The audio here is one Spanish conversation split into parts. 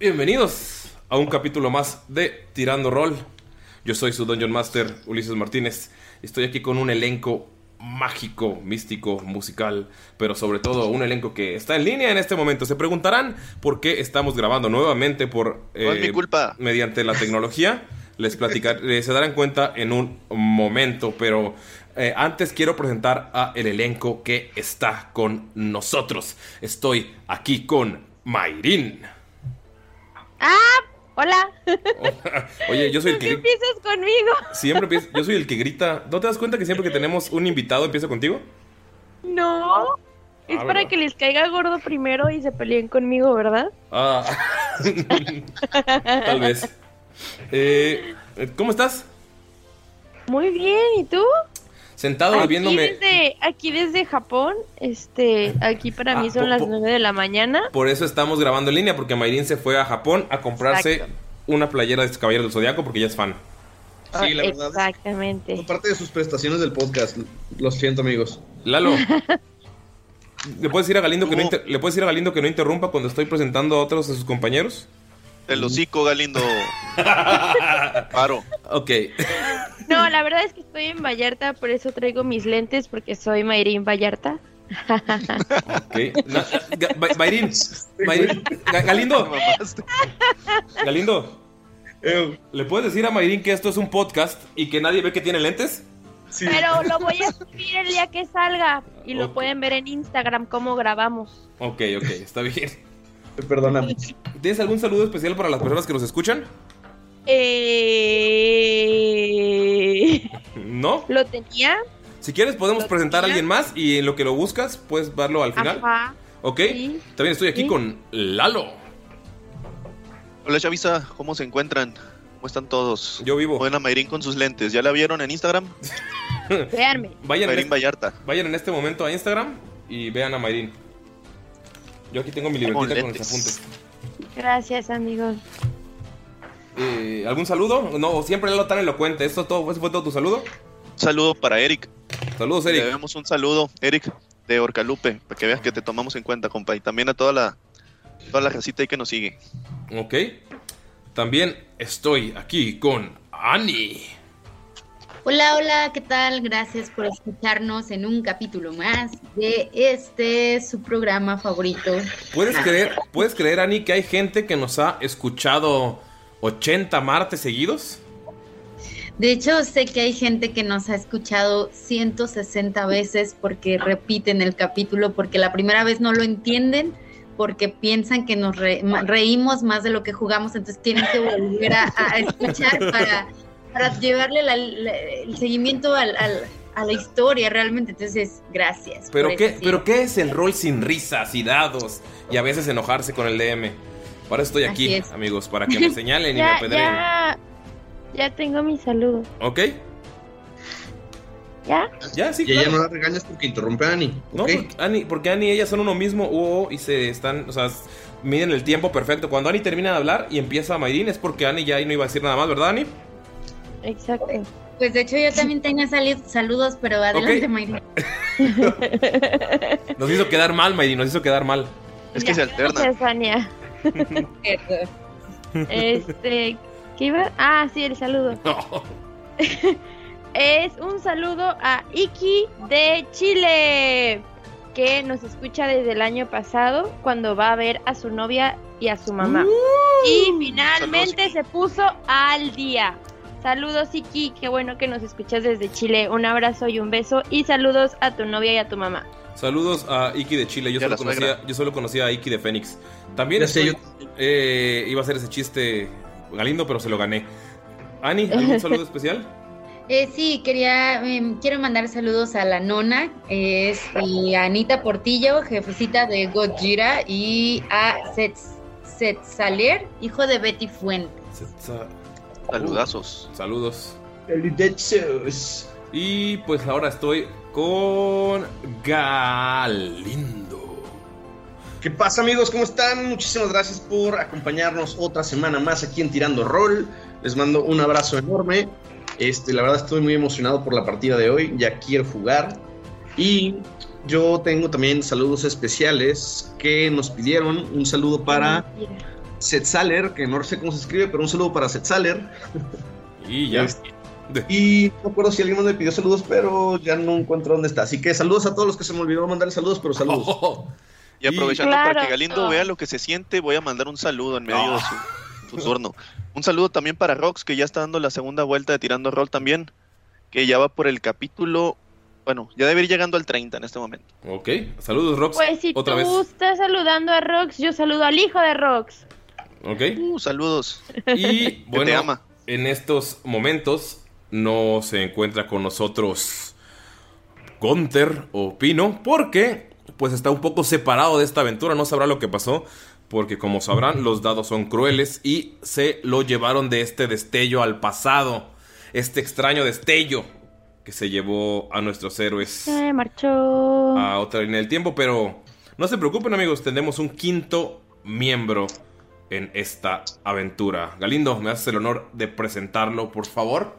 Bienvenidos a un capítulo más de Tirando Roll. Yo soy su Dungeon Master, Ulises Martínez. y Estoy aquí con un elenco mágico, místico, musical, pero sobre todo un elenco que está en línea en este momento. Se preguntarán por qué estamos grabando nuevamente por... No es mi culpa. Mediante la tecnología. Les platicaré, se darán cuenta en un momento, pero eh, antes quiero presentar a el elenco que está con nosotros. Estoy aquí con Mayrin. Ah, hola. Oye, yo soy el ¿Por qué que empiezas conmigo? siempre empiezo- yo soy el que grita. ¿No te das cuenta que siempre que tenemos un invitado empiezo contigo? No. Es Ah, para ¿verdad? que les caiga gordo primero y se peleen conmigo, ¿verdad? Ah, tal vez. Eh, ¿Cómo estás? Muy bien, ¿y tú? Sentado Aquí viéndome. desde, aquí desde Japón, este, aquí para mí Ah, son po- las po- 9 de la mañana. Por eso estamos grabando en línea, porque Mayrin se fue a Japón a comprarse Exacto. una playera de Caballero del Zodiaco porque ya es fan. Sí, la verdad. Exactamente. Son parte de sus prestaciones del podcast. Lo siento, amigos. Lalo. ¿Le puedes decir a Galindo que no inter- ¿Le puedes decir a Galindo que no interrumpa cuando estoy presentando a otros de sus compañeros? El hocico, Galindo. Paro. Ok. No, la verdad es que estoy en Vallarta, por eso traigo mis lentes, porque soy Mayrin Vallarta. Ok. Na- Ga- Ba- Galindo. Galindo. ¿Le puedes decir a Mayrin que esto es un podcast y que nadie ve que tiene lentes? Pero lo voy a subir el día que salga y lo pueden ver en Instagram cómo grabamos. Ok, ok, está bien. Te perdonamos. ¿Tienes algún saludo especial para las personas que nos escuchan? Eh... ¿No? ¿Lo tenía? Si quieres podemos presentar a alguien más y en lo que lo buscas puedes verlo al final. Ajá. Ok. Sí. También estoy aquí Sí. con Lalo. Hola, Chavisa. ¿Cómo se encuentran? ¿Cómo están todos? Yo vivo. Buena Mayrin con sus lentes. ¿Ya la vieron en Instagram? Veanme. Vayan en, este, Vallarta. vayan en este momento a Instagram y vean a Mayrin. Yo aquí tengo mi libretita con los apuntes. Gracias, amigos. Eh, ¿Algún saludo? No, siempre Lalo tan elocuente. ¿Esto todo, ¿Ese fue todo tu saludo? Un saludo para Eric. Saludos, Le Eric. debemos un saludo, Eric, de Orcalupe, para que veas que te tomamos en cuenta, compa. Y también a toda la, toda la racita ahí que nos sigue. Ok. También estoy aquí con Ani. Hola, hola, ¿qué tal? Gracias por escucharnos en un capítulo más de este su programa favorito. ¿Puedes creer, ¿Puedes creer, Ani, que hay gente que nos ha escuchado 80 martes seguidos? De hecho, sé que hay gente que nos ha escuchado 160 veces porque repiten el capítulo, porque la primera vez no lo entienden, porque piensan que nos re- reímos más de lo que jugamos, entonces tienen que volver a, a escuchar para, para llevarle la- la- el seguimiento al- al- a la historia realmente. Entonces, gracias. ¿Pero qué, eso, sí. ¿Pero qué es el rol sin risas y dados? Y a veces enojarse con el DM. Para eso estoy aquí, es. amigos, para que me señalen y me apedreen. ya, ya tengo mi saludo. ¿Ok? ¿Ya? Ya, sí, Y ella no la regañas porque interrumpe a Annie. No, porque Annie, porque Annie y ella son uno mismo, uh, y se están, o sea, miden el tiempo perfecto. Cuando Annie termina de hablar y empieza Mayrin es porque Annie ya ahí no iba a decir nada más, ¿verdad, Annie? Exacto. Pues de hecho yo también tenía sali- saludos, pero adelante, Mayrin. Nos hizo quedar mal, Mayrin, nos hizo quedar mal. Es que se alterna. Gracias, Ania. Este, ¿qué iba? Ah, sí, el saludo. es un saludo a Iki de Chile, que nos escucha desde el año pasado cuando va a ver a su novia y a su mamá. y finalmente se puso al día. Saludos Iki, qué bueno que nos escuchas desde Chile. Un abrazo y un beso y saludos a tu novia y a tu mamá. Saludos a Iki de Chile. Yo solo, conocía, yo solo conocía a Iki de Fénix. También estoy- eh, iba a hacer ese chiste Galindo, pero se lo gané. Ani, ¿algún saludo especial? Eh, sí, quería, em, quiero mandar saludos a la nona, es y a Anita Portillo, jefecita de Gojira, y a Set, Setzaler, hijo de Betty Fuente. Sa- Saludazos. Uh, saludos. Saludazos. Y pues ahora estoy con Galindo. ¿Qué pasa amigos? ¿Cómo están? Muchísimas gracias por acompañarnos otra semana más aquí en Tirando Roll. Les mando un abrazo enorme. Este, la verdad estoy muy emocionado por la partida de hoy. Ya quiero jugar. Y yo tengo también saludos especiales que nos pidieron. Un saludo para Setzaler, que no sé cómo se escribe, pero un saludo para Setzaler. Y ya. Y no recuerdo si alguien más me pidió saludos, pero ya no encuentro dónde está. Así que saludos a todos los que se me olvidó mandar saludos, pero saludos. Oh, Y aprovechando Claro. para que Galindo vea lo que se siente, voy a mandar un saludo en medio de su, su turno. Un saludo también para Rox, que ya está dando la segunda vuelta de Tirando Rol también, que ya va por el capítulo, bueno, ya debe ir llegando al 30 en este momento. Ok, saludos Rox. Pues si Otra tú vez. estás saludando a Rox, yo saludo al hijo de Rox. Ok. Uh, saludos. Y te bueno, ama. en estos momentos no se encuentra con nosotros Gunter o Pino porque pues está un poco separado de esta aventura, no sabrá lo que pasó porque como sabrán los dados son crueles y se lo llevaron de este destello al pasado, este extraño destello que se llevó a nuestros héroes Se marchó. a otra línea del tiempo, pero no se preocupen amigos, tendremos un quinto miembro en esta aventura. Galindo, ¿me haces el honor de presentarlo, por favor?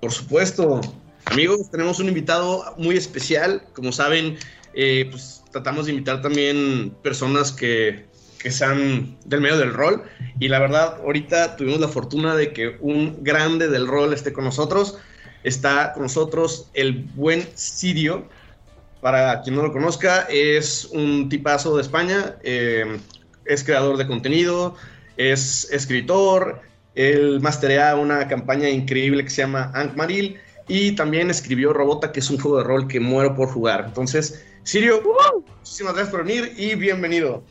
Por supuesto. Amigos, tenemos un invitado muy especial. Como saben, eh, pues tratamos de invitar también personas que, que sean del medio del rol. Y la verdad, ahorita tuvimos la fortuna de que un grande del rol esté con nosotros. Está con nosotros el buen Sirio. Para quien no lo conozca, es un tipazo de España. eh, es creador de contenido, es escritor. Él masterea una campaña increíble que se llama Ankmaril. Y también escribió Robota, que es un juego de rol que muero por jugar. Entonces, Sirio, muchísimas gracias por venir y bienvenido.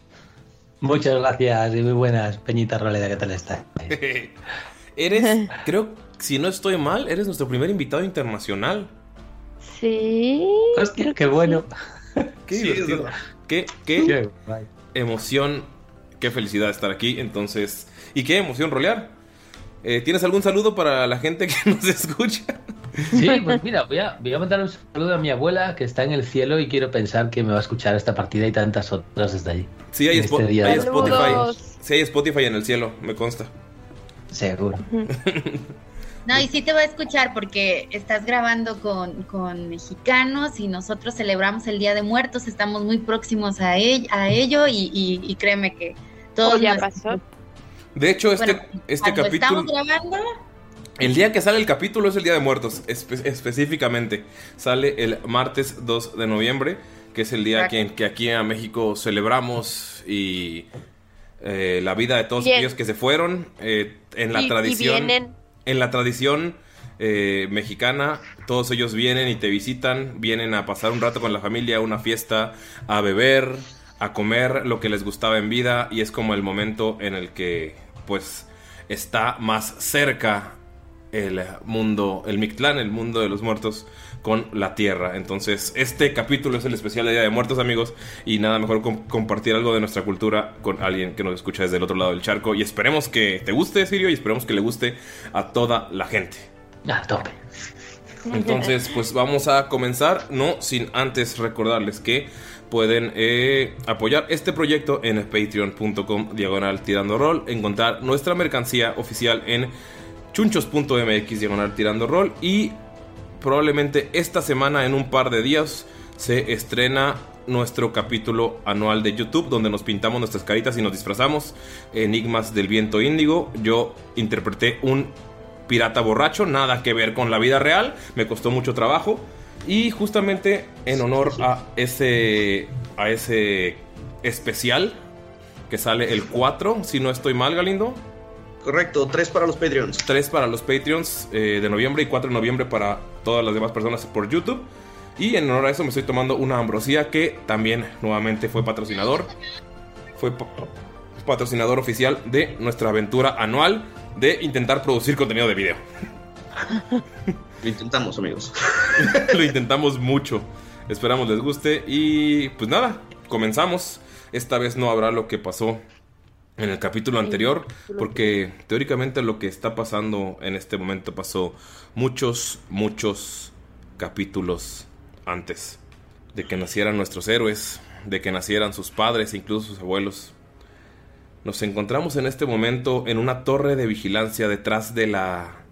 Muchas gracias y muy buenas, Peñita Roleda, ¿qué tal estás? Eres, creo, si no estoy mal, eres nuestro primer invitado internacional. Sí. Hostia, qué bueno. Qué Sí, divertido. Qué, qué emoción, qué felicidad estar aquí. Entonces, y qué emoción rolear. Eh, ¿Tienes algún saludo para la gente que nos escucha? Sí, pues mira, voy a, voy a mandar un saludo a mi abuela que está en el cielo y quiero pensar que me va a escuchar esta partida y tantas otras desde allí. Sí, hay, este hay Spotify. Sí, hay Spotify en el cielo, me consta. Seguro. No, y sí te va a escuchar porque estás grabando con, con mexicanos y nosotros celebramos el Día de Muertos, estamos muy próximos a, a ello y, y- y créeme que todo Oh, ya pasó. De hecho, este, Bueno, este capítulo. estamos grabando, El día que sale el capítulo es el Día de Muertos, espe- específicamente. Sale el martes 2 de noviembre, que es el día que, en que aquí en México celebramos y eh, la vida de todos Bien. aquellos que se fueron eh, en la Y- y tradición. vienen. En la tradición eh, mexicana, todos ellos vienen y te visitan, vienen a pasar un rato con la familia, una fiesta, a beber, a comer lo que les gustaba en vida y es como el momento en el que pues está más cerca el mundo, el Mictlán, el mundo de los muertos con la tierra. Entonces, este capítulo es el especial de Día de Muertos, amigos, y nada mejor com- compartir algo de nuestra cultura con alguien que nos escucha desde el otro lado del charco. Y esperemos que te guste, Sirio, y esperemos que le guste a toda la gente. A tope. Entonces, pues vamos a comenzar, no sin antes recordarles que pueden eh, apoyar este proyecto en patreon.com diagonal tirando rol, encontrar nuestra mercancía oficial en chunchos.mx diagonal tirando rol y probablemente esta semana en un par de días se estrena nuestro capítulo anual de YouTube donde nos pintamos nuestras caritas y nos disfrazamos Enigmas del viento índigo. Yo interpreté un pirata borracho, nada que ver con la vida real, me costó mucho trabajo y justamente en honor a ese a ese especial que sale el 4, si no estoy mal, Galindo. Correcto, tres para los Patreons. Tres para los Patreons eh, de noviembre y 4 de noviembre para todas las demás personas por YouTube. Y en honor a eso me estoy tomando una ambrosía que también nuevamente fue patrocinador. Fue pa- patrocinador oficial de nuestra aventura anual de intentar producir contenido de video. Lo intentamos, amigos. Lo intentamos mucho. Esperamos les guste y pues nada, comenzamos. Esta vez no habrá lo que pasó en el capítulo anterior, porque teóricamente lo que está pasando en este momento pasó muchos, muchos capítulos antes de que nacieran nuestros héroes, de que nacieran sus padres e incluso sus abuelos. Nos encontramos en este momento en una torre de vigilancia detrás de la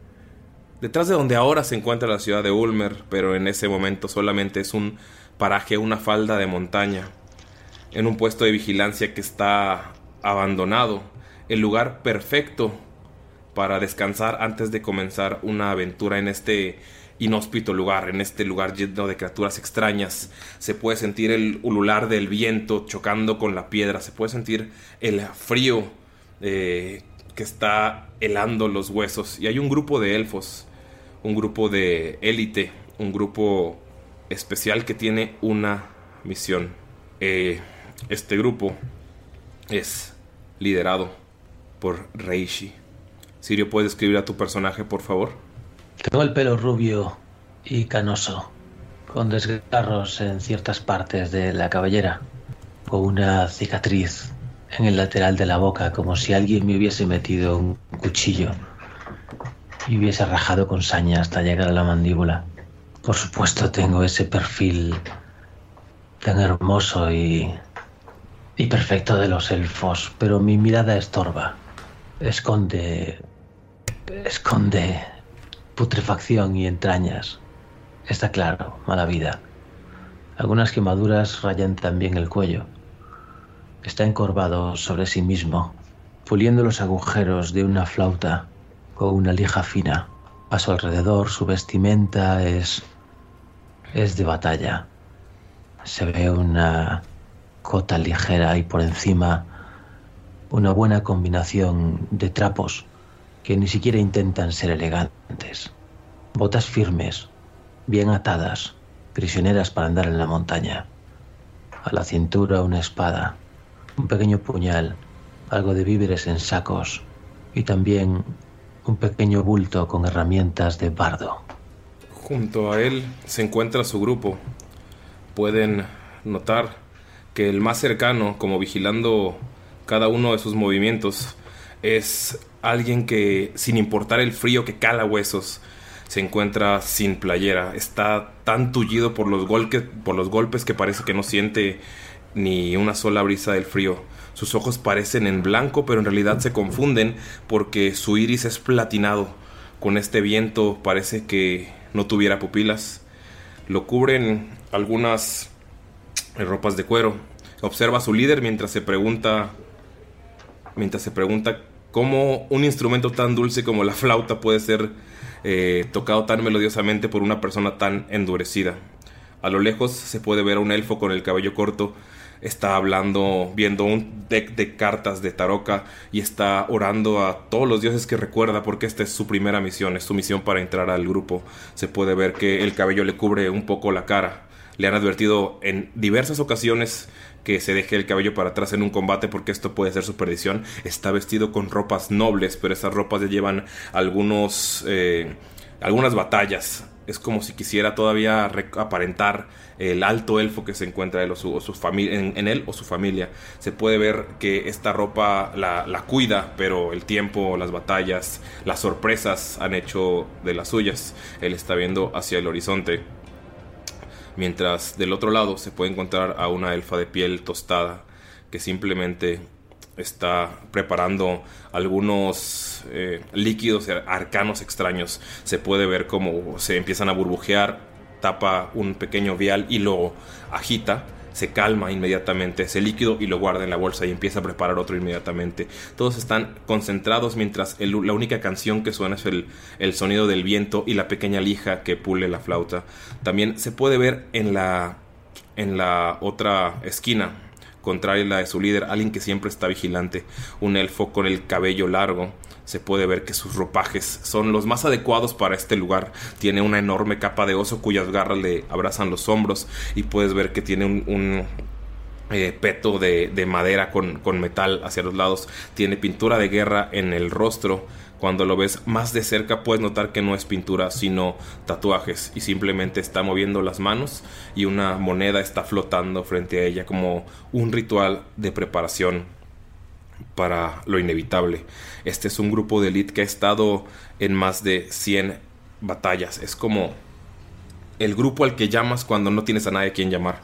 detrás de donde ahora se encuentra la ciudad de Ulmer, pero en ese momento solamente es un paraje, una falda de montaña, en un puesto de vigilancia que está abandonado, el lugar perfecto para descansar antes de comenzar una aventura en este inhóspito lugar, en este lugar lleno de criaturas extrañas. Se puede sentir el ulular del viento chocando con la piedra, se puede sentir el frío eh, que está helando los huesos. Y hay un grupo de elfos, un grupo de élite, un grupo especial que tiene una misión. Eh, este grupo es liderado por Reishi. Sirio, ¿puedes escribir a tu personaje, por favor? Tengo el pelo rubio y canoso, con desgarros en ciertas partes de la cabellera, con una cicatriz en el lateral de la boca, como si alguien me hubiese metido un cuchillo y hubiese rajado con saña hasta llegar a la mandíbula. Por supuesto tengo ese perfil tan hermoso y, y perfecto de los elfos, pero mi mirada estorba, esconde, esconde putrefacción y entrañas. Está claro, mala vida. Algunas quemaduras rayan también el cuello. Está encorvado sobre sí mismo, puliendo los agujeros de una flauta con una lija fina. A su alrededor su vestimenta es es de batalla. Se ve una cota ligera y por encima una buena combinación de trapos que ni siquiera intentan ser elegantes. Botas firmes, bien atadas, prisioneras para andar en la montaña. A la cintura una espada, un pequeño puñal, algo de víveres en sacos y también un pequeño bulto con herramientas de bardo. Junto a él se encuentra su grupo. Pueden notar que el más cercano, como vigilando cada uno de sus movimientos, es alguien que, sin importar el frío que cala huesos, se encuentra sin playera. Está tan tullido por los, golpes, por los golpes que parece que no siente ni una sola brisa del frío. Sus ojos parecen en blanco, pero en realidad se confunden porque su iris es platinado. Con este viento parece que no tuviera pupilas. Lo cubren algunas ropas de cuero. Observa a su líder mientras se pregunta mientras se pregunta cómo un instrumento tan dulce como la flauta puede ser eh, tocado tan melodiosamente por una persona tan endurecida. A lo lejos se puede ver a un elfo con el cabello corto. Está hablando, viendo un deck de cartas de Taroka y está orando a todos los dioses que recuerda porque esta es su primera misión, es su misión para entrar al grupo. Se puede ver que el cabello le cubre un poco la cara. Le han advertido en diversas ocasiones que se deje el cabello para atrás en un combate porque esto puede ser su perdición. Está vestido con ropas nobles, pero esas ropas ya llevan algunos, eh, algunas batallas es como si quisiera todavía aparentar el alto elfo que se encuentra en él o su familia. Se puede ver que esta ropa la, la cuida, pero el tiempo, las batallas, las sorpresas han hecho de las suyas. Él está viendo hacia el horizonte. Mientras del otro lado se puede encontrar a una elfa de piel tostada que simplemente está preparando algunos eh, líquidos arcanos extraños. Se puede ver cómo se empiezan a burbujear, tapa un pequeño vial y lo agita. Se calma inmediatamente ese líquido y lo guarda en la bolsa y empieza a preparar otro inmediatamente. Todos están concentrados mientras la única canción que suena es el, el sonido del viento y la pequeña lija que pule la flauta. También se puede ver en la, en la otra esquina contraria a la de su líder, alguien que siempre está vigilante, un elfo con el cabello largo. Se puede ver que sus ropajes son los más adecuados para este lugar. Tiene una enorme capa de oso cuyas garras le abrazan los hombros y puedes ver que tiene un, eh, peto de, de madera con metal hacia los lados. Tiene pintura de guerra en el rostro. Cuando lo ves más de cerca puedes notar que no es pintura sino tatuajes y simplemente está moviendo las manos y una moneda está flotando frente a ella como un ritual de preparación para lo inevitable. Este es un grupo de elite que ha estado en más de 100 batallas. Es como el grupo al que llamas cuando no tienes a nadie a quien llamar.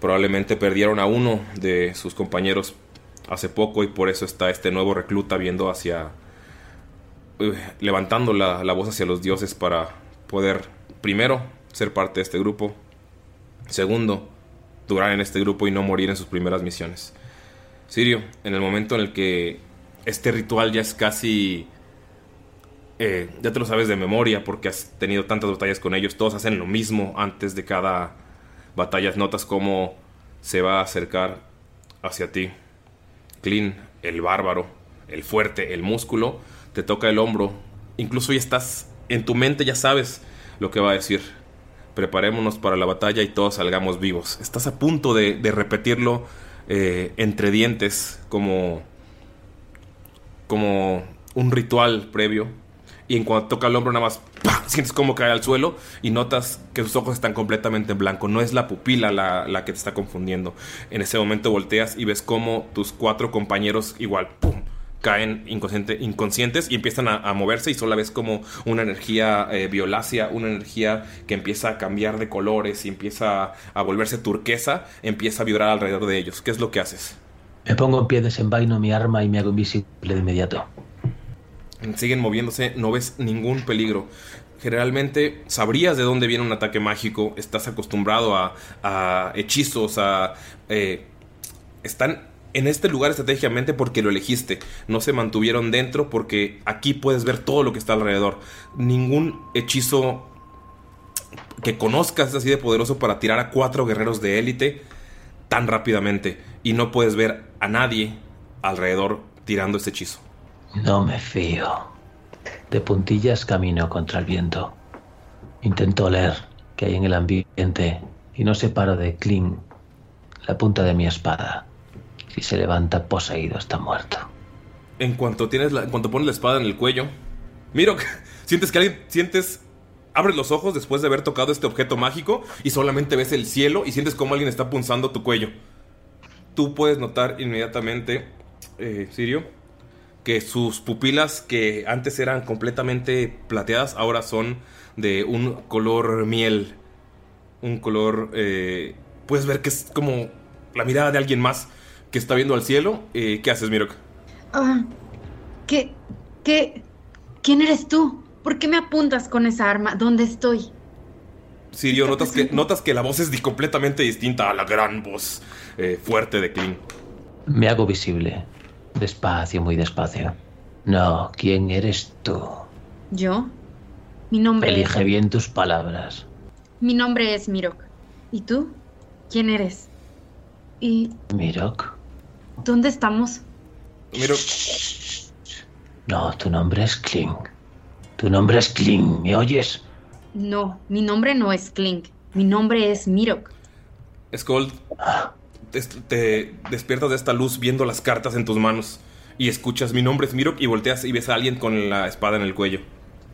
Probablemente perdieron a uno de sus compañeros hace poco y por eso está este nuevo recluta viendo hacia... eh, levantando la, la voz hacia los dioses para poder, primero, ser parte de este grupo. Segundo, durar en este grupo y no morir en sus primeras misiones. Sirio, en el momento en el que este ritual ya es casi... eh, ya te lo sabes de memoria porque has tenido tantas batallas con ellos, todos hacen lo mismo antes de cada batalla, notas cómo se va a acercar hacia ti. Clean, el bárbaro, el fuerte, el músculo, te toca el hombro, incluso ya estás en tu mente, ya sabes lo que va a decir. Preparémonos para la batalla y todos salgamos vivos. Estás a punto de, de repetirlo eh, entre dientes como, como un ritual previo. Y en cuanto toca el hombro nada más sientes como cae al suelo y notas que sus ojos están completamente en blanco. No es la pupila la, la que te está confundiendo. En ese momento volteas y ves como tus cuatro compañeros igual ¡pum! Caen inconsciente- inconscientes y empiezan a, a moverse y solo ves como una energía eh, violácea, una energía que empieza a cambiar de colores y empieza a volverse turquesa, empieza a vibrar alrededor de ellos. ¿Qué es lo que haces? Me pongo en pie, desenvaino mi arma y me hago invisible de inmediato. Siguen moviéndose, no ves ningún peligro. Generalmente sabrías de dónde viene un ataque mágico, estás acostumbrado a, a hechizos, a... eh, están en este lugar estratégicamente porque lo elegiste. No se mantuvieron dentro porque aquí puedes ver todo lo que está alrededor. Ningún hechizo que conozcas es así de poderoso para tirar a cuatro guerreros de élite tan rápidamente. Y no puedes ver a nadie alrededor tirando ese hechizo. No me fío. De puntillas camino contra el viento. Intento oler qué hay en el ambiente y no separo de Kling la punta de mi espada. Si se levanta poseído está muerto. En cuanto tienes la, en cuanto pones la espada en el cuello, miro, sientes que alguien, sientes, abres los ojos después de haber tocado este objeto mágico y solamente ves el cielo y sientes como alguien está punzando tu cuello. Tú puedes notar inmediatamente, eh, Sirio, que sus pupilas que antes eran completamente plateadas ahora son de un color miel, un color, eh, puedes ver que es como la mirada de alguien más que está viendo al cielo. Eh, ¿Qué haces, Mirok? Ah, ¿Qué? ¿Qué? ¿Quién eres tú? ¿Por qué me apuntas con esa arma? ¿Dónde estoy? Sirio, notas que, notas que la voz es completamente distinta a la gran voz eh, fuerte de Kling. Me hago visible. Despacio, muy despacio. No, ¿quién eres tú? ¿Yo? Mi nombre Elige es... bien tus palabras. Mi nombre es Mirok. ¿Y tú? ¿Quién eres? ¿Y Mirok. Dónde estamos? Mirok. No, tu nombre es Kling. Tu nombre es Kling, ¿me oyes? No, mi nombre no es Klink. Mi nombre es Mirok. Skold, te, te despiertas de esta luz viendo las cartas en tus manos y escuchas mi nombre es Mirok y volteas y ves a alguien con la espada en el cuello.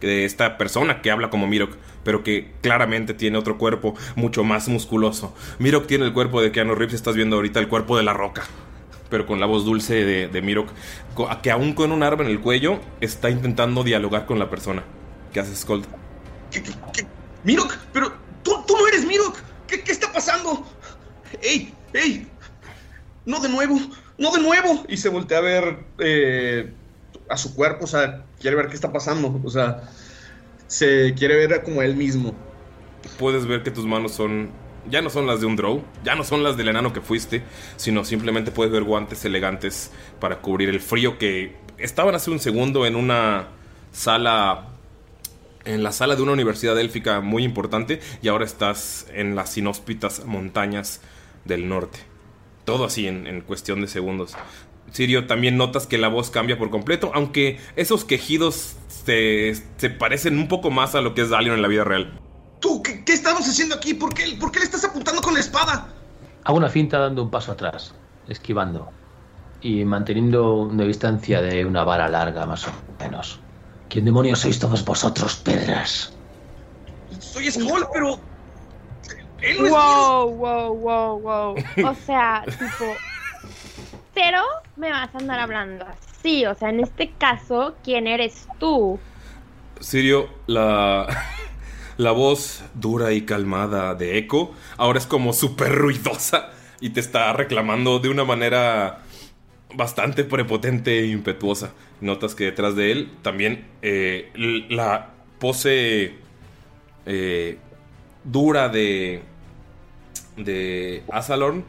de esta persona que habla como Mirok, pero que claramente tiene otro cuerpo mucho más musculoso. Mirok tiene el cuerpo de Keanu Reeves, estás viendo ahorita el cuerpo de la roca, pero con la voz dulce de, de Mirok, que aún con un arma en el cuello está intentando dialogar con la persona. ¿Qué haces, Skold? Mirok, pero tú, tú no eres Mirok. ¿Qué, qué está pasando? ¡Ey! ¡Ey! No de nuevo, no de nuevo. Y se voltea a ver eh, a su cuerpo, o sea, quiere ver qué está pasando. O sea, se quiere ver como él mismo. Puedes ver que tus manos son. Ya no son las de un drow, ya no son las del enano que fuiste, sino simplemente puedes ver guantes elegantes para cubrir el frío que estaban hace un segundo en una sala. En la sala de una universidad élfica muy importante y ahora estás en las inhóspitas montañas del norte. Todo así en, en cuestión de segundos. Sirio, también notas que la voz cambia por completo, aunque esos quejidos se, se parecen un poco más a lo que es Dalion en la vida real. ¿Tú qué, qué estamos haciendo aquí? ¿Por qué, ¿Por qué le estás apuntando con la espada? Hago una finta dando un paso atrás, esquivando y manteniendo una distancia de una vara larga más o menos. ¿Quién demonios sois todos vosotros, pedras? Soy Skull, pero. Él no es Wow, wow, wow, wow. O sea, tipo. Pero me vas a andar hablando así. O sea, en este caso, ¿quién eres tú? Sirio, la, la voz dura y calmada de Echo ahora es como súper ruidosa y te está reclamando de una manera bastante prepotente e impetuosa. Notas que detrás de él también eh, la pose eh, dura de, de Asalorn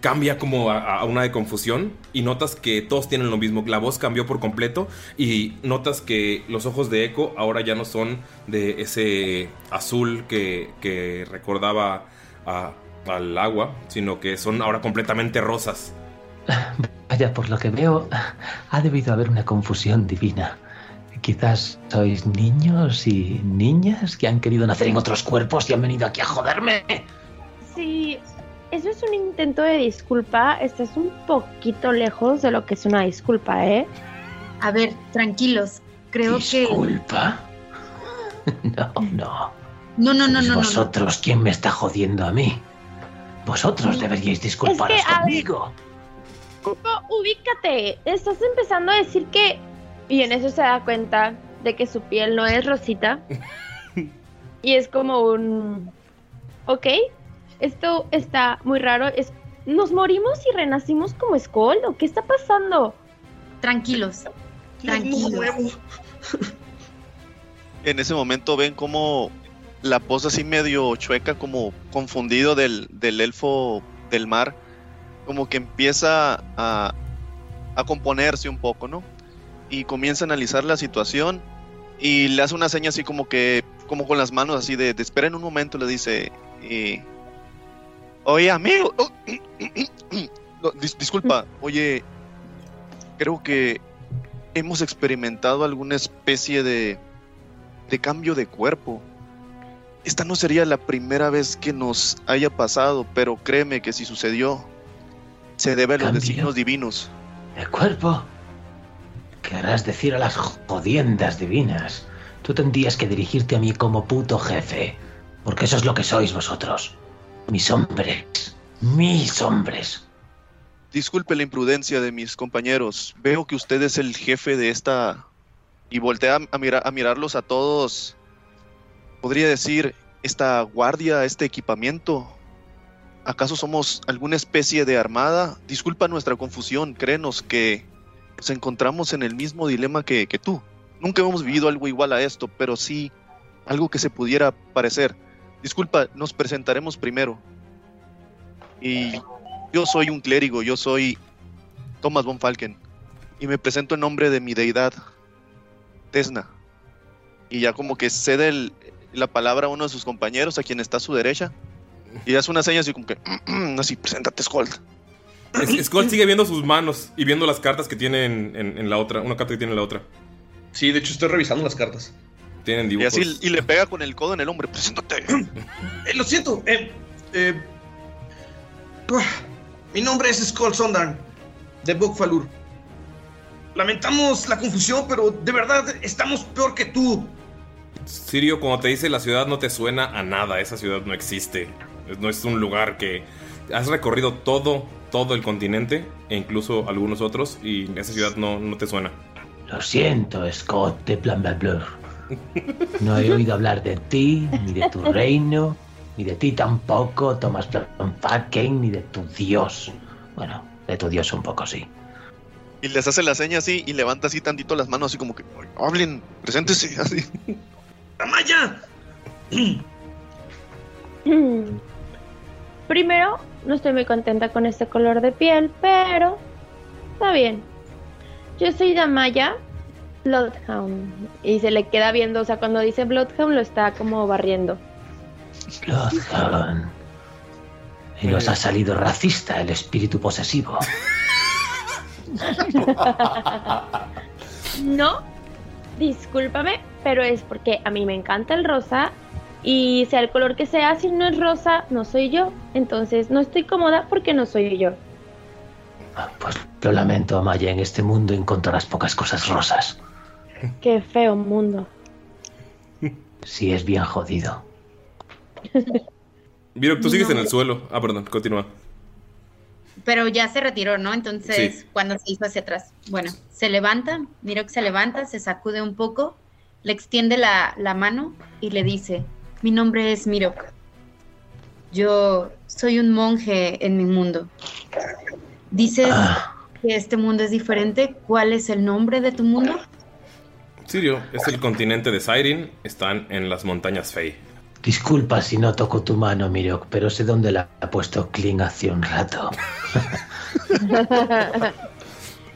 cambia como a, a una de confusión y notas que todos tienen lo mismo. La voz cambió por completo y notas que los ojos de Echo ahora ya no son de ese azul que, que recordaba a- al agua, sino que son ahora completamente rosas. Vaya, por lo que veo, ha debido haber una confusión divina. Quizás sois niños y niñas que han querido nacer en otros cuerpos y han venido aquí a joderme. Si eso es un intento de disculpa, estás un poquito lejos de lo que es una disculpa, ¿eh? A ver, tranquilos. Creo que. ¿Disculpa? No, no. No, no, no, no, no, no. vosotros quien me está jodiendo a mí. Vosotros deberíais disculparos Es que, conmigo. No, ubícate. Estás empezando a decir que. Y en eso se da cuenta de que su piel no es rosita. y es como un. Ok, esto está muy raro. Es... ¿Nos morimos y renacimos como Skull? ¿O qué está pasando? Tranquilos. Tranquilos. En ese momento ven como la voz así medio chueca, como confundido del, del elfo del mar, como que empieza a, a componerse un poco, ¿no? Y comienza a analizar la situación y le hace una seña así como que, como con las manos así de, de esperen un momento, le dice, eh, oye amigo, oh, no, dis- disculpa, oye, creo que hemos experimentado alguna especie de de cambio de cuerpo. Esta no sería la primera vez que nos haya pasado, pero créeme que si sucedió, se debe a los designios divinos. ¿De cuerpo? Querrás decir a las jodiendas divinas. Tú tendrías que dirigirte a mí como puto jefe. Porque eso es lo que sois vosotros. Mis hombres. Mis hombres. Disculpe la imprudencia de mis compañeros. Veo que usted es el jefe de esta... Y voltea a, a mirarlos a todos. Podría decir, esta guardia, este equipamiento. ¿Acaso somos alguna especie de armada? Disculpa nuestra confusión. Créenos que nos encontramos en el mismo dilema que tú. Nunca hemos vivido algo igual a esto, pero sí algo que se pudiera parecer. Disculpa, nos presentaremos primero. Y yo soy un clérigo, yo soy Thomas von Falken. Y me presento en nombre de mi deidad, Tesna. Y ya como que cede el- la palabra a uno de sus compañeros, a quien está a su derecha. Y hace una seña así como que, así, preséntate, Skold. Skull sigue viendo sus manos y viendo las cartas que tiene en, en- en la otra, una carta que tiene en la otra. Sí, de hecho estoy revisando las cartas. Tienen Y así y le pega con el codo en el hombre, preséntate. Eh, lo siento. eh, eh, ah, mi nombre es Skull Sondarn, de Bokfalur. Lamentamos la confusión, pero de verdad estamos peor que tú. Sirio, cuando te dice la ciudad no te suena a nada, esa ciudad no existe. No es un lugar que... Has recorrido todo, todo el continente e incluso algunos otros y esa ciudad no, no te suena. Lo siento, Scott de Plan Blur. No he oído hablar de ti, ni de tu reino, ni de ti tampoco, Thomas Fucking, ni de tu dios. Bueno, de tu dios un poco sí. Y les hace la seña así y levanta así tantito las manos, así como que hablen, preséntese, así. ¡Amaya! Primero, no estoy muy contenta con este color de piel, pero está bien. Yo soy Damaya Bloodhound. Y se le queda viendo, o sea, cuando dice Bloodhound lo está como barriendo. Bloodhound. Y nos ha salido racista el espíritu posesivo. no, discúlpame, pero es porque a mí me encanta el rosa y sea el color que sea, si no es rosa, no soy yo. Entonces no estoy cómoda porque no soy yo. Pues lo lamento, Amaya, en este mundo encontrarás pocas cosas rosas. Qué feo mundo. Sí, es bien jodido. Miro, tú sigues en el suelo. Ah, perdón, continúa. Pero ya se retiró, ¿no? Entonces, Sí. cuando se hizo hacia atrás. Bueno, se levanta, miro que se levanta, se sacude un poco, le extiende la, la mano y le dice, mi nombre es Mirok. Yo soy un monje en mi mundo. Dices que este mundo es diferente. ¿Cuál es el nombre de tu mundo? Sirio es el continente de Siren. Están en las montañas Fey. Disculpa si no toco tu mano, Mirok, pero sé dónde la ha puesto Kling hace un rato.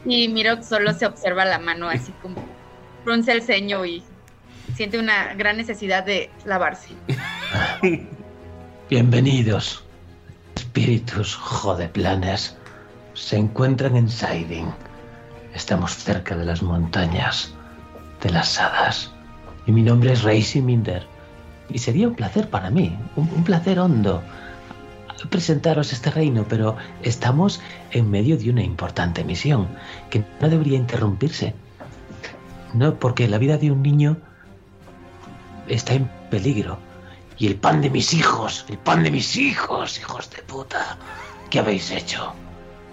y Mirok solo se observa la mano así como frunce el ceño y siente una gran necesidad de lavarse. Bienvenidos. Espíritus jodeplanes se encuentran en Siding. Estamos cerca de las montañas de las hadas. Y mi nombre es Reisi Minder. Y sería un placer para mí, un, un placer hondo, presentaros este reino, pero estamos en medio de una importante misión que no debería interrumpirse. No, porque la vida de un niño está en peligro. Y el pan de mis hijos, el pan de mis hijos, hijos de puta. ¿Qué habéis hecho?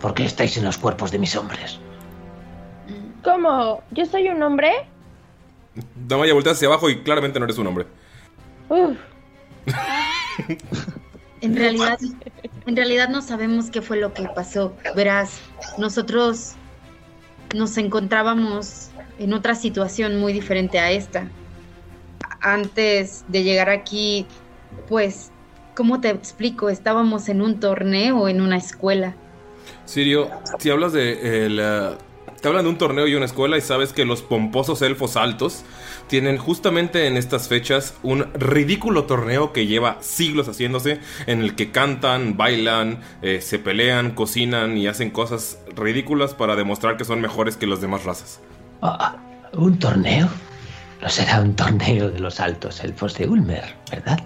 ¿Por qué estáis en los cuerpos de mis hombres? ¿Cómo? ¿Yo soy un hombre? Damaya voltea hacia abajo y claramente no eres un hombre. Uf, En realidad, en realidad no sabemos qué fue lo que pasó. Verás, nosotros nos encontrábamos en otra situación muy diferente a esta. Antes de llegar aquí, pues, ¿cómo te explico? Estábamos en un torneo en una escuela. Sirio, si hablas de el, eh, te hablan de un torneo y una escuela y sabes que los pomposos elfos altos tienen justamente en estas fechas un ridículo torneo que lleva siglos haciéndose en el que cantan, bailan, eh, se pelean, cocinan y hacen cosas ridículas para demostrar que son mejores que las demás razas. Ah, ¿Un torneo? No será un torneo de los altos elfos de Ulmer, ¿verdad?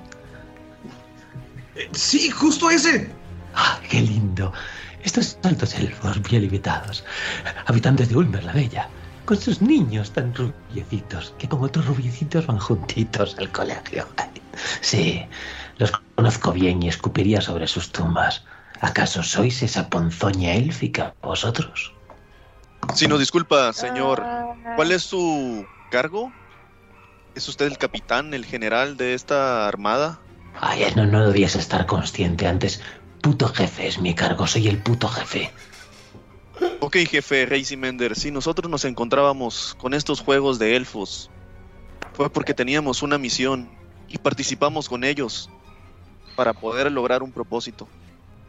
Sí, justo ese. Ah, qué lindo. Estos altos elfos bien limitados, habitantes de Ulmer la Bella, con sus niños tan rubiecitos, que como otros rubiecitos van juntitos al colegio. Sí, los conozco bien y escupiría sobre sus tumbas. ¿Acaso sois esa ponzoña élfica vosotros? Si nos disculpa, señor, ¿cuál es su cargo? ¿Es usted el capitán, el general de esta armada? Ay, no, no debías estar consciente antes. Puto jefe es mi cargo, soy el puto jefe. Ok, jefe Reisi Mender, si nosotros nos encontrábamos con estos juegos de elfos, fue porque teníamos una misión y participamos con ellos para poder lograr un propósito,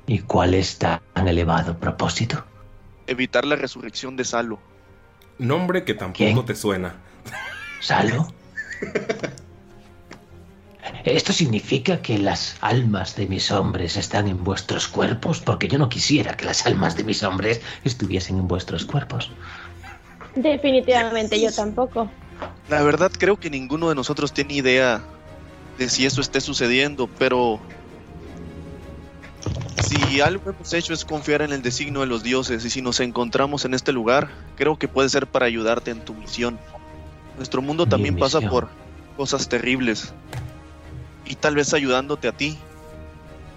¿Y cuál es tan elevado propósito? evitar la resurrección de Salo. Nombre que tampoco te suena. ¿Salo? ¿Esto significa que las almas de mis hombres están en vuestros cuerpos? Porque yo no quisiera que las almas de mis hombres estuviesen en vuestros cuerpos. definitivamente yo tampoco. La verdad creo que ninguno de nosotros tiene idea de si eso esté sucediendo, pero si algo hemos hecho es confiar en el designio de los dioses y si nos encontramos en este lugar, creo que puede ser para ayudarte en tu misión. Nuestro mundo Mi también pasa por cosas terribles. Y tal vez ayudándote a ti,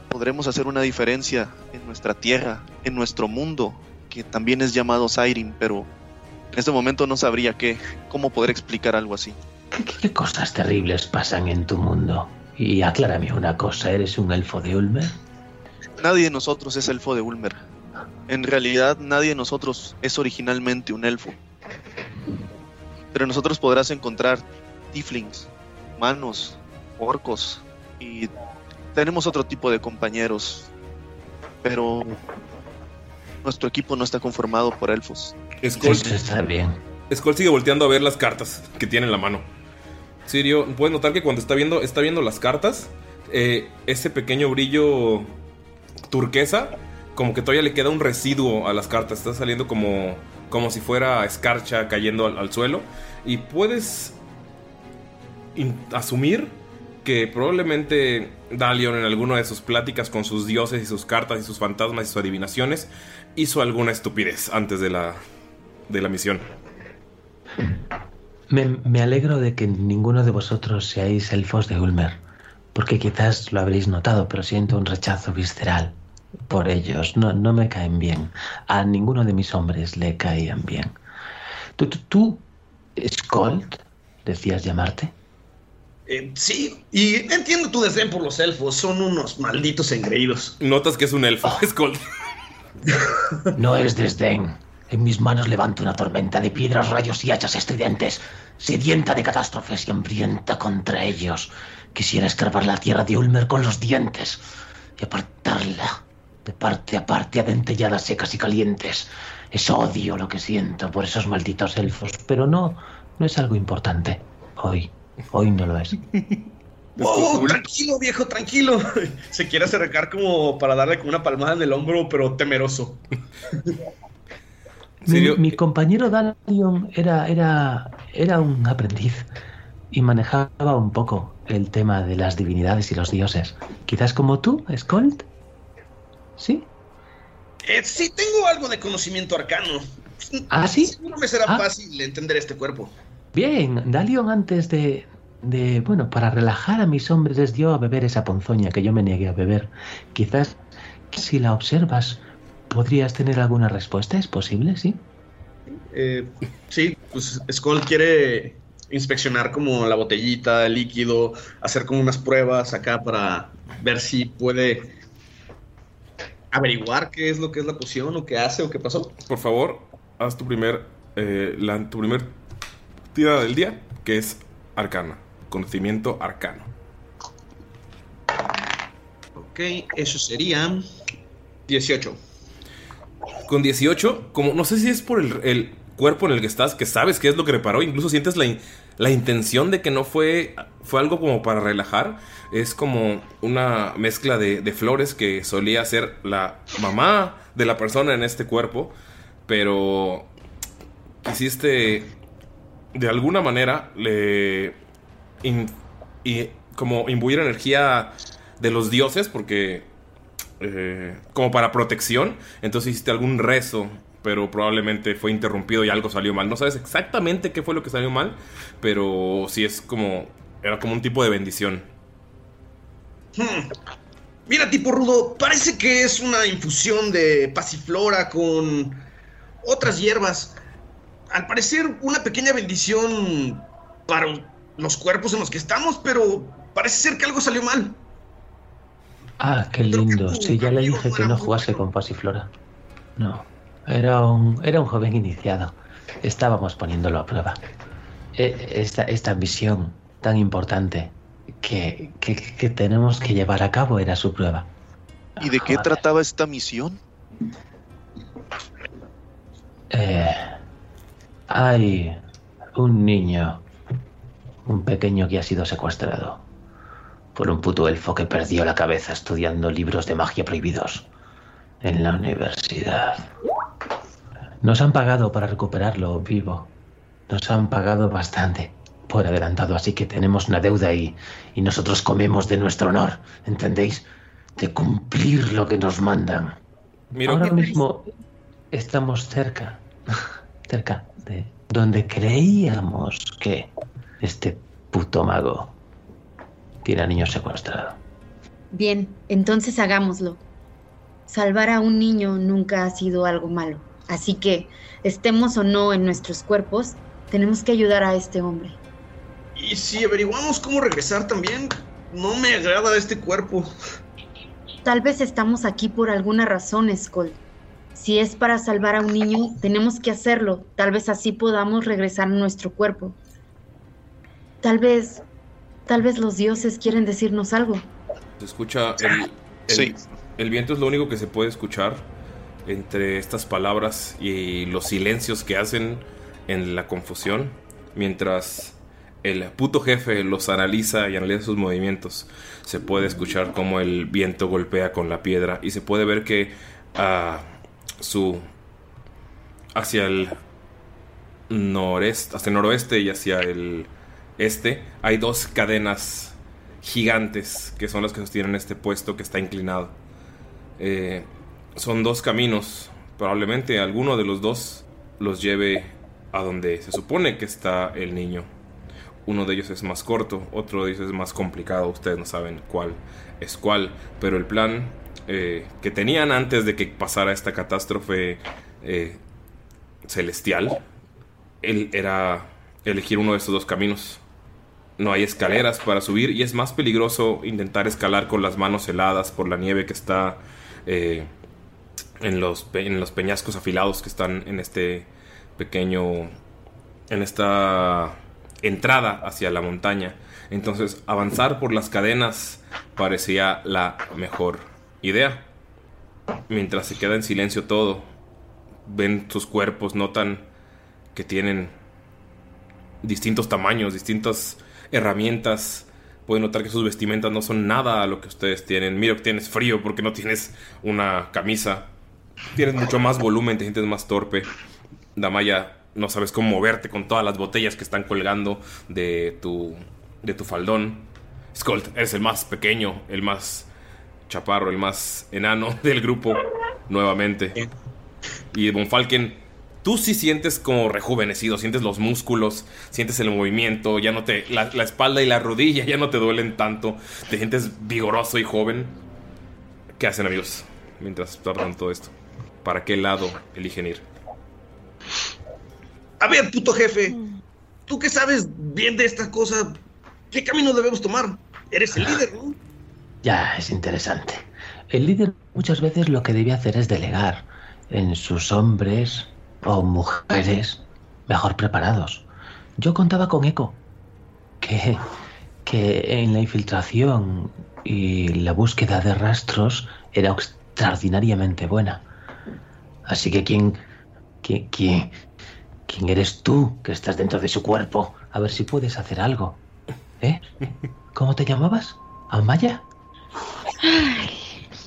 podremos hacer una diferencia en nuestra tierra, en nuestro mundo, que también es llamado Siren, pero en este momento no sabría qué, cómo poder explicar algo así. ¿Qué, qué cosas terribles pasan en tu mundo? Y aclárame una cosa, ¿eres un elfo de Ulmer? Nadie de nosotros es elfo de Ulmer. En realidad, nadie de nosotros es originalmente un elfo. Pero nosotros podrás encontrar tieflings, humanos, orcos y tenemos otro tipo de compañeros. Pero nuestro equipo no está conformado por elfos. Skull, Eso está bien. Skull sigue volteando a ver las cartas que tiene en la mano. Sirio, puedes notar que cuando está viendo, está viendo las cartas, eh, ese pequeño brillo turquesa, como que todavía le queda un residuo a las cartas. Está saliendo como, como si fuera escarcha cayendo al, al suelo. Y puedes asumir que probablemente Dalion en alguna de sus pláticas con sus dioses y sus cartas y sus fantasmas y sus adivinaciones hizo alguna estupidez antes de la, de la misión. Me, alegro de que ninguno de vosotros seáis elfos de Ulmer, porque quizás lo habréis notado, pero siento un rechazo visceral por ellos. No, no me caen bien. A ninguno de mis hombres le caían bien. ¿Tú, tú, tú Skold, decías llamarte? Eh, sí, y entiendo tu desdén por los elfos, son unos malditos engreídos. Notas que es un elfo, Skull. No es desdén. En mis manos levanto una tormenta de piedras, rayos y hachas estridentes, sedienta de catástrofes y hambrienta contra ellos. Quisiera escarbar la tierra de Ulmer con los dientes y apartarla de parte a parte a dentelladas secas y calientes. Es odio lo que siento por esos malditos elfos, pero no, no es algo importante. Hoy, hoy no lo es. Wow, tranquilo, viejo, tranquilo. Se quiere acercar como para darle como una palmada en el hombro, pero temeroso. Mi, mi compañero Dalion era, era, era un aprendiz y manejaba un poco el tema de las divinidades y los dioses. Quizás como tú, Skold. ¿Sí? Eh, sí, tengo algo de conocimiento arcano. ¿Ah, sí? Seguro me será Ah. fácil entender este cuerpo. Bien, Dalion antes de, de, bueno, para relajar a mis hombres les dio a beber esa ponzoña que yo me negué a beber. Quizás si la observas podrías tener alguna respuesta, ¿es posible? ¿Sí? Eh, sí, pues Skull quiere inspeccionar como la botellita, el líquido, hacer como unas pruebas acá para ver si puede averiguar qué es lo que es la poción o qué hace o qué pasó. Por favor, haz tu primer, eh, la- tu primer tirada del día, que es arcana. Conocimiento arcano. Ok, eso sería 18. Con 18, como no sé si es por el, el cuerpo en el que estás, que sabes qué es lo que reparó, incluso sientes la, in- la intención de que no fue, fue algo como para relajar. Es como una mezcla de, de flores que solía ser la mamá de la persona en este cuerpo, pero quisiste de alguna manera le y como imbuir energía de los dioses porque eh, como para protección entonces hiciste algún rezo pero probablemente fue interrumpido y algo salió mal no sabes exactamente qué fue lo que salió mal pero sí es como era como un tipo de bendición Hmm. Mira, tipo rudo, parece que es una infusión de pasiflora con otras hierbas. Al parecer, una pequeña bendición para los cuerpos en los que estamos, pero parece ser que algo salió mal. Ah, qué lindo. Sí, ya le dije que no jugase con Pasiflora. No, era un, era un joven iniciado. Estábamos poniéndolo a prueba. E- Esta, esta misión tan importante que, que, que tenemos que llevar a cabo era su prueba. ¿Y de qué trataba esta misión? Eh, hay un niño, un pequeño que ha sido secuestrado por un puto elfo que perdió la cabeza estudiando libros de magia prohibidos en la universidad. Nos han pagado para recuperarlo vivo. Nos han pagado bastante por adelantado, así que tenemos una deuda y, y nosotros comemos de nuestro honor, ¿entendéis? De cumplir lo que nos mandan. Ahora ¿qué- mismo estamos cerca, cerca de donde creíamos que este puto mago tiene a niños secuestrados. Bien, entonces hagámoslo. Salvar a un niño nunca ha sido algo malo. Así que, estemos o no en nuestros cuerpos, tenemos que ayudar a este hombre. Y si averiguamos cómo regresar también, no me agrada este cuerpo. Tal vez estamos aquí por alguna razón, Skull. Si es para salvar a un niño, tenemos que hacerlo. Tal vez así podamos regresar a nuestro cuerpo. Tal vez, tal vez los dioses quieren decirnos algo. Se escucha el, el, el viento es lo único que se puede escuchar entre estas palabras y los silencios que hacen en la confusión mientras el puto jefe los analiza y analiza sus movimientos. Se puede escuchar cómo el viento golpea con la piedra y se puede ver que a su hacia el noreste, hacia el noroeste y hacia el este hay dos cadenas gigantes que son las que sostienen este puesto que está inclinado. Eh, son dos caminos. Probablemente alguno de los dos los lleve a donde se supone que está el niño. Uno de ellos es más corto, otro de ellos es más complicado. Ustedes no saben cuál es cuál. Pero el plan eh, que tenían antes de que pasara esta catástrofe eh, celestial, él era elegir uno de estos dos caminos. No hay escaleras para subir y es más peligroso intentar escalar con las manos heladas por la nieve que está eh, en, los, en los peñascos afilados que están en este pequeño, en esta entrada hacia la montaña. Entonces avanzar por las cadenas parecía la mejor idea. Mientras se queda en silencio todo, ven sus cuerpos, notan que tienen distintos tamaños, distintas herramientas. Pueden notar que sus vestimentas no son nada a lo que ustedes tienen. Mira que tienes frío porque no tienes una camisa. Tienes mucho más volumen, te sientes más torpe. Damaya, no sabes cómo moverte con todas las botellas que están colgando de tu, de tu faldón. Skolt, eres el más pequeño, el más chaparro, el más enano del grupo, nuevamente. Y Von Falken, tú sí sientes como rejuvenecido, sientes los músculos, sientes el movimiento, ya no te. La, la espalda y la rodilla ya no te duelen tanto, te sientes vigoroso y joven. ¿Qué hacen, amigos? Mientras tardan todo esto. ¿Para qué lado eligen ir? A ver, puto jefe, tú que sabes bien de esta cosa, ¿qué camino debemos tomar? Eres el líder, ¿no? Ya, es interesante. El líder muchas veces lo que debe hacer es delegar en sus hombres o mujeres mejor preparados. Yo contaba con Eco, que, que en la infiltración y la búsqueda de rastros era extraordinariamente buena. Así que quién, quién, quién, quién eres tú que estás dentro de su cuerpo, a ver si puedes hacer algo. ¿Eh? ¿Cómo te llamabas? ¿Amaya?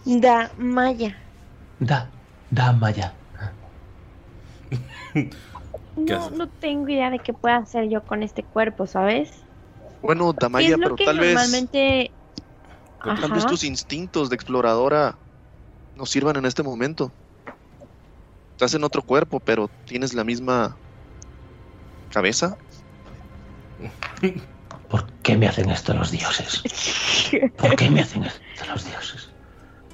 Da Maya. Da, da Amaya. ¿Qué No, no tengo idea de qué pueda hacer yo con este cuerpo, ¿sabes? Bueno, ¿Qué Damaya, pero que tal vez, normalmente... tal vez tus instintos de exploradora nos sirvan en este momento. Estás en otro cuerpo, pero tienes la misma cabeza. ¿Por qué me hacen esto los dioses? ¿Por qué me hacen esto los dioses?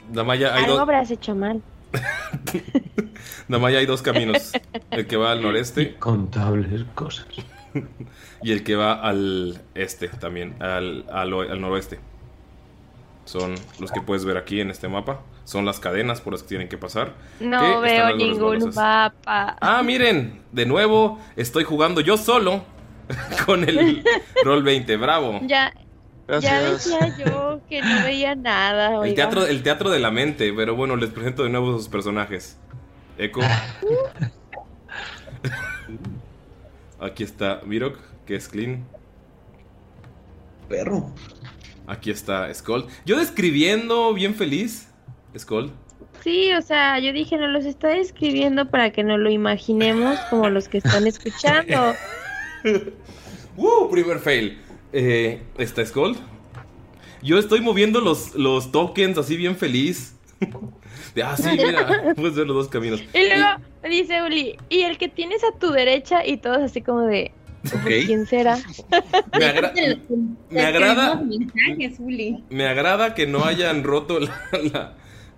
Damaya, hay, Algo dos, habrás hecho mal. Damaya, hay dos caminos. El que va al noreste Contables cosas. y el que va al este también, al, al, noroeste. Son los que puedes ver aquí en este mapa. Son las cadenas por las que tienen que pasar. No veo ningún mapa. Ah, miren, de nuevo estoy jugando yo solo con el Roll 20. Bravo. Ya, ya decía yo que no veía nada. El teatro, el teatro de la mente, pero bueno, les presento de nuevo sus personajes. Echo. Aquí está Mirok, que es Clean. Perro. Aquí está Skull. Yo describiendo bien feliz. Skull. Sí, o sea, yo dije, no los está describiendo para que nos lo imaginemos como los que están escuchando. ¡Uh! Primer fail. Eh, está Skull. Yo estoy moviendo los, los tokens así bien feliz. De, ah, sí, mira. Puedes ver los dos caminos. Y luego dice Uli, y el que tienes a tu derecha y todos así como de... ¿Quién será? Me, agra- me agrada, mensajes, Uli. me agrada que no hayan roto la, la-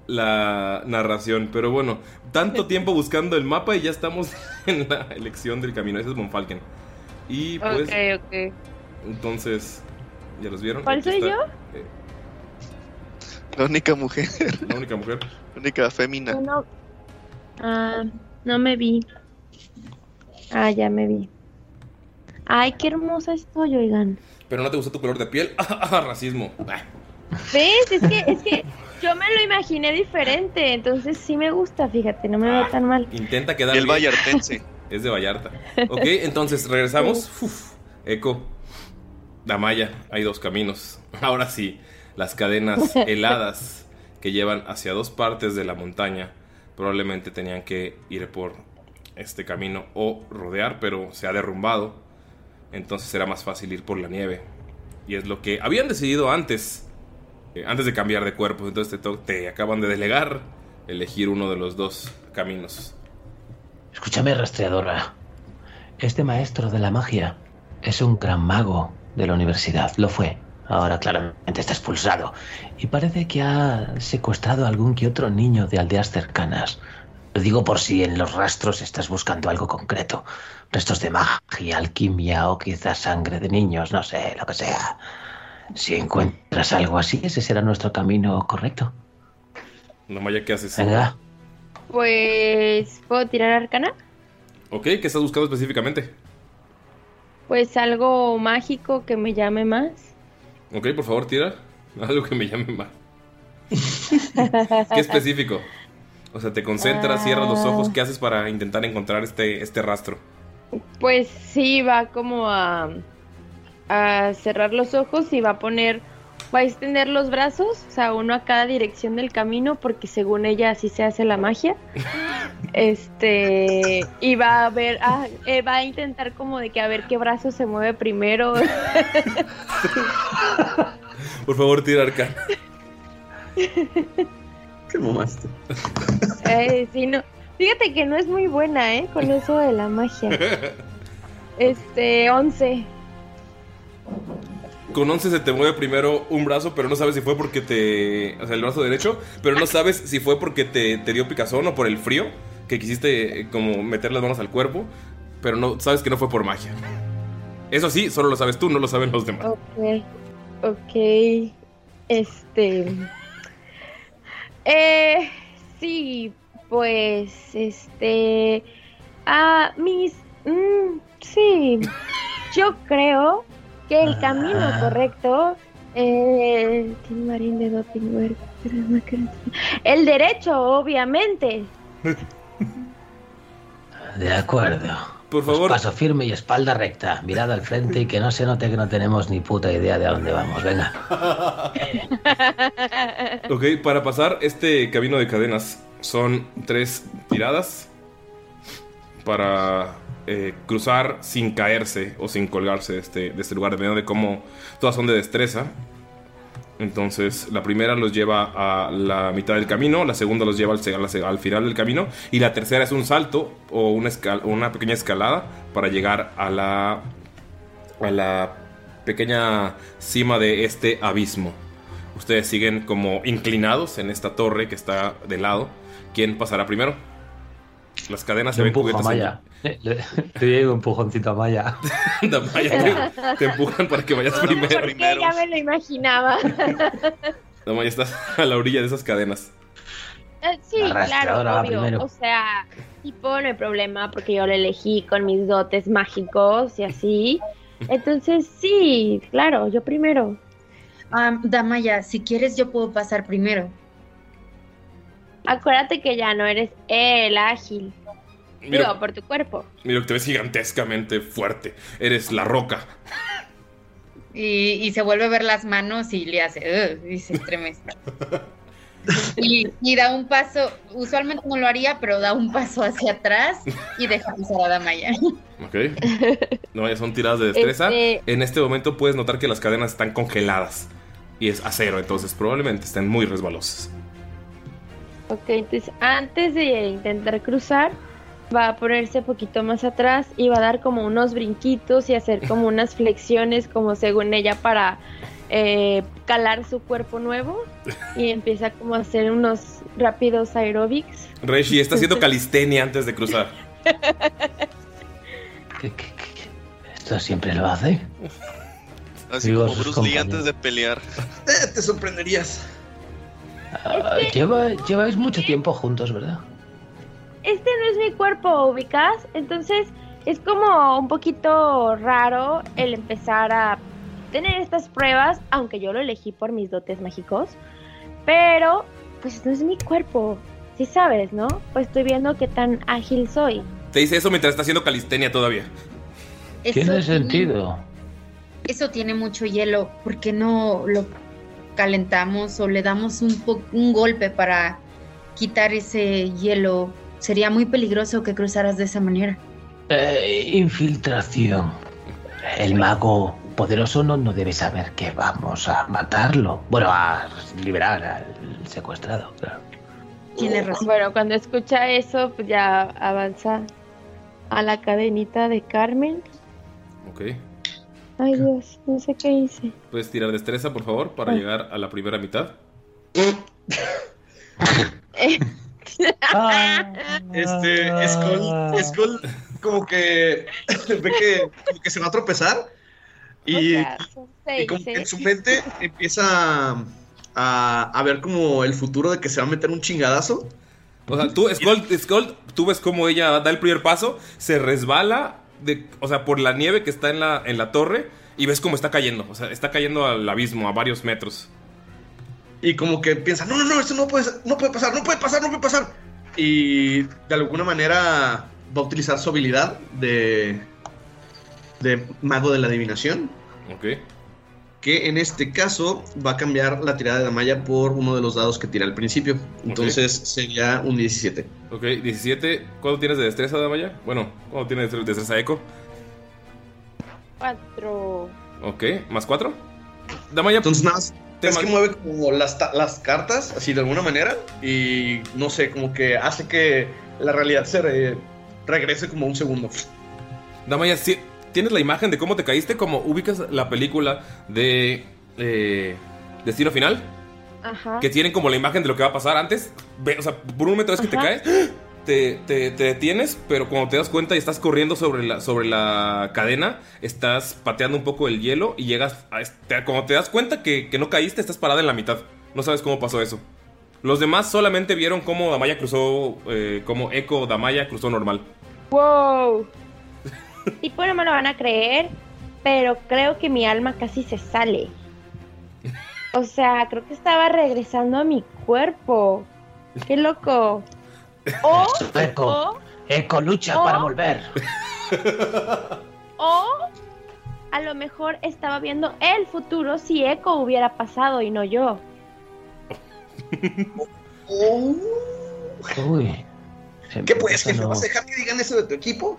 la narración, pero bueno, tanto tiempo buscando el mapa y ya estamos en la elección del camino. Ese es Monfalken. Y pues, ok, ok. entonces, ¿ya los vieron? ¿Cuál Aquí soy está, yo? eh, La única mujer, la única mujer. la única fémina. No. Ah, no me vi. Ah, ya me vi. Ay, qué hermosa estoy, oigan. Pero no te gustó tu color de piel. Ah, racismo. Ah. ¿Ves? Es que, es que yo me lo imaginé diferente, entonces sí me gusta, fíjate, no me veo tan mal. Intenta quedar Y el bien. vallartense. Es de Vallarta. Ok, entonces regresamos. Uf, eco. Damaya, hay dos caminos. Ahora sí, las cadenas heladas que llevan hacia dos partes de la montaña probablemente tenían que ir por este camino o rodear, pero se ha derrumbado. Entonces será más fácil ir por la nieve. Y es lo que habían decidido antes, eh, antes de cambiar de cuerpo. Entonces te, te acaban de delegar elegir uno de los dos caminos. Escúchame, rastreadora. Este maestro de la magia es un gran mago de la universidad. Lo fue. Ahora claramente está expulsado. Y parece que ha secuestrado a algún que otro niño de aldeas cercanas. Lo digo por si en los rastros estás buscando algo concreto. Restos de magia, alquimia o quizás sangre de niños, no sé, lo que sea. Si encuentras algo así, ese será nuestro camino correcto. Damaya, ¿qué haces? Venga. Pues, ¿puedo tirar arcana? Ok, ¿qué estás buscando específicamente? Pues algo mágico que me llame más. Ok, por favor, tira. Algo que me llame más. ¿Qué específico? O sea, te concentras, cierras los ojos. ¿Qué haces para intentar encontrar este, este rastro? Pues sí, va como a, a cerrar los ojos y va a poner, va a extender los brazos, o sea, uno a cada dirección del camino, porque según ella así se hace la magia. Este, y va a ver, ah, eh, va a intentar como de que a ver qué brazo se mueve primero. Por favor, tira arcana. ¿Qué mamaste? Eh, sí, no. Fíjate que no es muy buena, ¿eh? Con eso de la magia. Este, 11. Con 11 se te mueve primero un brazo, pero no sabes si fue porque te. O sea, el brazo derecho, pero no sabes si fue porque te, te dio picazón o por el frío, que quisiste eh, como meter las manos al cuerpo, pero no sabes que no fue por magia. Eso sí, solo lo sabes tú, no lo saben los demás. Ok, ok, este... Eh, sí, pues, este... Ah, mis... mm, sí, yo creo que el camino Ah. correcto... Eh, Tim Marín de Doping El derecho, obviamente. De acuerdo. Por Pues favor, paso firme y espalda recta. Mirada al frente y que no se note que no tenemos ni puta idea de a dónde vamos. Venga. ok, para pasar este camino de cadenas son tres tiradas para eh, cruzar sin caerse o sin colgarse de este, de este lugar, dependiendo de cómo todas son de destreza. Entonces, la primera los lleva a la mitad del camino, la segunda los lleva al, final del camino, y la tercera es un salto o una, escal- o una pequeña escalada para llegar a la, a la pequeña cima de este abismo. Ustedes siguen como inclinados en esta torre que está de lado. ¿Quién pasará primero? Las cadenas se ven cubiertas en-. Le, le- le doy un empujoncito a Maya. Damaya, te, te empujan para que vayas primero. Porque ya me lo imaginaba. Damaya, estás a la orilla de esas cadenas. Eh, Sí, La claro, obvio. primero. O sea, tipo, no hay problema porque yo lo elegí con mis dotes mágicos y así. Entonces, sí, claro, yo primero. Ah, Damaya, si quieres yo puedo pasar primero. Acuérdate que ya no eres el ágil. Mira, Digo, por tu cuerpo. mira que te ves gigantescamente fuerte. Eres la roca. Y, y se vuelve a ver las manos y le hace, "Ugh", y se estremece. Y, y da un paso, usualmente no lo haría, pero da un paso hacia atrás y deja pasar a Damaya. Ok. No, ya son tiradas de destreza. Este- En este momento puedes notar que las cadenas están congeladas. Y es acero, entonces probablemente estén muy resbalosas. Ok, entonces antes de intentar cruzar, va a ponerse poquito más atrás y va a dar como unos brinquitos y hacer como unas flexiones como según ella para eh, calar su cuerpo nuevo y empieza como a hacer unos rápidos aerobics. Reshi está haciendo calistenia antes de cruzar. ¿Esto siempre lo hace? Así Digo como Bruce Lee compañeros. antes de pelear. Eh, te sorprenderías. Lleva- lleváis mucho tiempo juntos, ¿verdad? Este no es mi cuerpo, ubicas. Entonces es como un poquito raro el empezar a tener estas pruebas, aunque yo lo elegí por mis dotes mágicos. Pero, pues no es mi cuerpo. Sí sabes, ¿no? Pues estoy viendo qué tan ágil soy. Te dice eso mientras está haciendo calistenia todavía. Eso Tiene sentido. Eso tiene mucho hielo. ¿Por qué no lo calentamos o le damos un, po- un golpe para quitar ese hielo? Sería muy peligroso que cruzaras de esa manera. Eh, infiltración. El mago poderoso no, no debe saber que vamos a matarlo. Bueno, a liberar al secuestrado, claro. Tienes razón. Bueno, cuando escucha eso, pues ya avanza a la cadenita de Carmen. Ok. Ay Dios, no sé qué hice. Puedes tirar destreza, por favor, para Ah. llegar a la primera mitad. Este, Skull, Skull como que ve que, como que se va a tropezar y, O sea, son y seis, como que en su mente empieza a, a ver como el futuro de que se va a meter un chingadazo. O sea, tú, Skull, Skull, tú ves cómo ella da el primer paso, se resbala, de, o sea, por la nieve que está en la, en la torre, y ves cómo está cayendo. O sea, está cayendo al abismo a varios metros. Y como que piensa, no, no, no, esto no puede, no puede pasar, no puede pasar, no puede pasar. Y de alguna manera va a utilizar su habilidad de, de mago de la adivinación. Ok. Que en este caso va a cambiar la tirada de Damaya por uno de los dados que tira al principio. Entonces sería un 17. Ok, 17. ¿Cuánto tienes de destreza, Damaya? Bueno, ¿cuánto tienes de destreza Eco? Cuatro. Ok, ¿más 4? Damaya. Entonces nada más. Te Es que mueve como las, ta- las cartas, así de alguna manera, y no sé, como que hace que la realidad se re- regrese como un segundo. Damaya, ¿sí- ¿tienes la imagen de cómo te caíste? Como ubicas la película de eh, Destino Final? Ajá. Que tienen como la imagen de lo que va a pasar antes. Ve, o sea, por un momento es que te caes, te, te- te detienes, pero cuando te das cuenta y estás corriendo sobre la, sobre la cadena, estás pateando un poco el hielo y llegas a... este- Cuando te das cuenta que, que no caíste, estás parada en la mitad. No sabes cómo pasó eso. Los demás solamente vieron cómo Damaya cruzó, eh, como Echo Damaya cruzó normal. Wow. Tipo no me lo van a creer, pero creo que mi alma casi se sale. O sea, creo que estaba regresando a mi cuerpo. Qué loco. O, Eco, o, Eco, lucha para volver. o a lo mejor estaba viendo el futuro si Echo hubiera pasado y no yo. Uy. ¿Qué pues, jefe? ¿Vas a dejar que digan eso de tu equipo?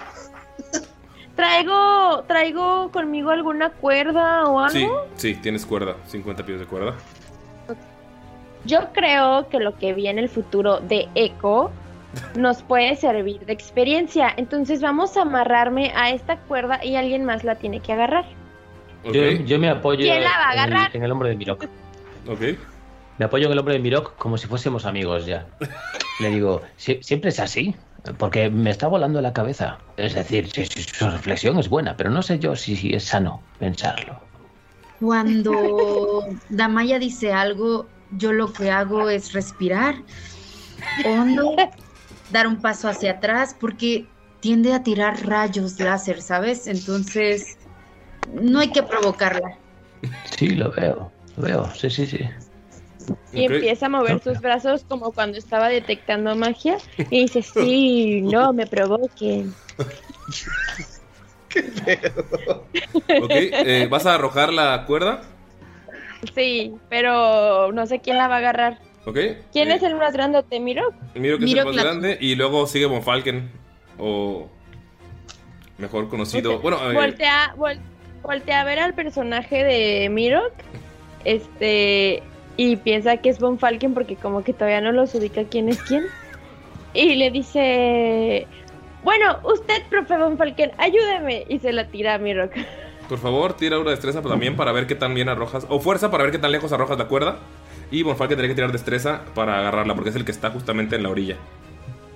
Traigo, traigo conmigo alguna cuerda o algo. Sí, sí, tienes cuerda, 50 pies de cuerda. Yo creo que lo que vi en el futuro de Echo nos puede servir de experiencia. Entonces vamos a amarrarme a esta cuerda y alguien más la tiene que agarrar. Yo, yo me apoyo ¿Quién la va a en el- agarrar? en el hombro de Mirok. Ok. Me apoyo en el hombro de Mirok como si fuésemos amigos ya. Le digo, "Sie- siempre es así, porque me está volando la cabeza. Es decir, su reflexión es buena, pero no sé yo si, si es sano pensarlo. Cuando Damaya dice algo, yo lo que hago es respirar hondo, dar un paso hacia atrás, porque tiende a tirar rayos láser, ¿sabes? Entonces, no hay que provocarla. Sí, lo veo, lo veo, sí, sí, sí. Y empieza a mover sus brazos como cuando estaba detectando magia. Y dice, sí, no me provoquen. Ok, eh, ¿vas a arrojar la cuerda? Sí, pero no sé quién la va a agarrar. Ok. ¿Quién eh, es el más grande? ¿Te miro? Miro que es el más grande y luego sigue Von Falken. O mejor conocido. Bueno, eh, Voltea, vol- voltea a ver al personaje de Mirok. Este. Y piensa que es Von Falken porque como que todavía no los ubica quién es quién. Y le dice. Bueno, usted, profe Von Falken, ayúdeme. Y se la tira a mi roca. Por favor, tira una destreza también para ver qué tan bien arrojas. O fuerza para ver qué tan lejos arrojas la cuerda. Y Bonfalken tendría que tirar destreza para agarrarla porque es el que está justamente en la orilla.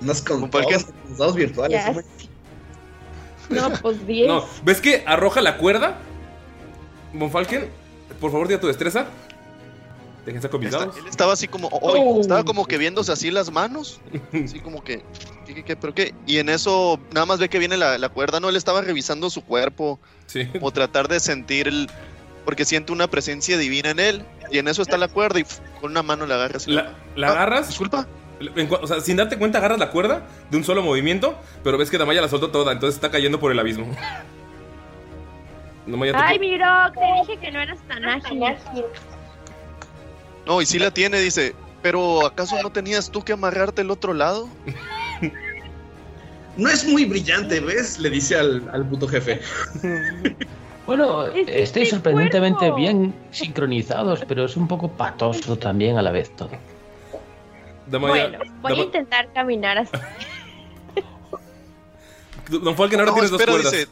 Unas con Bonfalken. todos los dados virtuales. No, pues 10. No, ¿ves que arroja la cuerda? Bonfalken, por favor, tira tu destreza. Déjense dados. él estaba así como, oh, estaba como que viéndose así las manos, así como que, ¿qué, qué, qué, pero qué? Y en eso nada más ve que viene la, la cuerda, no, él estaba revisando su cuerpo Sí. o tratar de sentir el, porque siente una presencia divina en él y en eso está la cuerda y con una mano la agarra así. La, la Ah, agarras. Disculpa. o sea, sin darte cuenta, agarras la cuerda de un solo movimiento. Pero ves que Damaya la soltó toda, entonces está cayendo por el abismo. Damaya, tú- Ay, mi rock, te dije que no eras tan ágil. No, y sí la tiene, dice, pero ¿acaso no tenías tú que amarrarte el otro lado? No es muy brillante, ¿ves? Le dice al, al puto jefe. Bueno, Es estáis este sorprendentemente cuerpo. bien sincronizados, pero es un poco patoso también a la vez todo. Bueno, voy a intentar caminar así. Don Falken ahora No, tienes dos cuerdas. dice,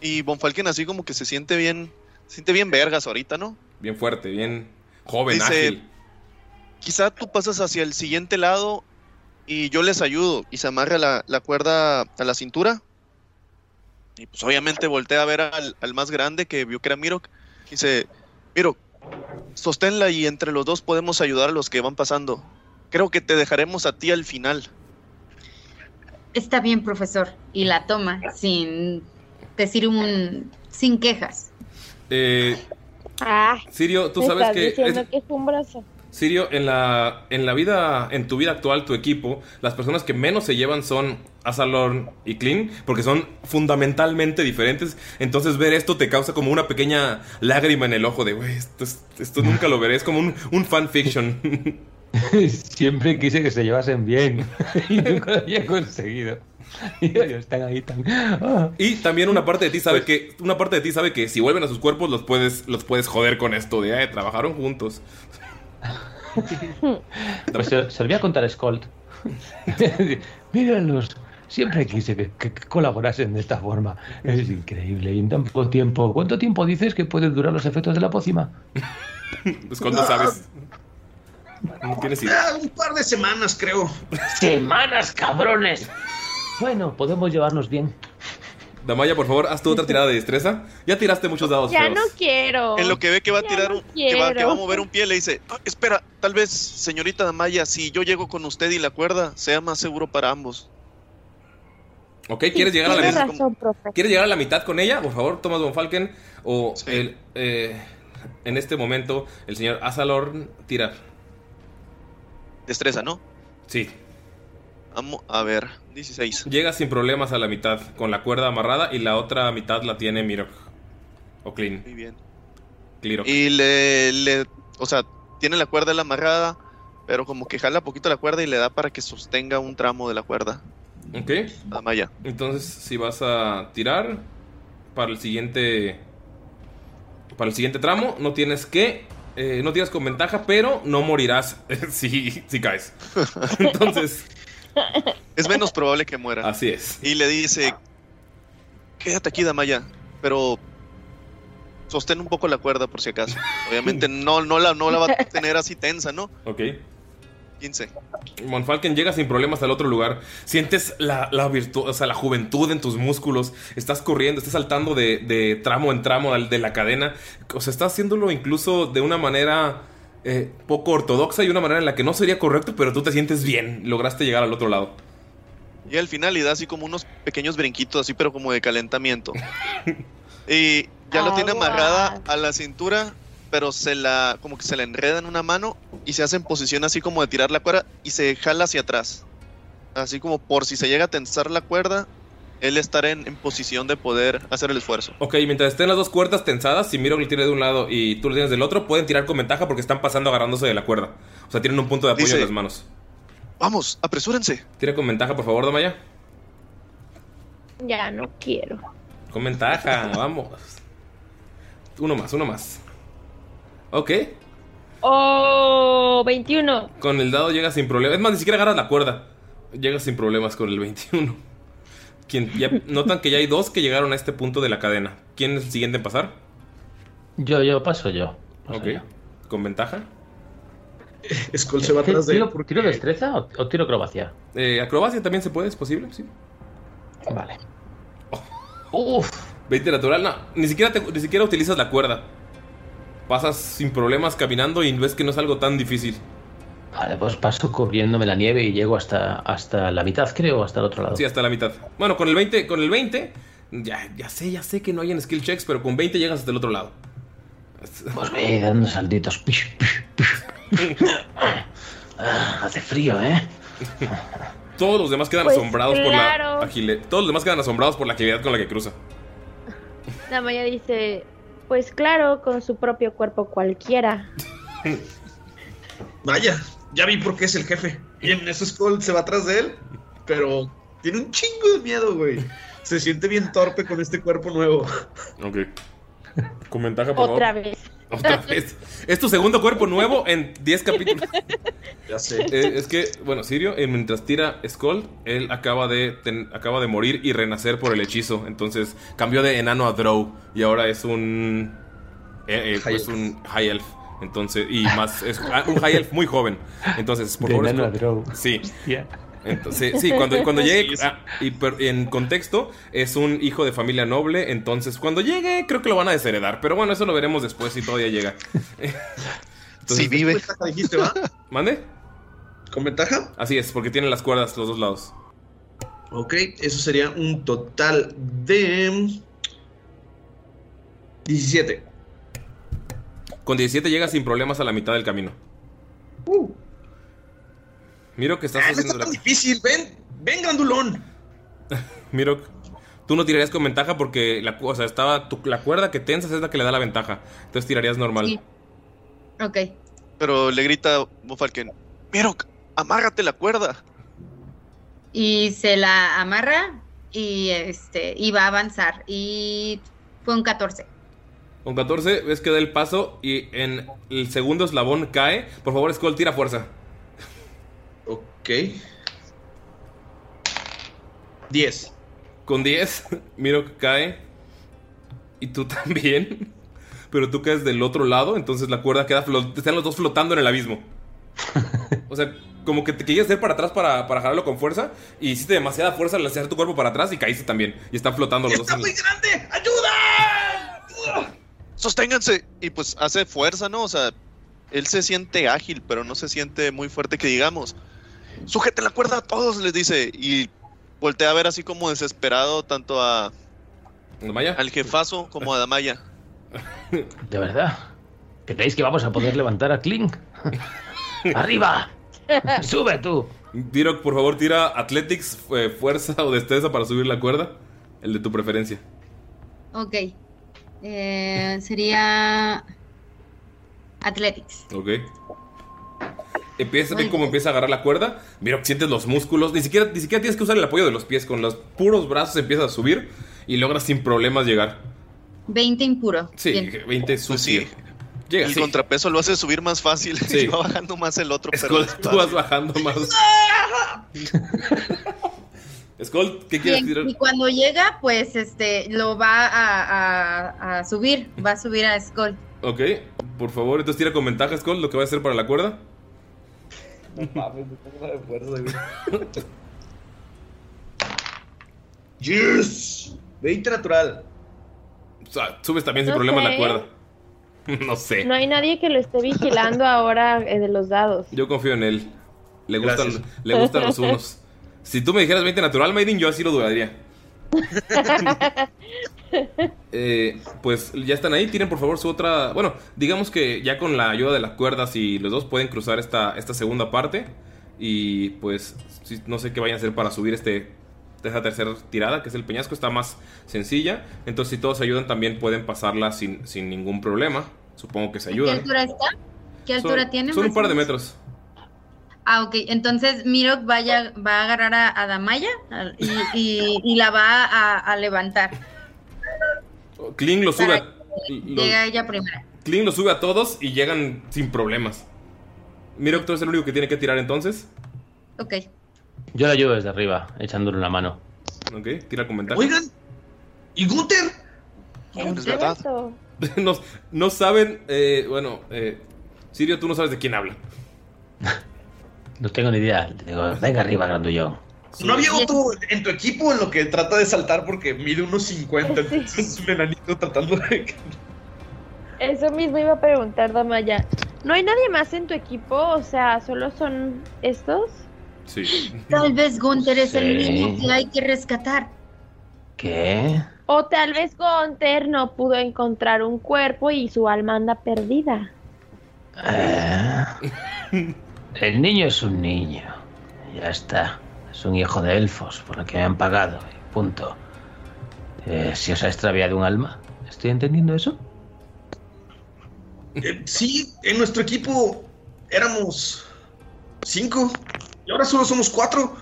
y Bonfalken así como que se siente bien, se siente bien vergas ahorita, ¿no? Bien fuerte, bien joven, Dice- ágil. Quizá tú pasas hacia el siguiente lado y yo les ayudo y se amarra la, la cuerda a la cintura. Y pues obviamente voltea a ver al, al más grande que vio que era Mirok. Y dice, Mirok, sosténla y entre los dos podemos ayudar a los que van pasando. Creo que te dejaremos a ti al final. Está bien, profesor. Y la toma sin decir un. sin quejas. Eh, Ah, Sirio, tú me sabes estás que. diciendo es- que es un brazo. Sirio, en la, en la vida, en tu vida actual, tu equipo, las personas que menos se llevan son Azalorn y Clean, porque son fundamentalmente diferentes. Entonces ver esto te causa como una pequeña lágrima en el ojo de, güey, esto, es- esto nunca lo veré. Es como un, un fanfiction. Siempre quise que se llevasen bien y nunca lo había conseguido. Y están ahí tan. ah. y también una parte de ti sabe que, una parte de ti sabe que si vuelven a sus cuerpos los puedes, los puedes joder con esto de, eh, trabajaron juntos. Pues se, se lo voy a contar a Skolt. Míralos. Siempre quise que, que- que colaborasen de esta forma. Es increíble. Y en tan poco tiempo. ¿Cuánto tiempo dices que pueden durar los efectos de la pócima? Pues cuando sabes. No tienes idea. Ah, un par de semanas, creo. ¡Semanas, cabrones! Bueno, podemos llevarnos bien. Damaya, por favor, haz tu otra tirada de destreza. Ya tiraste muchos dados Ya feos. no quiero. En lo que ve que va a Ya tirar no un, que va, que va a mover un pie, le dice, "Ah, espera, tal vez, señorita Damaya, si yo llego con usted y la cuerda, sea más seguro para ambos. Ok, ¿quieres llegar a la razón, profe. ¿Quieres llegar a la mitad con ella? Por favor, Thomas Von Falken. O Sí. el, eh, en este momento, el señor Azalorn tira. Destreza, ¿no? Sí. Vamos a ver, 16. Llega sin problemas a la mitad, con la cuerda amarrada y la otra mitad la tiene Mirok. O Clean. Muy bien. Clearok. Y le, le, o sea, tiene la cuerda él amarrada, pero como que jala poquito la cuerda y le da para que sostenga un tramo de la cuerda Ok. a Damaya. Entonces, si vas a tirar para el siguiente. Para el siguiente tramo, no tienes que. eh, no tienes con ventaja, pero no morirás si, si caes. Entonces, Es menos probable que muera. así es. Y le dice, quédate aquí, Damaya, pero sostén un poco la cuerda por si acaso. Obviamente no, no, la, no la va a tener así tensa, ¿no? Ok. 15. Monfalken llega sin problemas al otro lugar. Sientes la, la virtud, o sea, la juventud en tus músculos. Estás corriendo, estás saltando de, de tramo en tramo de la cadena. O sea, estás haciéndolo incluso de una manera eh, poco ortodoxa y una manera en la que no sería correcto, pero tú te sientes bien. Lograste llegar al otro lado. Y al final le da así como unos pequeños brinquitos, así, pero como de calentamiento. y ya lo tiene Aguas. amarrada a la cintura, pero se la, como que se la enreda en una mano y se hace en posición así como de tirar la cuerda y se jala hacia atrás. Así como por si se llega a tensar la cuerda, él estará en, en posición de poder hacer el esfuerzo. Ok, mientras estén las dos cuerdas tensadas, si Miro le tiene de un lado y tú lo tienes del otro, pueden tirar con ventaja porque están pasando agarrándose de la cuerda. O sea, tienen un punto de apoyo Dice- en las manos. Vamos, apresúrense. Tira con ventaja, por favor, Damaya. Ya no quiero. Con ventaja, vamos. Uno más, uno más. Ok. Oh, 21. Con el dado llega sin problemas. Es más, ni siquiera agarras la cuerda. Llega sin problemas con el 21. Quien ya notan que ya hay dos que llegaron a este punto de la cadena. ¿Quién es el siguiente en pasar? Yo, yo, paso yo. Paso Ok. yo. ¿Con ventaja? Skull se va ¿Qué- atrás de ¿Tiro, ¿Tiro destreza o, o tiro acrobacia? Eh, acrobacia también se puede, es posible, sí. Vale. Uf. 20 natural, no, ni siquiera, te- ni siquiera utilizas la cuerda. Pasas sin problemas caminando y ves que no es algo tan difícil. Vale, pues paso cubriéndome la nieve y llego hasta, hasta la mitad, creo, hasta el otro lado. Sí, hasta la mitad. Bueno, con el 20, con el 20, ya, ya sé, ya sé que no hay en skill checks, pero con 20 llegas hasta el otro lado. Pues ve dando saltitos. Pish, pish, pish. Ah, hace frío, ¿eh? Todos los demás quedan Pues asombrados claro. por la agilidad. Todos los demás quedan asombrados por la agilidad con la que cruza. Damaya dice, pues claro, con su propio cuerpo cualquiera. Vaya, ya vi por qué es el jefe. Y en eso Skull se va atrás de él, pero tiene un chingo de miedo, güey. Se siente bien torpe con este cuerpo nuevo. Ok. Con ventaja, por Otra favor. vez. Otra vez. Es tu segundo cuerpo nuevo en 10 capítulos. Ya sé. Eh, es que, bueno, Sirio, eh, mientras tira Skull, él acaba de, ten- acaba de morir y renacer por el hechizo. Entonces cambió de enano a Drow y ahora es un. eh, eh, High pues un High Elf. Entonces, y más, es ah, un High Elf muy joven. Entonces, por De favor. Sí. Hostia. Entonces, sí, cuando, cuando llegue, ah, y per- en contexto, es un hijo de familia noble, entonces cuando llegue creo que lo van a desheredar, pero bueno, eso lo veremos después si todavía llega. Entonces, Si vive. Ventaja, dijiste, ¿va? ¿Mande? ¿Con ventaja? Así es, porque tienen las cuerdas los dos lados. Ok, eso sería un total de 17. Con 17 llega sin problemas a la mitad del camino. Miro que estás Ah, no haciendo está tan la... difícil, ven, ven, grandulón. Miro, tú no tirarías con ventaja porque la, o sea, estaba tu- la cuerda que tensas es la que le da la ventaja. Entonces tirarías normal. Sí. Ok. Pero le grita Bofalken, Mirok, amárrate la cuerda. Y se la amarra y este y va a avanzar. Y fue un 14. Con 14 ves que da el paso y en el segundo eslabón cae. Por favor, Skull, tira fuerza. Ok. 10. Con 10, miro que cae. Y tú también. Pero tú caes del otro lado, entonces la cuerda queda flotando. Están los dos flotando en el abismo. O sea, como que te querías hacer para atrás para, para jalarlo con fuerza. Y hiciste demasiada fuerza al hacer tu cuerpo para atrás y caíste también. Y están flotando los dos. ¡Está muy el- grande! ¡Ayuda! Sosténganse. Y pues hace fuerza, ¿no? O sea, él se siente ágil, pero no se siente muy fuerte que digamos. Sujeten la cuerda a todos, les dice. Y voltea a ver así como desesperado tanto a, Maya. al jefazo como a Damaya. ¿De verdad? ¿Creéis que vamos a poder levantar a Kling? ¡Arriba! ¡Sube tú! Tiro, por favor, tira Athletics, eh, fuerza o destreza para subir la cuerda. El de tu preferencia. Ok. Eh, sería Athletics. Ok. Empieza, ven cómo empieza a agarrar la cuerda. Mira, sientes los músculos. Ni siquiera, ni siquiera tienes que usar el apoyo de los pies. Con los puros brazos empiezas a subir y logras sin problemas llegar. 20 impuro. Sí, Bien. 20 sucio. sí. Llega, el sí. contrapeso lo hace subir más fácil Sí. y va bajando más el otro. pero despacio. tú vas bajando más. Skull, ¿qué quieres Bien, tirar? Y cuando llega, pues este lo va a, a- a subir. Va a subir a Skull. Ok, por favor, entonces tira con ventaja, Skull, lo que va a hacer para la cuerda. No mames, me pongo de fuerza, güey. ¡Yes! 20 natural. O sea, subes también sin No problemas la sé. cuerda. no sé. No hay nadie que lo esté vigilando ahora eh, de los dados. Yo confío en él. Le gustan, le gustan los unos. Si tú me dijeras 20 natural, Maiden, yo así lo dudaría. Eh, pues ya están ahí, tienen por favor su otra... Bueno, digamos que ya con la ayuda de las cuerdas y los dos pueden cruzar esta, esta segunda parte. Y pues no sé qué vayan a hacer para subir este, esta tercera tirada, que es el peñasco, está más sencilla. Entonces si todos ayudan también pueden pasarla sin, sin ningún problema. Supongo que se ¿Qué ayudan. altura está? ¿Qué altura Son- tiene? Son un par de metros. Ah, ok. Entonces Mirok vaya, va a agarrar a, a Damaya y, y- y la va a, a levantar. Kling lo sube. A- lo- Llega ella primero. Kling lo sube a todos y llegan sin problemas. Mira, tú es el único que tiene que tirar entonces. Ok. Yo la ayudo desde arriba, echándole una mano. Ok, tira con ventaja. Oigan, ¿y Gunther? Es verdad. no, no saben, eh, bueno, eh, Sirio, tú no sabes de quién habla. No tengo ni idea. Digo, venga arriba, grandullón. ¿No había otro en tu equipo en lo que trata de saltar porque mide unos 50? entonces Es un enanito tratando de... Eso mismo iba a preguntar, Damaya. ¿No hay nadie más en tu equipo? O sea, ¿solo son estos? Sí. Tal vez Gunther es el Sí. niño que hay que rescatar. ¿Qué? O tal vez Gunther no pudo encontrar un cuerpo y su alma anda perdida. Eh, El niño es un niño. Ya está. Es un hijo de elfos, por lo que me han pagado. Punto. Eh, si os ha extraviado un alma. ¿Estoy entendiendo eso? Eh, sí, en nuestro equipo éramos cinco y ahora solo somos cuatro.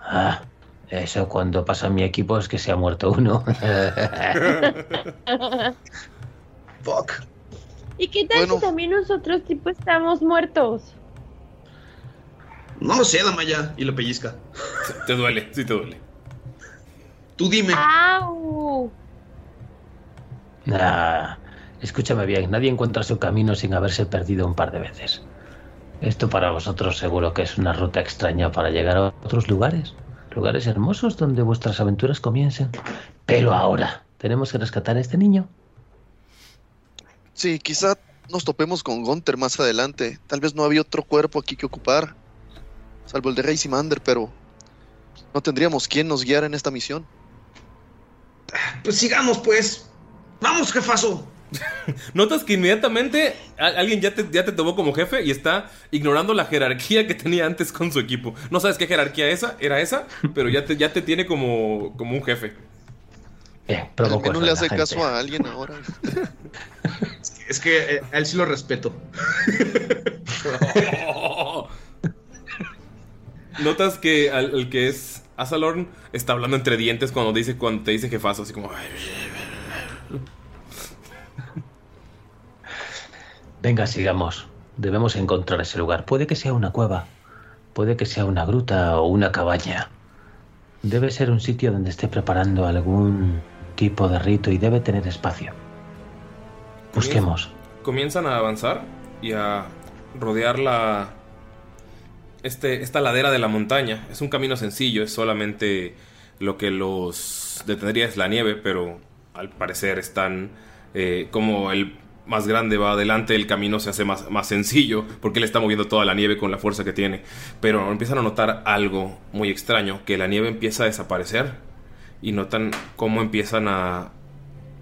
Ah, eso cuando pasa en mi equipo es que se ha muerto uno. Fuck. ¿Y qué tal Bueno. si también nosotros tipo estamos muertos? No lo sé, Damaya. Y lo pellizca. Te duele, sí te duele. Tú dime. ¡Au! Ah, escúchame bien, nadie encuentra su camino sin haberse perdido un par de veces. Esto para vosotros seguro que es una ruta extraña para llegar a otros lugares. Lugares hermosos donde vuestras aventuras comiencen. Pero ahora tenemos que rescatar a este niño. Sí, quizá nos topemos con Gunther más adelante. Tal vez no había otro cuerpo aquí que ocupar. Salvo el de Rey Simander, pero no tendríamos quien nos guiara en esta misión. Pues sigamos, pues. Vamos, jefazo. Notas que inmediatamente alguien ya te, ya te tomó como jefe y está ignorando la jerarquía que tenía antes con su equipo. No sabes qué jerarquía esa, era esa, pero ya te, ya te tiene como, como un jefe. Bien, eso le hace gente. caso a alguien ahora. Es que eh, a él sí lo respeto. Notas que al, el que es Asalorn está hablando entre dientes cuando dice cuando te dice jefazo, así como Venga, sigamos. Debemos encontrar ese lugar. Puede que sea una cueva, puede que sea una gruta o una cabaña. Debe ser un sitio donde esté preparando algún tipo de rito y debe tener espacio. Busquemos. comienzan a avanzar y a rodear la este, esta ladera de la montaña. Es un camino sencillo, es solamente lo que los detendría es la nieve, pero al parecer están eh, como el más grande va adelante, el camino se hace más, más sencillo porque él está moviendo toda la nieve con la fuerza que tiene. Pero empiezan a notar algo muy extraño, que la nieve empieza a desaparecer y notan cómo empiezan a,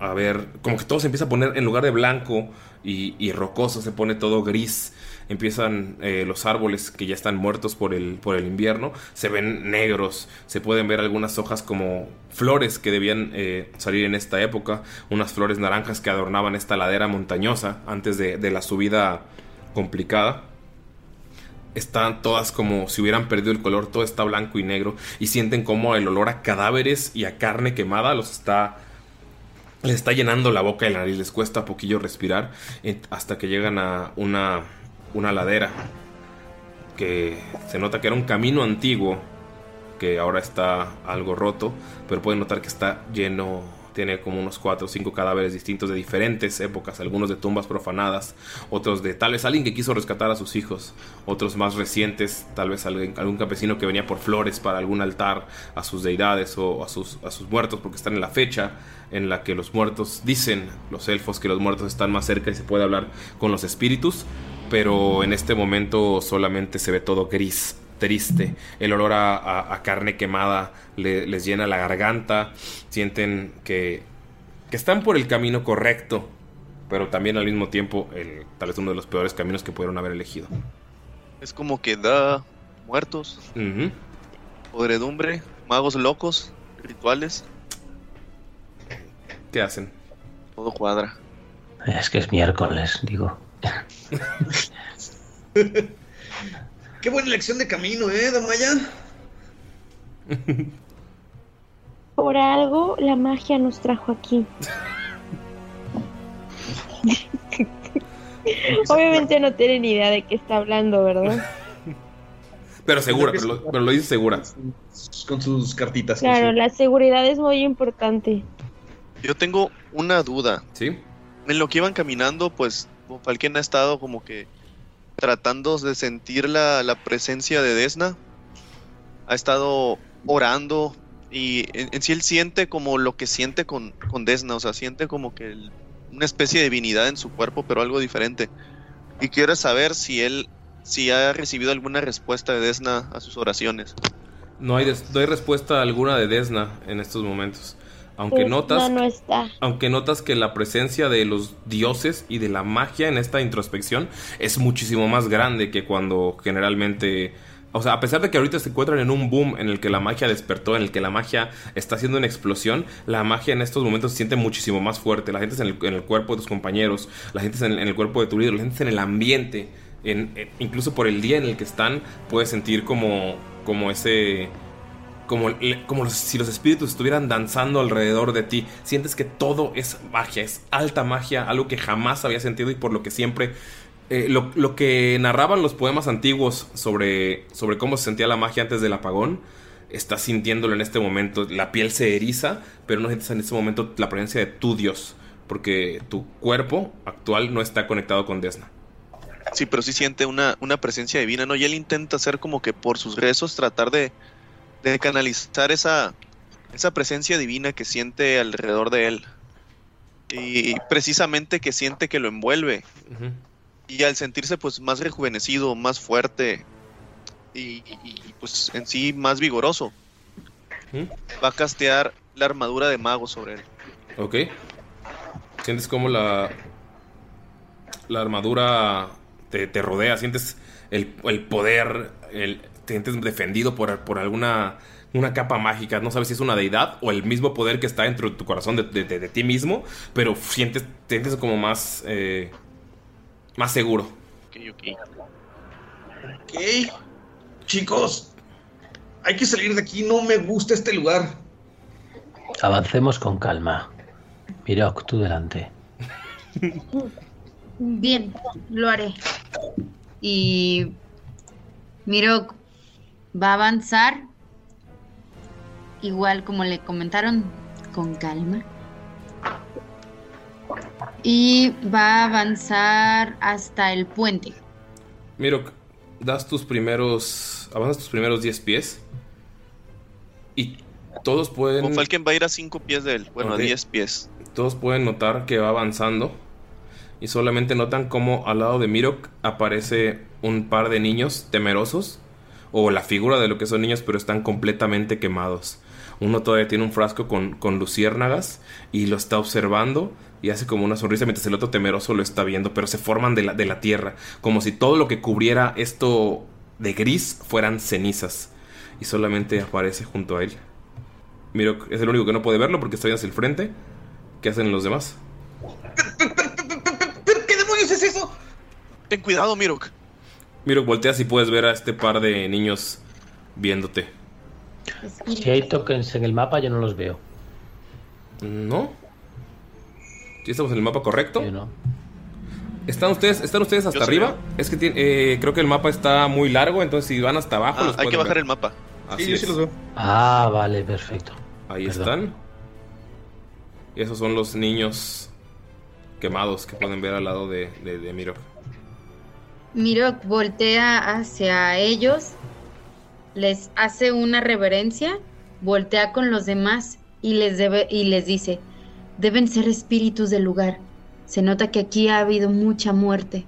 a ver, como que todo se empieza a poner en lugar de blanco y, rocoso, se pone todo gris. Empiezan eh, los árboles que ya están muertos por el, por el invierno, se ven negros, se pueden ver algunas hojas como flores que debían eh, salir en esta época, unas flores naranjas que adornaban esta ladera montañosa antes de, de la subida complicada están todas como si hubieran perdido el color, todo está blanco y negro y sienten como el olor a cadáveres y a carne quemada los está les está llenando la boca y la nariz, les cuesta poquillo respirar eh, hasta que llegan a una una ladera que se nota que era un camino antiguo que ahora está algo roto, pero pueden notar que está lleno, tiene como unos 4 o 5 cadáveres distintos de diferentes épocas, algunos de tumbas profanadas, otros de tal vez alguien que quiso rescatar a sus hijos, otros más recientes, tal vez algún campesino que venía por flores para algún altar a sus deidades o a sus, a sus muertos, porque están en la fecha en la que los muertos dicen los elfos que los muertos están más cerca y se puede hablar con los espíritus, pero en este momento solamente se ve todo gris, triste. El olor a, a- a carne quemada le- les llena la garganta. Sienten que, que están por el camino correcto, pero también al mismo tiempo el, tal vez uno de los peores caminos que pudieron haber elegido. Es como que da muertos, podredumbre, magos locos, rituales, ¿Qué hacen? todo cuadra. Es que es miércoles, digo. Qué buena elección de camino, ¿eh, Damaya? Por algo la magia nos trajo aquí. Obviamente no tiene ni idea de qué está hablando, ¿verdad? Pero segura, pero lo, pero lo dice segura. con sus cartitas. Claro, su- la seguridad es muy importante. Yo tengo una duda. ¿Sí? En lo que iban caminando, pues Falken ha estado como que tratando de sentir la, la presencia de Desna. Ha estado orando y en, en sí él siente como lo que siente con, con Desna, o sea, siente como que el- una especie de divinidad en su cuerpo, pero algo diferente. Y quiere saber si él, si ha recibido alguna respuesta de Desna a sus oraciones. No hay, des- no hay respuesta alguna de Desna en estos momentos. Aunque notas, No, no está. aunque notas que la presencia de los dioses y de la magia en esta introspección es muchísimo más grande que cuando generalmente... O sea, a pesar de que ahorita se encuentran en un boom en el que la magia despertó, en el que la magia está haciendo una explosión, la magia en estos momentos se siente muchísimo más fuerte. La gente es en el, en el cuerpo de tus compañeros, la gente es en, en el cuerpo de tu líder, la gente es en el ambiente. En, en- incluso por el día en el que están, puedes sentir como, como ese como, como si los espíritus estuvieran danzando alrededor de ti. Sientes que todo es magia, es alta magia, algo que jamás había sentido y por lo que siempre... eh, lo, lo que narraban los poemas antiguos sobre, sobre cómo se sentía la magia antes del apagón, estás sintiéndolo en este momento. La piel se eriza, pero no sientes en este momento la presencia de tu dios, porque tu cuerpo actual no está conectado con Desna. Sí, pero sí siente una, una presencia divina, ¿no? Y él intenta hacer como que por sus rezos tratar de, de canalizar esa, esa presencia divina que siente alrededor de él. Y precisamente que siente que lo envuelve. Y al sentirse pues más rejuvenecido, más fuerte y, pues en sí más vigoroso, Ujú. va a castear la armadura de mago sobre él. Ok. Sientes como la. La armadura te, te rodea. Sientes el, el poder. El, te sientes defendido por, por alguna. Una capa mágica. No sabes si es una deidad o el mismo poder que está dentro de tu corazón de, de- de- de ti mismo. Pero sientes, te sientes como más. eh, más seguro. Ok, ok. Ok. Chicos, hay que salir de aquí. No me gusta este lugar. Avancemos con calma. Mirok, tú delante. Bien, lo haré. Y Miro va a avanzar, igual como le comentaron, con calma. Y va a avanzar hasta el puente. Miro, das tus primeros. Avanzas tus primeros 10 pies. Y todos pueden. Con Falken va a ir a 5 pies de él, bueno, a 10 pies. Todos pueden notar que va avanzando y solamente notan cómo al lado de Mirok aparece un par de niños temerosos o la figura de lo que son niños pero están completamente quemados. Uno todavía tiene un frasco con, con luciérnagas y lo está observando y hace como una sonrisa mientras el otro temeroso lo está viendo, pero se forman de la, de la tierra, como si todo lo que cubriera esto de gris fueran cenizas y solamente aparece junto a él. Mirok es el único que no puede verlo porque está hacia el frente. ¿Qué hacen los demás? ¿Pero qué demonios es eso? Ten cuidado, Mirok. Miro, volteas y puedes ver a este par de niños viéndote. Si hay tokens en el mapa, yo no los veo. ¿No? ¿Sí estamos en el mapa correcto? Yo no. ¿Están ustedes, ¿Están ustedes hasta arriba? veo. Es que tiene- eh, creo que el mapa está muy largo, entonces si van hasta abajo Ah, los hay que bajar ver. el mapa. Así sí, yo sí los veo. Ah, vale, perfecto. Ahí Perdón. están. Y esos son los niños quemados que pueden ver al lado de, de, de Miro. Miro voltea hacia ellos, les hace una reverencia, voltea con los demás y les, debe, y les dice, deben ser espíritus del lugar. Se nota que aquí ha habido mucha muerte.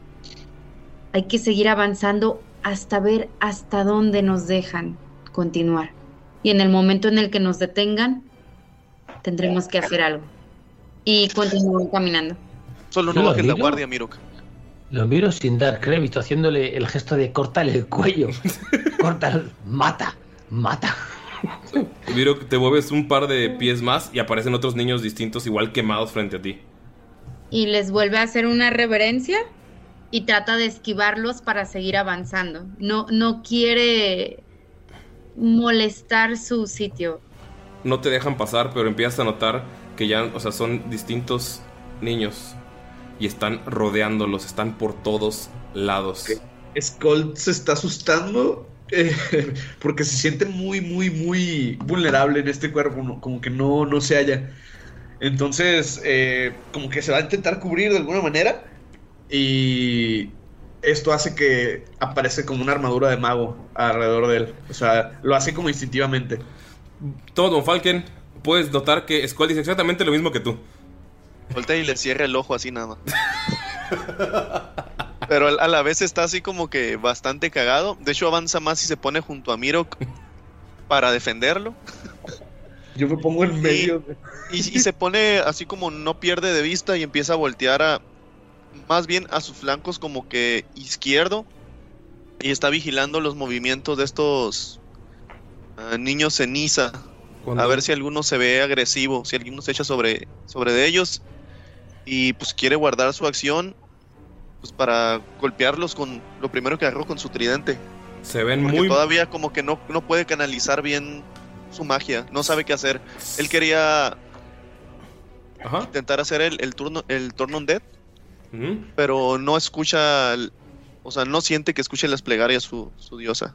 Hay que seguir avanzando hasta ver hasta dónde nos dejan continuar. Y en el momento en el que nos detengan, tendremos que hacer algo. Y continúan caminando. Solo no lo bajes la guardia, Mirok. Lo miro sin dar crédito, haciéndole el gesto de cortarle el cuello. Corta, mata, mata. Miro, te mueves un par de pies más y aparecen otros niños distintos igual quemados frente a ti. y les vuelve a hacer una reverencia y trata de esquivarlos para seguir avanzando. No, no quiere molestar su sitio. no te dejan pasar, pero empiezas a notar que ya, o sea, son distintos niños y están rodeándolos, están por todos lados. Skull se está asustando eh, porque se siente muy, muy, muy vulnerable en este cuerpo, ¿no? como que no, no se halla. Entonces, eh, como que se va a intentar cubrir de alguna manera y esto hace que aparece como una armadura de mago alrededor de él. O sea, lo hace como instintivamente. Todo, Don Falken, puedes notar que Skull dice exactamente lo mismo que tú. Voltea y le cierra el ojo así nada más. Pero a la vez está así como que bastante cagado. De hecho, avanza más y se pone junto a Mirok para defenderlo. Yo me pongo en medio. Y, y se pone así como no pierde de vista y empieza a voltear a. Más bien a sus flancos como que izquierdo. Y está vigilando los movimientos de estos ah, niños ceniza. A ver si alguno se ve agresivo, si alguno se echa sobre, sobre de ellos. Y pues quiere guardar su acción pues para golpearlos con lo primero que agarró con su tridente. Se ven Porque muy. todavía como que no, no puede canalizar bien su magia, no sabe qué hacer. Él quería Ajá. intentar hacer el, el turno, el turn on dead, pero no escucha, o sea, no siente que escuche las plegarias su, su diosa.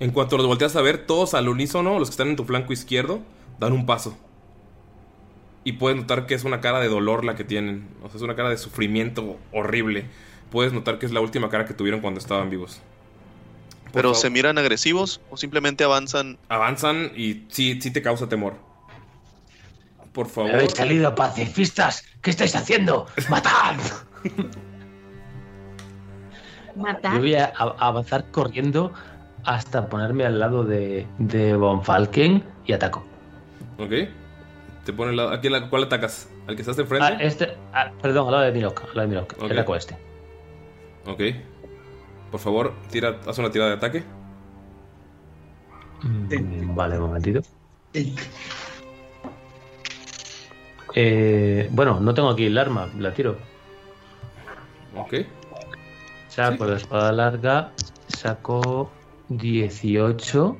En cuanto los volteas a ver, todos al unísono, los que están en tu flanco izquierdo, dan un paso. Y puedes notar que es una cara de dolor la que tienen. O sea, es una cara de sufrimiento horrible. Puedes notar que es la última cara que tuvieron cuando estaban vivos. Por Pero favor. se miran agresivos o simplemente avanzan. Avanzan y sí, sí te causa temor. Por favor. ¿Habéis salido pacifistas? ¿Qué estáis haciendo? ¡Matad! Matar. Yo voy a, a- avanzar corriendo hasta ponerme al lado de, de Von Falken y ataco. Ok. Te pone la, aquí la, ¿Cuál atacas? ¿Al que estás enfrente? Ah, este, ah, perdón, al lado de Mirok. Al lado de Mirok. Ok. Ataco a este. Ok. Por favor, tira, haz una tirada de ataque. Mm, Vale, un momentito. Eh, bueno, no tengo aquí el arma, la tiro. Ok. Saco la espada larga, saco 18.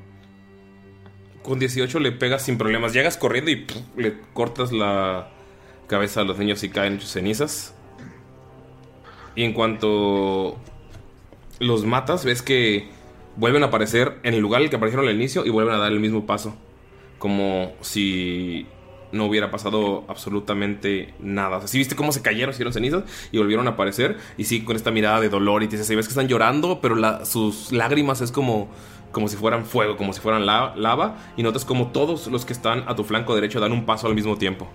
Con 18 le pegas sin problemas. Llegas corriendo y le cortas la cabeza a los niños y caen sus cenizas. Y en cuanto los matas, ves que vuelven a aparecer en el lugar en el que aparecieron al inicio y vuelven a dar el mismo paso. Como si no hubiera pasado absolutamente nada. O sea, viste cómo se cayeron, hicieron cenizas y volvieron a aparecer. Y sí, con esta mirada de dolor y te dices, "Sí, ves que están llorando, pero sus lágrimas es como, como si fueran fuego, como si fueran la- lava. Y notas como todos los que están a tu flanco derecho dan un paso al mismo tiempo.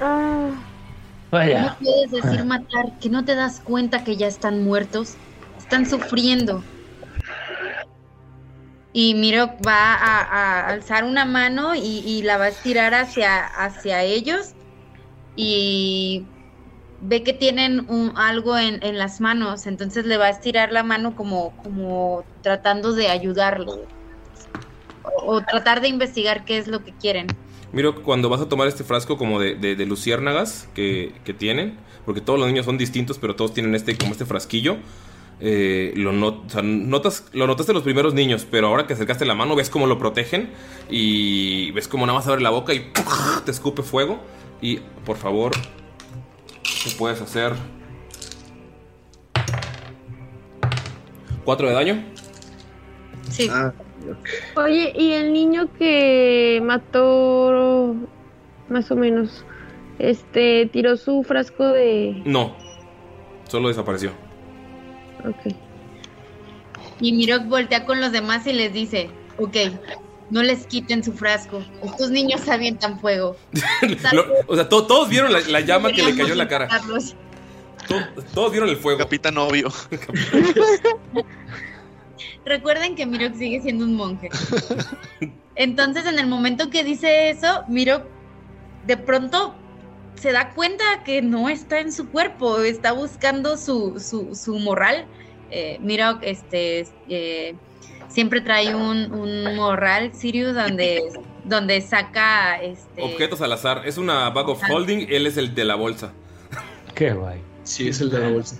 Ah, Vaya. No puedes decir matar, que no te das cuenta que ya están muertos. Están sufriendo. Y Miro va a, a alzar una mano y, y la va a estirar hacia, hacia ellos. Y ve que tienen un- algo en, en las manos. Entonces le va a estirar la mano como, como tratando de ayudarlo. O, tratar de investigar qué es lo que quieren. Miro, cuando vas a tomar este frasco como de, de- luciérnagas que, que tienen, porque todos los niños son distintos, pero todos tienen este como este frasquillo. eh, lo, not- o notas, lo notaste los primeros niños, pero ahora que acercaste la mano ves cómo lo protegen y ves cómo nada más abre la boca y te escupe fuego. Y por favor, ¿qué puedes hacer? ¿Cuatro de daño? Sí. Ah, Oye, ¿y el niño que mató más o menos? Este, tiró su frasco de... No, solo desapareció. Ok. Y Mirok voltea con los demás y les dice, ok, no les quiten su frasco. Estos niños avientan fuego. Lo- o sea, to- todos vieron la, la llama que le cayó en la cara. Deberíamos To- todos vieron el fuego. Capitán obvio. Recuerden que Mirok sigue siendo un monje. Entonces, en el momento que dice eso, Mirok de pronto se da cuenta que no está en su cuerpo, está buscando su, su, su morral. Eh, Mirok este, eh, siempre trae un, un morral, Sirius, donde, donde saca este, Objetos al azar. Es una bag of holding. Él es el de la bolsa. Qué guay. Sí, es el de la bolsa.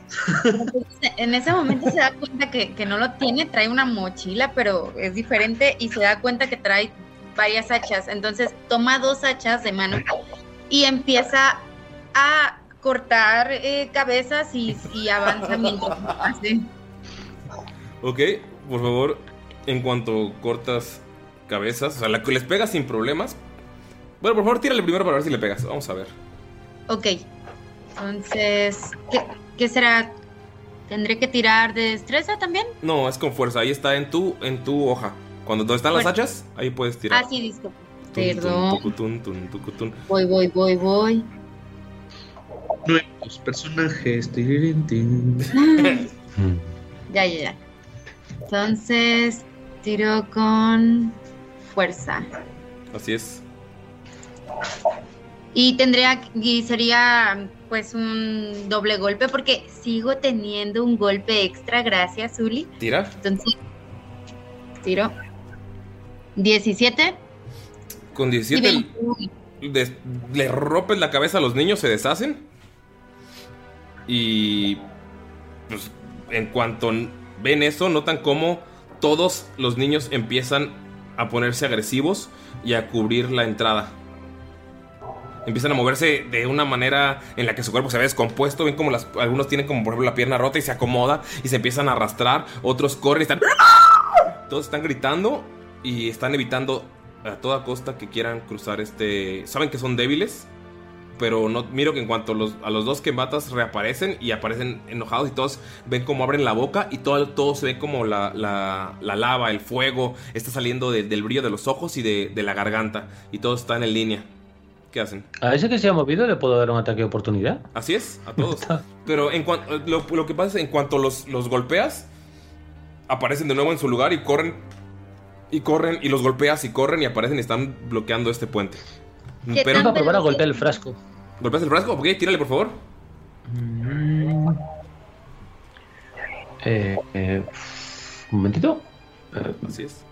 En ese momento se da cuenta que, que no lo tiene, trae una mochila, pero es diferente y se da cuenta que trae varias hachas. Entonces toma dos hachas de mano y empieza a cortar eh, cabezas y, y avanza mientras lo hace. Ok. por favor, en cuanto cortas cabezas, o sea, la que les pegas sin problemas. Bueno, por favor, tírale primero para ver si le pegas. Vamos a ver. Ok. Entonces, ¿qué, qué será? ¿Tendré que tirar de destreza también? No, es con fuerza. Ahí está en tu, en tu hoja. Cuando donde están las hachas, ahí puedes tirar. Ah, sí. Tun, tun, Perdón. tun. Voy, voy, voy, voy. Nuevos personajes. Ya, ya, ya. Entonces, tiro con fuerza. Así es. Y tendría, y sería pues un doble golpe porque sigo teniendo un golpe extra, gracias, Uli. Tira. Entonces, tiro 17 Con y 17 21. des- le rompes la cabeza a los niños, se deshacen. Y pues en cuanto ven eso, notan cómo todos los niños empiezan a ponerse agresivos y a cubrir la entrada. Empiezan a moverse de una manera en la que su cuerpo se ve descompuesto. Ven como algunos tienen como por ejemplo la pierna rota y se acomoda y se empiezan a arrastrar. Otros corren y están... Todos están gritando y están evitando a toda costa que quieran cruzar este... Saben que son débiles, pero no miro que en cuanto los, a los dos que matas reaparecen y aparecen enojados y todos ven como abren la boca y todo, todo se ve como la, la- la lava, el fuego está saliendo de- del brillo de los ojos y de, de la garganta y todos están en línea. ¿Qué hacen? A ese que se ha movido le puedo dar un ataque de oportunidad. Así es, a todos. Pero en cuanto lo, lo que pasa es en cuanto los, los golpeas, aparecen de nuevo en su lugar y corren. Y corren, y los golpeas y corren y aparecen y están bloqueando este puente. ¿Qué Pero, Vamos a probar a golpear el frasco. ¿Golpeas el frasco? Ok, tírale por favor. Eh, eh, un momentito. Eh, Así es.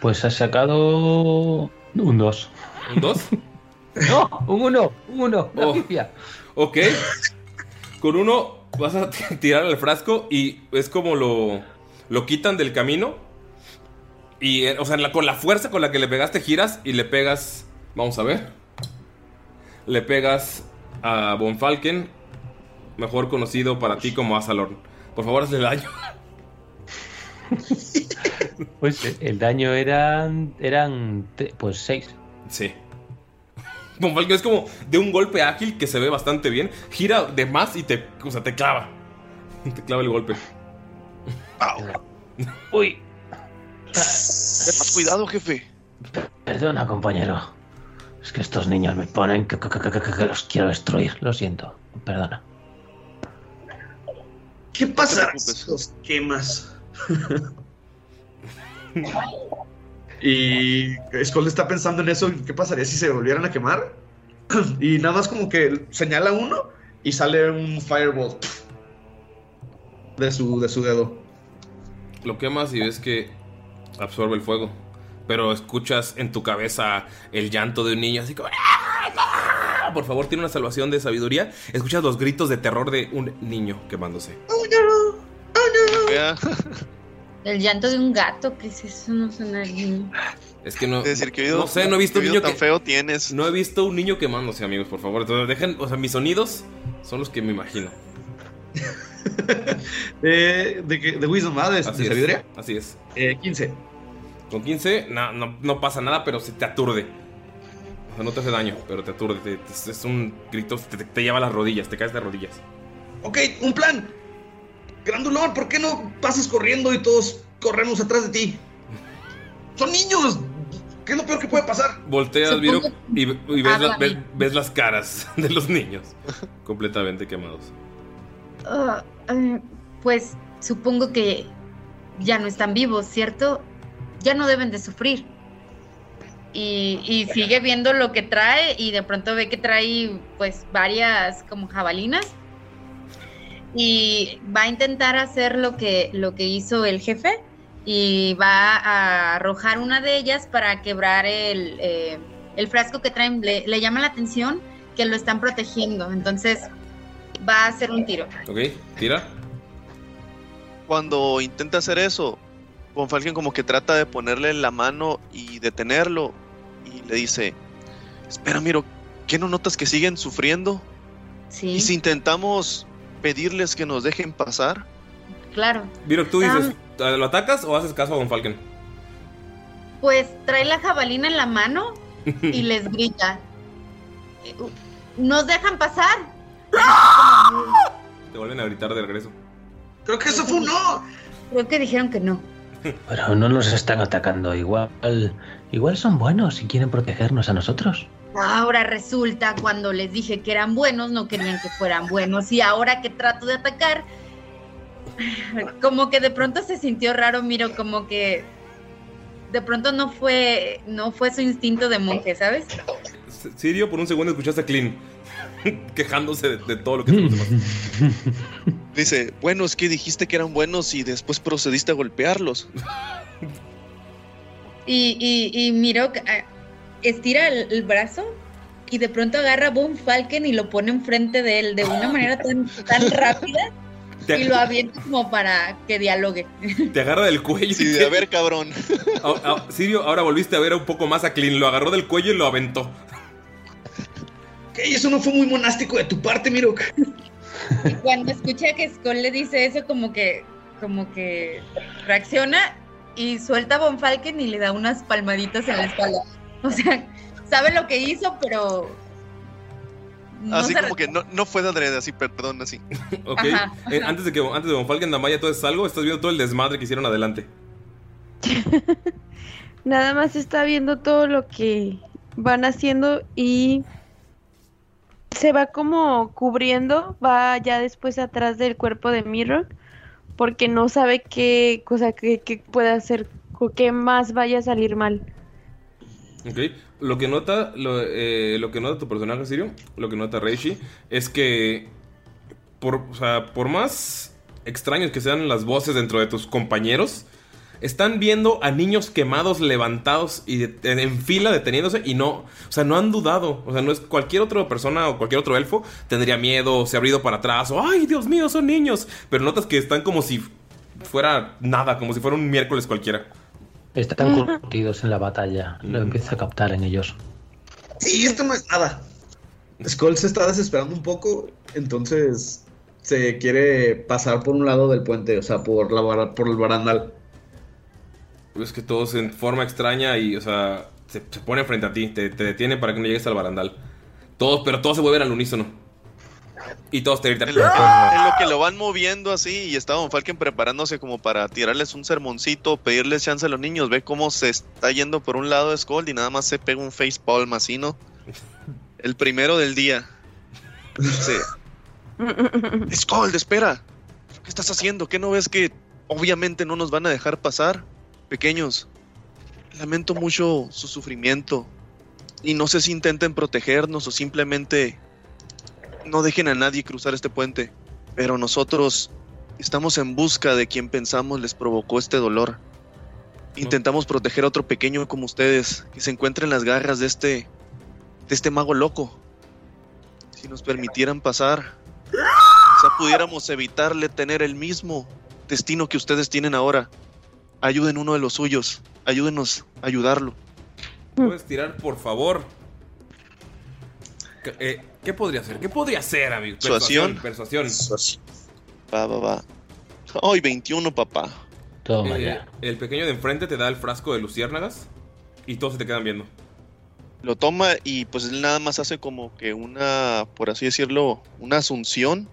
pues has sacado un 2. ¿Un 2? No, un 1, un 1, una Oh. Ok. Con uno vas a tirar al frasco y es como lo, lo quitan del camino. Y, eh, o sea, la- con la fuerza con la que le pegaste giras y le pegas... Vamos a ver. Le pegas a Von Falken, mejor conocido para ti como Asalorn. Por favor, hazle daño. Pues eh, el daño eran, eran pues 6. Sí. Von Falken es como de un golpe ágil que se ve bastante bien. Gira de más y te, o sea, te clava. Te clava el golpe. Uy, Ten más cuidado, jefe. perdona compañero. Es que estos niños me ponen que, que- que- que- que- que los quiero destruir. Lo siento, perdona. ¿Qué pasará preocupes. si los quemas? y Skull está pensando en eso. ¿Qué pasaría si se volvieran a quemar? y nada más como que señala uno y sale un fireball de su, de su dedo. Lo quemas y ves que absorbe el fuego. Pero escuchas en tu cabeza el llanto de un niño así como... "Ah, Por favor, tiene una salvación de sabiduría. Escuchas los gritos de terror de un niño quemándose. Vea, El llanto de un gato, que es eso? No suena bien. Es que no... es decir, que oído, no sé, no he visto qué un niño tan que... feo tienes. No he visto un niño quemándose, amigos, por favor. Entonces, dejen... O sea, mis sonidos son los que me imagino. De, de, que- de Wisdom, ¿ah? De, de es. sabiduría. Así es. Eh, 15. Con 15 no, no, no pasa nada, pero se te aturde. O sea, no te hace daño, pero te aturde. te- te- es un grito, te, te lleva a las rodillas, te caes de rodillas. Ok, un plan. Grandulón, ¿por qué no pasas corriendo y todos corremos atrás de ti? Son niños. ¿Qué es lo peor que puede pasar? Volteas, Viro, y, y ves, la- para ves, mí. ves las caras de los niños completamente quemados. Ah, eh, pues supongo que ya no están vivos, ¿cierto? Ya no deben de sufrir. Y, y sigue viendo lo que trae y de pronto ve que trae pues varias como jabalinas y va a intentar hacer lo que, lo que hizo el jefe y va a arrojar una de ellas para quebrar el, eh, el frasco que traen. Le, le llama la atención que lo están protegiendo, entonces va a hacer un tiro. ¿Ok? Tira. Cuando intenta hacer eso, Von Falken como que trata de ponerle la mano y detenerlo. Y le dice, espera, Miro, ¿qué no notas que siguen sufriendo? Sí, ¿Y si intentamos pedirles que nos dejen pasar? claro. Viro, tú dices, ¿Lo atacas o haces caso a Von Falken? Pues trae la jabalina en la mano y les grita. ¿Nos dejan pasar? Te vuelven a gritar de regreso. Creo que eso fue un no. Creo que dijeron que no. Pero no nos están atacando. Igual, igual son buenos y quieren protegernos a nosotros. Ahora resulta, cuando les dije que eran buenos, no querían que fueran buenos. Y ahora que trato de atacar, como que de pronto se sintió raro, miro, como que de pronto no fue, no fue su instinto de monje, ¿sabes? Sirio, por un segundo escuchaste a Clean quejándose de, de todo lo que te pasa. Dice, bueno, es que dijiste que eran buenos y después procediste a golpearlos. Y, y, y ah, estira el, el brazo y de pronto agarra a Boom Falcon y lo pone enfrente de él de una manera tan, tan rápida Te- y lo avienta como para que dialogue. Te agarra del cuello. Sí, a ver, cabrón. Sirio, ahora volviste a ver un poco más a Clean. Lo agarró del cuello y lo aventó. Ok, eso no fue muy monástico de tu parte, Mirok. Y cuando escucha que Skull le dice eso, como que, como que reacciona y suelta a Von Falken y le da unas palmaditas en la espalda. O sea, sabe lo que hizo, pero. no así como que no, no fue de adrede, así, perdón, así. Ok. Ajá, Eh, antes de que antes de Von Falken Damaya todo es algo, estás viendo todo el desmadre que hicieron adelante. Nada más está viendo todo lo que van haciendo y se va como cubriendo, va ya después atrás del cuerpo de Mirror porque no sabe qué cosa que, que puede hacer o qué más vaya a salir mal. Ok. Lo que nota, lo, eh, lo que nota tu personaje, Sirio, lo que nota Reishi, es que por, o sea, por más extraños que sean las voces dentro de tus compañeros, están viendo a niños quemados levantados y de- en, en fila deteniéndose y no, o sea, no han dudado. O sea, no es cualquier otra persona o cualquier otro elfo tendría miedo, se ha ido para atrás o ay, Dios mío, son niños. Pero notas que están como si fuera nada, como si fuera un miércoles cualquiera. Están curtidos en la batalla. Lo empieza a captar en ellos. Sí, esto no es nada. Skull se está desesperando un poco, entonces se quiere pasar por un lado del puente, o sea, por, la, por el barandal. Es que todos en forma extraña y, o sea, se, se ponen frente a ti, te, te detienen para que no llegues al barandal. Todos, pero todos se vuelven al unísono. Y todos te gritan. En lo, en lo que lo van moviendo así y está Von Falken preparándose como para tirarles un sermoncito, pedirles chance a los niños, ve cómo se está yendo por un lado de Skull y nada más se pega un facepalm así, ¿no? El primero del día. Dice, Skull, espera. ¿Qué estás haciendo? ¿Qué no ves que obviamente no nos van a dejar pasar? Pequeños, lamento mucho su sufrimiento. Y no sé si intenten protegernos o simplemente no dejen a nadie cruzar este puente. Pero nosotros estamos en busca de quien pensamos les provocó este dolor. Intentamos proteger a otro pequeño como ustedes que se encuentra en las garras de este de este mago loco. Si nos permitieran pasar, quizá pudiéramos evitarle tener el mismo destino que ustedes tienen ahora. Ayuden uno de los suyos. Ayúdenos a ayudarlo. ¿Puedes tirar, por favor? ¿Qué, eh, ¿qué podría hacer? ¿Qué podría hacer, amigo? Persuasión. Persuasión. Va, va, va. Ay, 21, papá. Toma Eh, ya. el pequeño de enfrente te da el frasco de luciérnagas y todos se te quedan viendo. Lo toma y pues él nada más hace como que una, por así decirlo, una asunción.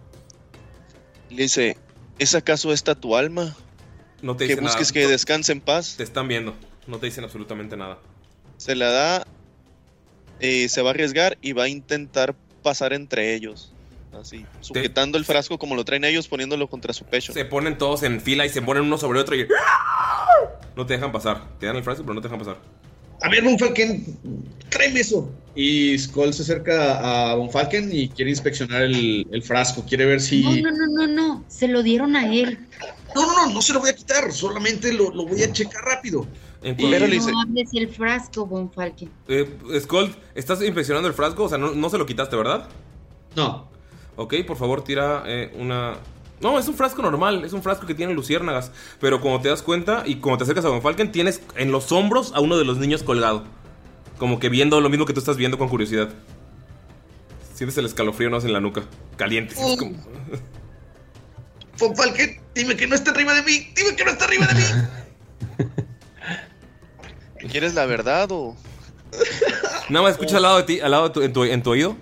Le dice, ¿es acaso esta tu alma? No te Que dicen busques nada. que descanse en paz. Te están viendo. No te dicen absolutamente nada. Se la da, eh, se va a arriesgar y va a intentar pasar entre ellos. Así, sujetando el frasco como lo traen ellos, poniéndolo contra su pecho. Se ponen todos en fila y se ponen uno sobre otro y... No te dejan pasar. Te dan el frasco, pero no te dejan pasar. A ver, Von Falken, tráeme eso. Y Skull se acerca a Von Falken y quiere inspeccionar el, el frasco. Quiere ver si. No, no, no, no, no. Se lo dieron a él. No, no, no, no se lo voy a quitar. Solamente lo, lo voy a checar rápido. En Y- cuanto- No hables el frasco, Von Falken. Eh, Skull, ¿estás inspeccionando el frasco? O sea, no, no se lo quitaste, ¿verdad? No. Ok, por favor, tira eh, una... No, es un frasco normal, es un frasco que tiene luciérnagas. Pero como te das cuenta y como te acercas a Von Falken, tienes en los hombros a uno de los niños colgado. Como que viendo lo mismo que tú estás viendo con curiosidad. Sientes el escalofrío, no en la nuca. Caliente. sí, es como- Von Falken, dime que no está arriba de mí. Dime que no está arriba de mí. ¿Quieres la verdad o...? Nada más escucha al lado de ti, al lado de tu, en, tu, en tu oído.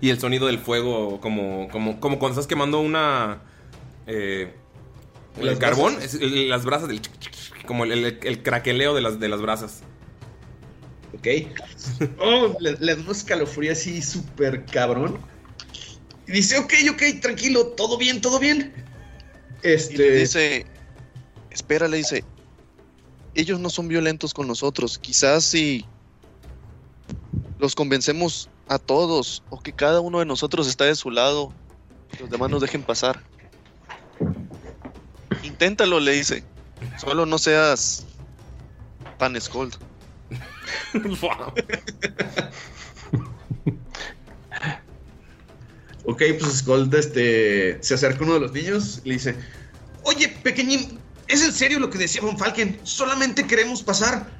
Y el sonido del fuego, como, como, como cuando estás quemando una. Eh, el Las carbón, brasas. es el- las brasas del. Como el, el- el craqueleo de las, de las brasas. Ok. Oh, le, le da un escalofrío así súper cabrón. Y dice, ok, ok, tranquilo, todo bien, todo bien. Y le Este. dice, espera, le dice, ellos no son violentos con nosotros, quizás si los convencemos a todos o que cada uno de nosotros está de su lado, los demás nos dejen pasar. Inténtalo, le dice, solo no seas pan Scold. Ok, pues Gold este, se acerca uno de los niños y le dice: Oye, pequeñín, ¿es en serio lo que decía Von Falken? Solamente queremos pasar.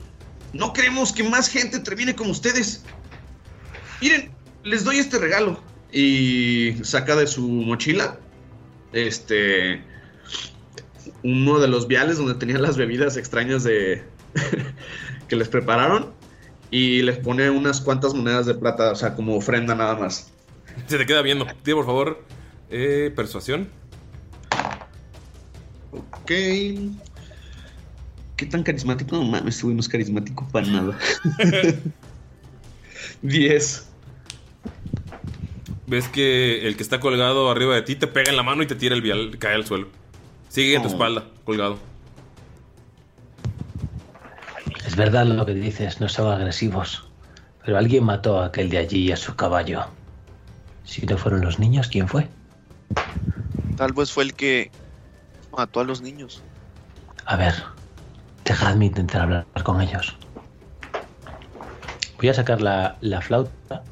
No queremos que más gente termine como ustedes. Miren, les doy este regalo. Y saca de su mochila este uno de los viales donde tenían las bebidas extrañas de que les prepararon y les pone unas cuantas monedas de plata, o sea, como ofrenda nada más. Se te queda viendo. Tía, por favor. Eh, persuasión. Ok. ¿Qué tan carismático? No mames, güey no es carismático para nada. 10. Ves que el que está colgado arriba de ti te pega en la mano y te tira el vial, cae al suelo. Sigue en tu Oh. espalda, colgado. Es verdad lo que dices, no son agresivos. Pero alguien mató a aquel de allí y a su caballo. Si no fueron los niños, ¿quién fue? Tal vez fue el que mató a los niños. A ver, dejadme intentar hablar con ellos. Voy a sacar la, la flauta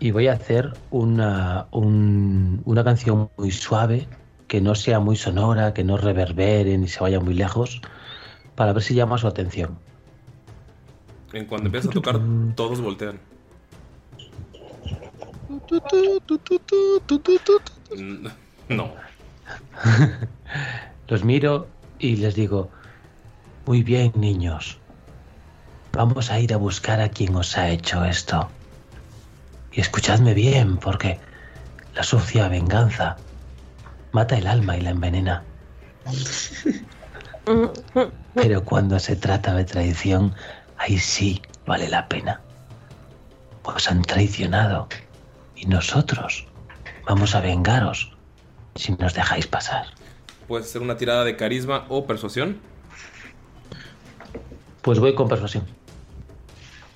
y voy a hacer una, un- una canción muy suave, que no sea muy sonora, que no reverbere ni se vaya muy lejos, para ver si llama su atención. En cuanto empiezas a tocar, todos voltean. No. Los miro y les digo, muy bien niños, vamos a ir a buscar a quien os ha hecho esto. Y escuchadme bien, porque la sucia venganza mata el alma y la envenena. Pero cuando se trata de traición, ahí sí vale la pena. Os han traicionado y nosotros vamos a vengaros si nos dejáis pasar. Puedes hacer una tirada de carisma o persuasión. Pues voy con persuasión.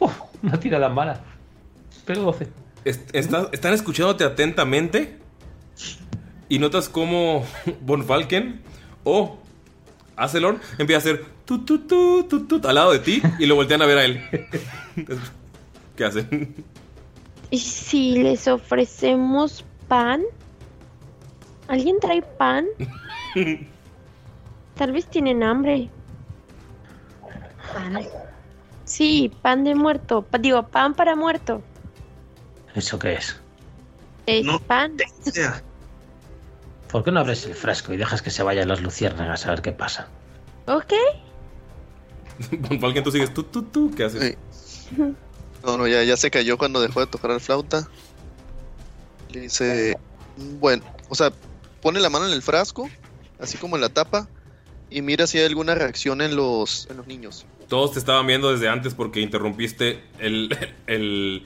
Uf, una tirada mala. Pero 12. Est- está- están escuchándote atentamente y notas cómo Von Falken o Acelor empieza a hacer tu, tu, tu, tu, tu, al lado de ti y lo voltean a ver a él. ¿Qué hacen? ¿Y si les ofrecemos pan? ¿Alguien trae pan? Tal vez tienen hambre. Pan. Sí, pan de muerto. Pa- digo, pan para muerto. ¿Eso qué es? Es No. pan. ¿Por qué no abres el frasco y dejas que se vayan las luciérnagas a ver qué pasa? Ok. Von Falken, tú sigues tú, tú, tú. ¿Qué haces? No, no, ya, ya se cayó cuando dejó de tocar la flauta. Le dice, bueno, o sea, pone la mano en el frasco, así como en la tapa, y mira si hay alguna reacción en los, en los niños. Todos te estaban viendo desde antes porque interrumpiste el, el-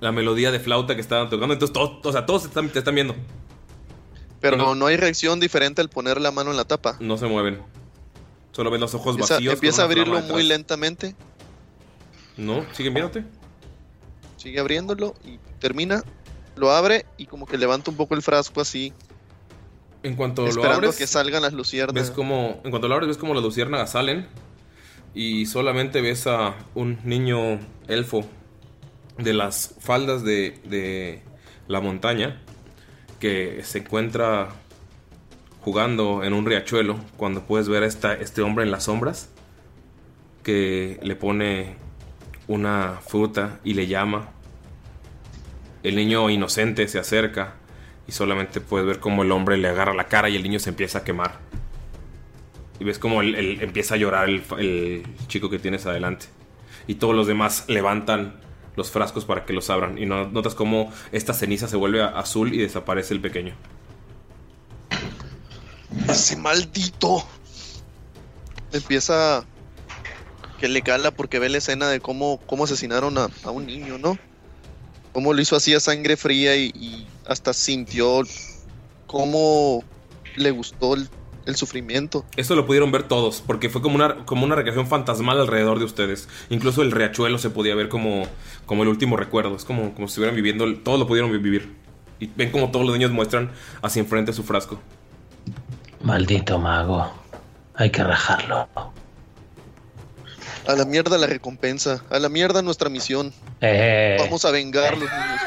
la melodía de flauta que estaban tocando. Entonces, todos, o sea, todos te están, te están viendo. Pero No. no, hay reacción diferente al poner la mano en la tapa. No se mueven. Solo ven los ojos Empieza, vacíos. empieza a abrirlo muy lentamente, No, siguen viéndote. sigue abriéndolo y termina, lo abre y como que levanta un poco el frasco así, En cuanto lo abres, que salgan las luciérnagas. ves como, en cuanto lo abres, ves como las luciérnagas salen y solamente ves a un niño elfo de las faldas de, de la montaña que se encuentra jugando en un riachuelo cuando puedes ver a esta, este hombre en las sombras que le pone una fruta y le llama. El niño inocente se acerca y solamente puedes ver cómo el hombre le agarra la cara y el niño se empieza a quemar. Y ves cómo el- el- empieza a llorar el, el chico que tienes adelante. Y todos los demás levantan los frascos para que los abran. Y no- notas cómo esta ceniza se vuelve azul y desaparece el pequeño. Ese maldito. Empieza que le cala porque ve la escena de cómo, cómo asesinaron a, a un niño, ¿no? Cómo lo hizo así a sangre fría y, y hasta sintió cómo le gustó el, el sufrimiento. Esto lo pudieron ver todos, porque fue como una, como una recreación fantasmal alrededor de ustedes. Incluso el riachuelo se podía ver como, como el último recuerdo. Es como, como si estuvieran viviendo, todos lo pudieron vi- vivir. Y ven como todos los niños muestran hacia enfrente su frasco. Maldito mago. Hay que rajarlo. A la mierda la recompensa, a la mierda nuestra misión. Eh, Vamos a vengar los niños.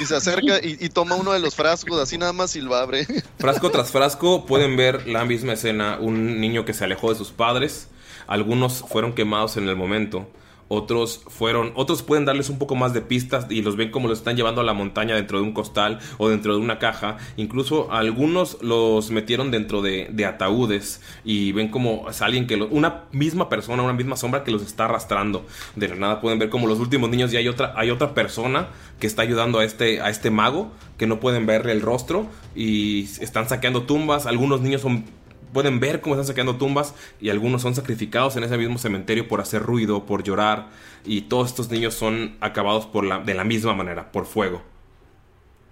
Y se acerca y, y toma uno de los frascos, así nada más y lo abre. Frasco tras frasco pueden ver la misma escena. Un niño que se alejó de sus padres. Algunos fueron quemados en el momento. Otros fueron. Otros pueden darles un poco más de pistas y los ven como los están llevando a la montaña dentro de un costal o dentro de una caja. Incluso algunos los metieron dentro de, de ataúdes y ven como es alguien que una misma persona, una misma sombra que los está arrastrando. De la nada pueden ver como los últimos niños y hay otra, hay otra persona que está ayudando a este, a este mago que no pueden verle el rostro y están saqueando tumbas. Algunos niños son pueden ver cómo están saqueando tumbas y algunos son sacrificados en ese mismo cementerio por hacer ruido, por llorar y todos estos niños son acabados por la, de la misma manera, por fuego.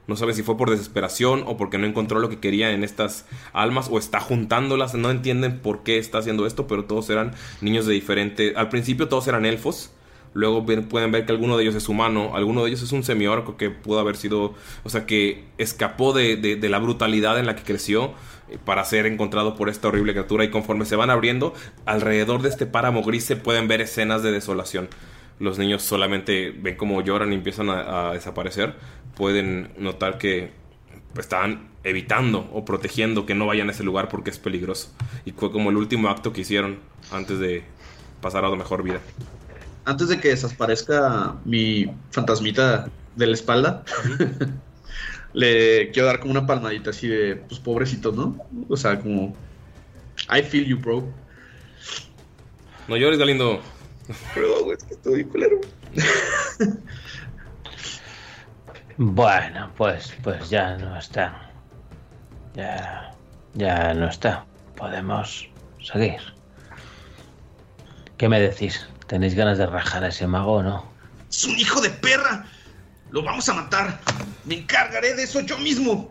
No sabe si fue por desesperación o porque no encontró lo que quería en estas almas o está juntándolas, no entienden por qué está haciendo esto, pero todos eran niños de diferente... Al principio todos eran elfos, luego pueden ver que alguno de ellos es humano, alguno de ellos es un semiorco que pudo haber sido, o sea, que escapó de, de- la brutalidad en la que creció para ser encontrado por esta horrible criatura y conforme se van abriendo, alrededor de este páramo gris se pueden ver escenas de desolación. Los niños solamente ven cómo lloran y empiezan a, a desaparecer. Pueden notar que estaban evitando o protegiendo que no vayan a ese lugar porque es peligroso. Y fue como el último acto que hicieron antes de pasar a la mejor vida. Antes de que desaparezca mi fantasmita de la espalda, le quiero dar como una palmadita así de, pues pobrecito, ¿no? O sea, como, I feel you, bro. No llores, Galindo. Pero, es que estoy culero. Bueno, pues, pues ya no está. Ya, ya no está. Podemos seguir. ¿Qué me decís? ¿Tenéis ganas de rajar a ese mago o no? ¡Es un hijo de perra! ¡Lo vamos a matar! ¡Me encargaré de eso yo mismo!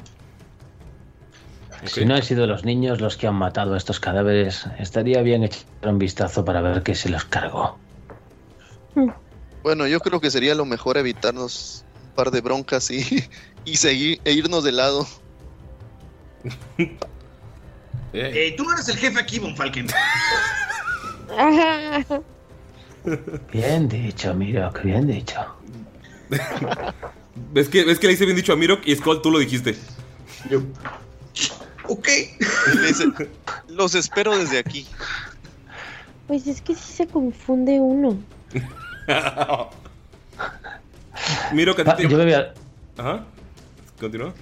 Si no han sido los niños los que han matado a estos cadáveres, estaría bien echar un vistazo para ver qué se los cargó. Bueno, yo creo que sería lo mejor evitarnos un par de broncas y, y seguir e irnos de lado. Eh, tú no eres el jefe aquí, Von Falken. Bien dicho, mira, que bien dicho. ¿Ves que, ves que le hice bien dicho a Mirok y Skull tú lo dijiste? Yo. Ok. Le dice, los espero desde aquí. Pues es que sí se confunde uno. Mirok, a ti Ah, te- yo me voy a... Ajá. Continúa.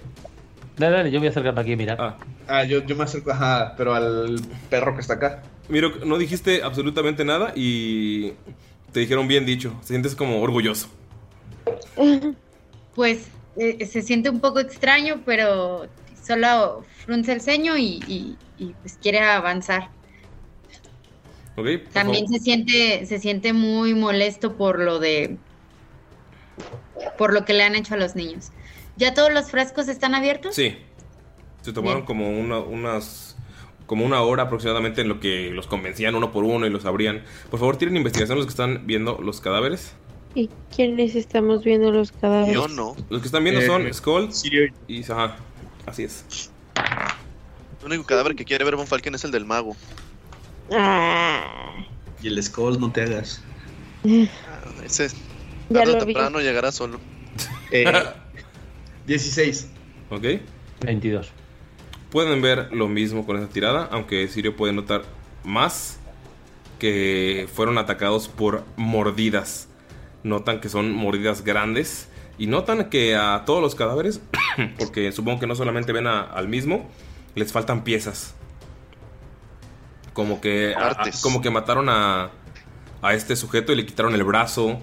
Dale, dale, yo voy a acercarme aquí, mira. Ah. Ah, yo, yo me acerco, ajá, pero al perro que está acá. Mirok, no dijiste absolutamente nada y te dijeron bien dicho. Te sientes como orgulloso. Pues eh, se siente un poco extraño, pero solo frunce el ceño y, y- y, pues quiere avanzar. También favor. se siente, se siente muy molesto por lo de por lo que le han hecho a los niños. ¿Ya todos los frascos están abiertos? Sí. Se tomaron Bien. como una, unas. Como una hora aproximadamente en lo que los convencían uno por uno y los abrían. Por favor, tienen investigación los que están viendo los cadáveres. ¿Y quiénes estamos viendo los cadáveres? Yo no. Los que están viendo Eh, son Skull Sirio, y. Ajá. Así es. El único cadáver que quiere ver Von Falken es el del mago. Ah, y el Skull, no te hagas. Ah, Ese ya tarde o lo vi. temprano llegará solo. Eh, 16. ¿Ok? 22. Pueden ver lo mismo con esa tirada, aunque Sirio puede notar más que fueron atacados por mordidas. Notan que son mordidas grandes y notan que a todos los cadáveres, porque supongo que no solamente ven a- al mismo, les faltan piezas. Como que, a- como que mataron a, a este sujeto y le quitaron el brazo.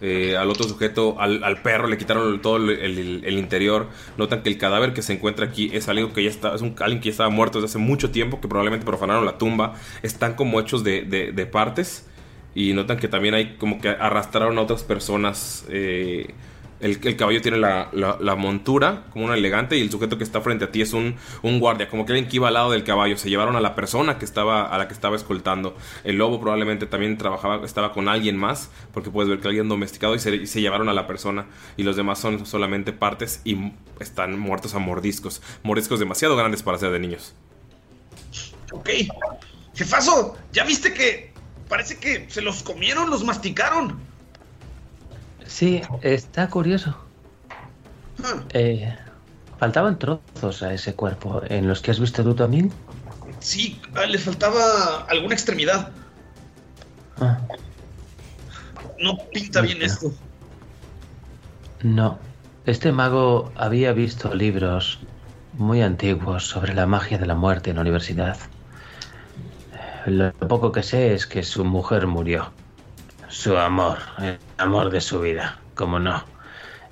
eh, al otro sujeto, al, al perro, le quitaron todo el, el- el interior. Notan que el cadáver que se encuentra aquí es algo que ya está, es un alguien que ya estaba muerto desde hace mucho tiempo, que probablemente profanaron la tumba. Están como hechos de, de- de partes. Y notan que también hay como que arrastraron a otras personas. eh, el, el caballo tiene la, la- montura como una elegante y el sujeto que está frente a ti es un, un guardia, como que alguien que iba al lado del caballo. Se llevaron a la persona que estaba, a la que estaba escoltando. El lobo probablemente también trabajaba, estaba con alguien más, porque puedes ver que alguien domesticado y se, y se llevaron a la persona. Y los demás son solamente partes y están muertos a mordiscos. Mordiscos demasiado grandes para ser de niños. Ok. Jefazo, ¿ya viste que parece que se los comieron, los masticaron? Sí, está curioso. Ah, Eh, faltaban trozos a ese cuerpo en los que has visto tú también. sí, ah, le faltaba alguna extremidad. Ah, No pinta bien esto. no. Este mago había visto libros muy antiguos sobre la magia de la muerte en la universidad. Lo poco que sé es que su mujer murió. Su amor, el amor de su vida, como no.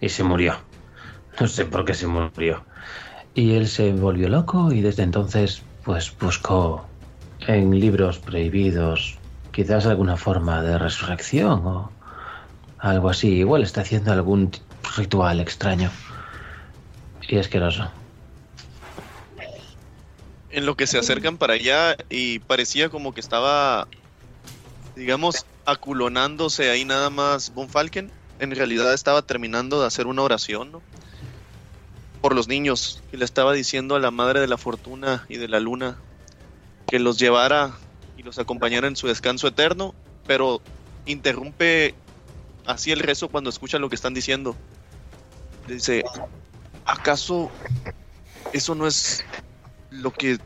Y se murió. No sé por qué se murió. Y él se volvió loco y desde entonces pues buscó en libros prohibidos quizás alguna forma de resurrección o algo así. Igual está haciendo algún ritual extraño y asqueroso. En lo que se acercan para allá y parecía como que estaba, digamos, aculonándose ahí nada más Von Falken. En realidad estaba terminando de hacer una oración, ¿no? Por los niños. Y le estaba diciendo a la madre de la fortuna y de la luna que los llevara y los acompañara en su descanso eterno. Pero interrumpe así el rezo cuando escucha lo que están diciendo. Dice, ¿acaso eso no es lo que...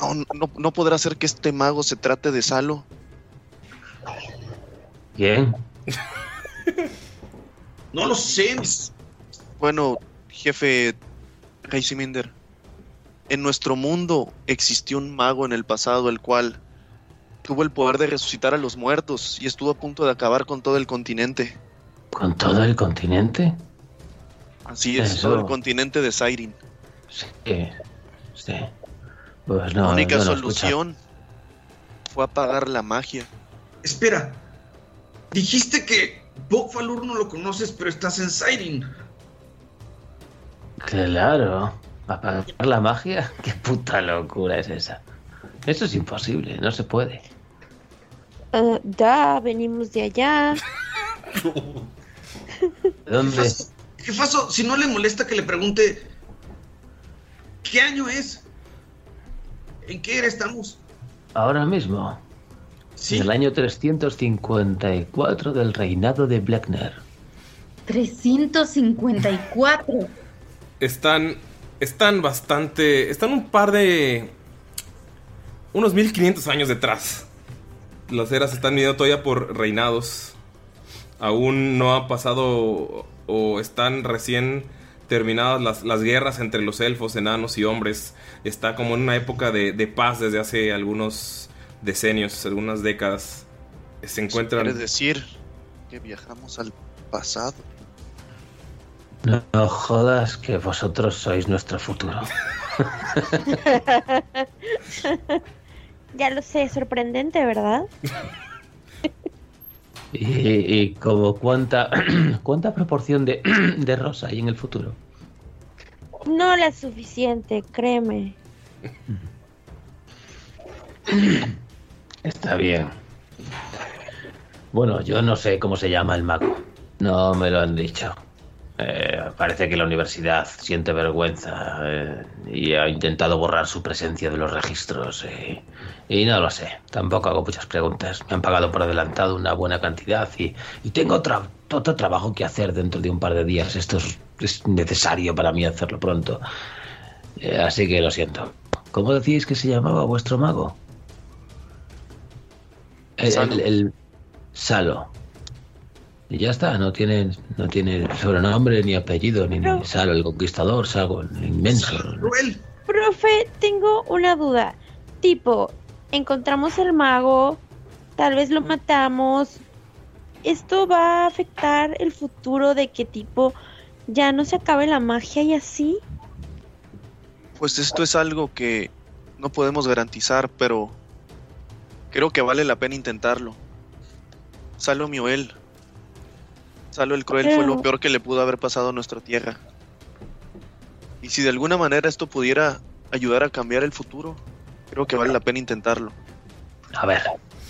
No, no, no podrá ser que este mago se trate de Salo. Bien. No lo sé. Bueno, jefe Reisiminder, en nuestro mundo existió un mago en el pasado el cual tuvo el poder de resucitar a los muertos y estuvo a punto de acabar con todo el continente. ¿Con todo el continente? Así es, Eso. todo el continente de Sairin. Sí. Sí. Pues la no. única he escuchado. solución fue apagar la magia. Espera. Dijiste que Bokfalur no lo conoces, pero estás en Siren. Claro. ¿Apagar la magia? ¿Qué puta locura es esa? Eso es imposible, no se puede. Ah, da, venimos de allá. ¿De dónde? Jefazo, jefazo, si no le molesta que le pregunte. ¿Qué año es? ¿En qué era estamos? Ahora mismo. Sí. En el año 354 del reinado de Blackner. 354. Están. Están bastante. Están un par de. Unos 1500 años detrás. Las eras están midiendo todavía por reinados. Aún no ha pasado. O están recién terminadas las, las guerras entre los elfos, enanos y hombres. Está como en una época de, de paz desde hace algunos decenios, algunas décadas. Se encuentran. ¿Quieres decir que viajamos al pasado? No, no jodas que vosotros sois nuestro futuro. ya lo sé, sorprendente, ¿verdad? Y, y como cuánta, cuánta proporción de, de rosa hay en el futuro. No la suficiente, créeme. Está bien. Bueno, yo no sé cómo se llama el mago. No me lo han dicho. Eh, parece que la universidad siente vergüenza eh, y ha intentado borrar su presencia de los registros. eh, y no lo sé. Tampoco hago muchas preguntas. Me han pagado por adelantado una buena cantidad y, y tengo tra- otro trabajo que hacer dentro de un par de días. Esto es, es necesario para mí hacerlo pronto. Eh, así que lo siento. ¿Cómo decíais que se llamaba vuestro mago? El, Salo. el- el- Salo. Y ya está, no tiene, no tiene sobrenombre ni apellido, ni, ni Salo el Conquistador, Sago el Inmenso. Profe, tengo una duda. Tipo, encontramos el mago, tal vez lo matamos. ¿Esto va a afectar el futuro de que tipo ya no se acabe la magia y así? Pues esto es algo que no podemos garantizar, pero creo que vale la pena intentarlo. Salo Salo el Cruel fue lo peor que le pudo haber pasado a nuestra tierra. Y si de alguna manera esto pudiera ayudar a cambiar el futuro, creo que vale la pena intentarlo. A ver,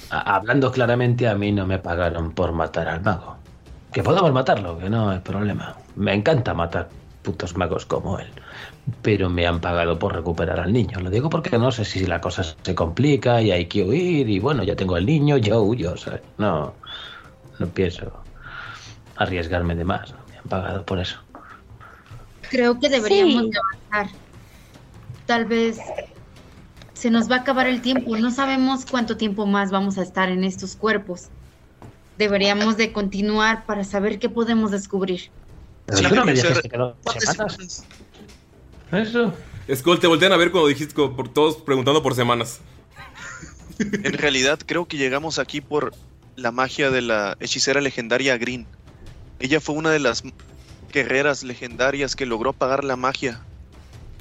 a- hablando claramente, a mí no me pagaron por matar al mago. Que podemos matarlo, que no es problema. Me encanta matar putos magos como él. Pero me han pagado por recuperar al niño. Lo digo porque no sé si la cosa se complica y hay que huir. Y bueno, ya tengo al niño, yo huyo. ¿sabes? No, no pienso arriesgarme de más. Me han pagado por eso. Creo que deberíamos Sí. de avanzar. Tal vez se nos va a acabar el tiempo. No sabemos cuánto tiempo más vamos a estar en estos cuerpos. Deberíamos de continuar para saber qué podemos descubrir. Pero Sí, tú no me dijiste que no semanas. Eso. Skull, te voltean a ver cuando dijiste por todos preguntando por semanas. En realidad creo que llegamos aquí por la magia de la hechicera legendaria Green. Ella fue una de las guerreras legendarias que logró apagar la magia.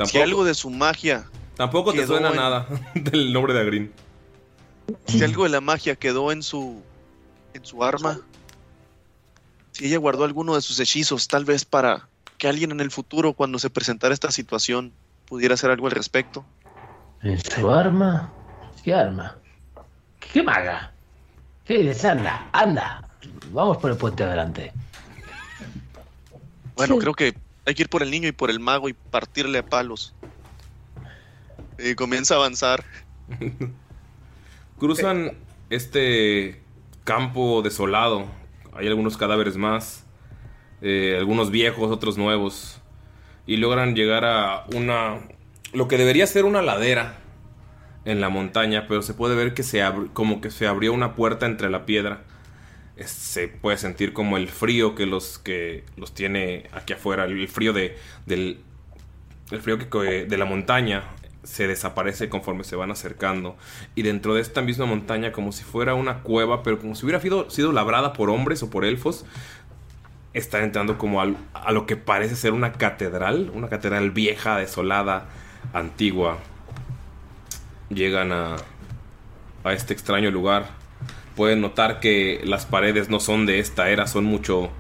Si algo de su magia, tampoco te suena en- nada del nombre de Agrin. si algo de la magia quedó en su en su arma, si ella guardó alguno de sus hechizos, tal vez para que alguien en el futuro cuando se presentara esta situación pudiera hacer algo al respecto. ¿En su arma? ¿Qué arma? ¿Qué maga? ¿Qué dices? Anda, anda. Vamos por el puente adelante. Bueno, Sí. creo que hay que ir por el niño y por el mago y partirle a palos. Y comienza a avanzar. Cruzan este campo desolado. Hay algunos cadáveres más. eh, algunos viejos, otros nuevos. Y logran llegar a una... Lo que debería ser una ladera en la montaña, pero se puede ver que se como que se abrió una puerta entre la piedra. Se puede sentir como el frío que los que los tiene aquí afuera, el frío de del el frío que co- de la montaña se desaparece conforme se van acercando y dentro de esta misma montaña como si fuera una cueva, pero como si hubiera sido, sido labrada por hombres o por elfos, están entrando como al- a lo que parece ser una catedral, una catedral vieja, desolada, antigua. Llegan a, a este extraño lugar. Pueden notar que las paredes no son de esta era, son mucho,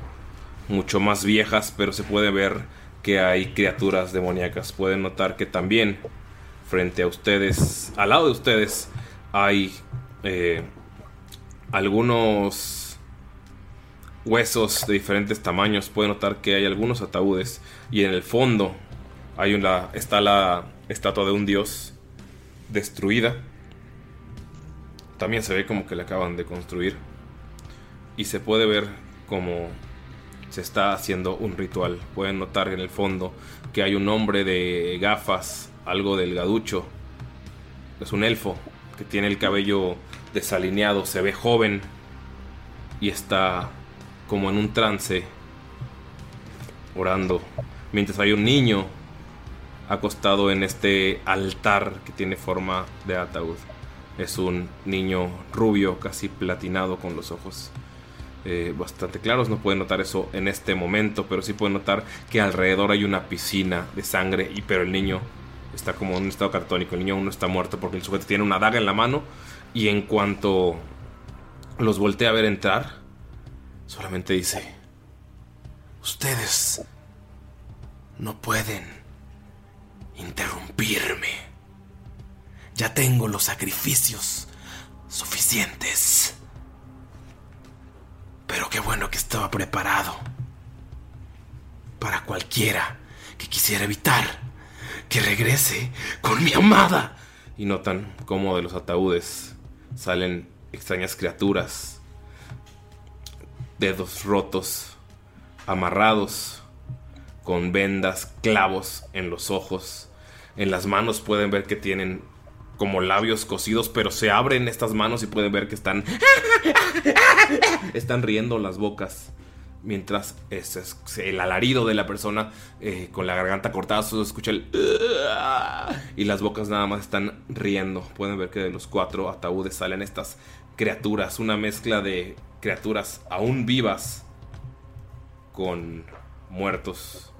mucho más viejas, pero se puede ver que hay criaturas demoníacas. Pueden notar que también frente a ustedes, al lado de ustedes, hay eh, algunos huesos de diferentes tamaños. Pueden notar que hay algunos ataúdes y en el fondo hay una está la estatua de un dios destruida. También se ve como que la acaban de construir y se puede ver como se está haciendo un ritual. Pueden notar en el fondo que hay un hombre de gafas, algo delgaducho. Es un elfo que tiene el cabello desalineado, se ve joven y está como en un trance orando. Mientras hay un niño acostado en este altar que tiene forma de ataúd. Es un niño rubio, casi platinado, con los ojos eh, bastante claros. No pueden notar eso en este momento, pero sí pueden notar que alrededor hay una piscina de sangre, y pero el niño está como en un estado cartónico. El niño aún no está muerto porque el sujeto tiene una daga en la mano. Y en cuanto los voltea a ver entrar, solamente dice: Ustedes no pueden interrumpirme. Ya tengo los sacrificios suficientes. Pero qué bueno que estaba preparado para cualquiera que quisiera evitar que regrese con mi amada. Y notan cómo de los ataúdes salen extrañas criaturas, dedos rotos, amarrados, con vendas, clavos en los ojos. En las manos pueden ver que tienen como labios cosidos, pero se abren estas manos y pueden ver que están están riendo las bocas mientras es, el alarido de la persona eh, con la garganta cortada se escucha el y las bocas nada más están riendo. Pueden ver que de los cuatro ataúdes salen estas criaturas, una mezcla de criaturas aún vivas con muertos.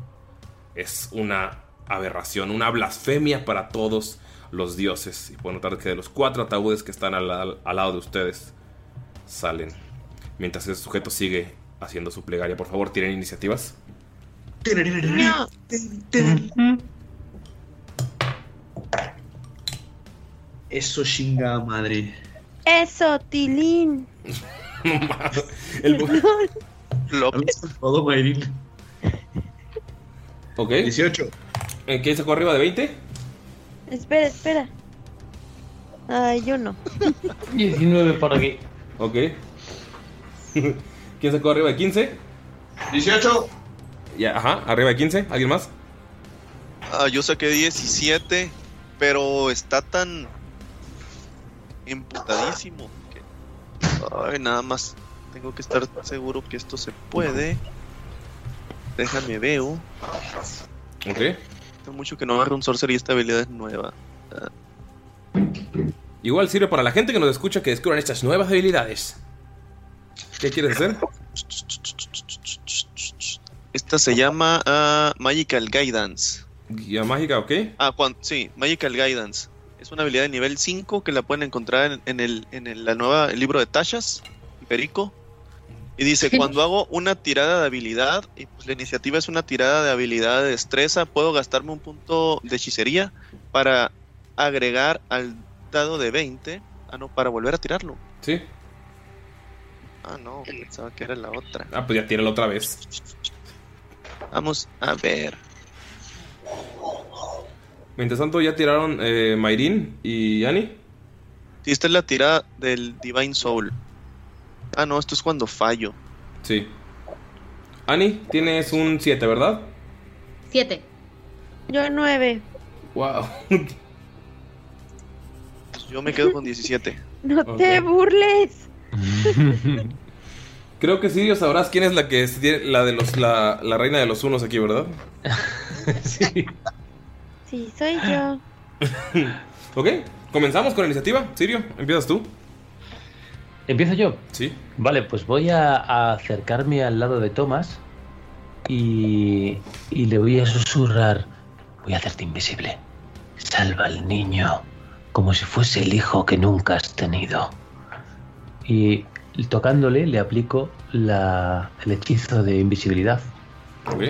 Es una aberración, una blasfemia para todos los dioses. Y pueden notar que de los cuatro ataúdes que están al, al- al lado de ustedes salen. Mientras ese sujeto sigue haciendo su plegaria. Por favor, tienen iniciativas. No. Eso chinga madre. Eso, Tilín. El- Todo ok. 18. ¿En qué sacó arriba de 20? Espera, espera. Ay, yo no. 19 por aquí. Ok. ¿Quién sacó arriba de 15? 18. Ya, ajá, arriba de 15. ¿Alguien más? Ah, yo saqué 17, pero está tan emputadísimo que... Ay, nada más. Tengo que estar seguro que esto se puede. Déjame veo. Ok. Mucho que no agarro un sorcery y esta habilidad es nueva. Igual sirve para la gente que nos escucha que descubran estas nuevas habilidades. ¿Qué quieres hacer? Esta se llama ah, Magical Guidance. Guía mágica, ok. Ah, cuan- sí, Magical Guidance. Es una habilidad de nivel 5 que la pueden encontrar en, en el, en el, la nueva el libro de Tashas, Perico. Y dice, cuando hago una tirada de habilidad, y pues la iniciativa es una tirada de habilidad de destreza, puedo gastarme un punto de hechicería para agregar al dado de 20. Ah, no, para volver a tirarlo. Sí. Ah, no, pensaba que era la otra. Ah, pues ya tíralo otra vez. Vamos a ver. Mientras tanto, ya tiraron eh, Mayrin y Annie. Sí, esta es la tirada del Divine Soul. Ah, no, esto es cuando fallo. Sí. Annie, tienes un 7, ¿verdad? Siete. Yo nueve. Wow. Pues yo me quedo con 17. No te burles. Creo que sí, sabrás quién es la que es la de los la, la reina de los unos aquí, ¿verdad? sí. Sí, soy yo. Ok, comenzamos con la iniciativa. Sirio, empiezas tú. ¿Empiezo yo? Sí. Vale, pues voy a, a acercarme al lado de Thomas y, y le voy a susurrar. Voy a hacerte invisible. Salva al niño como si fuese el hijo que nunca has tenido. Y tocándole le aplico la, el hechizo de invisibilidad. Ok.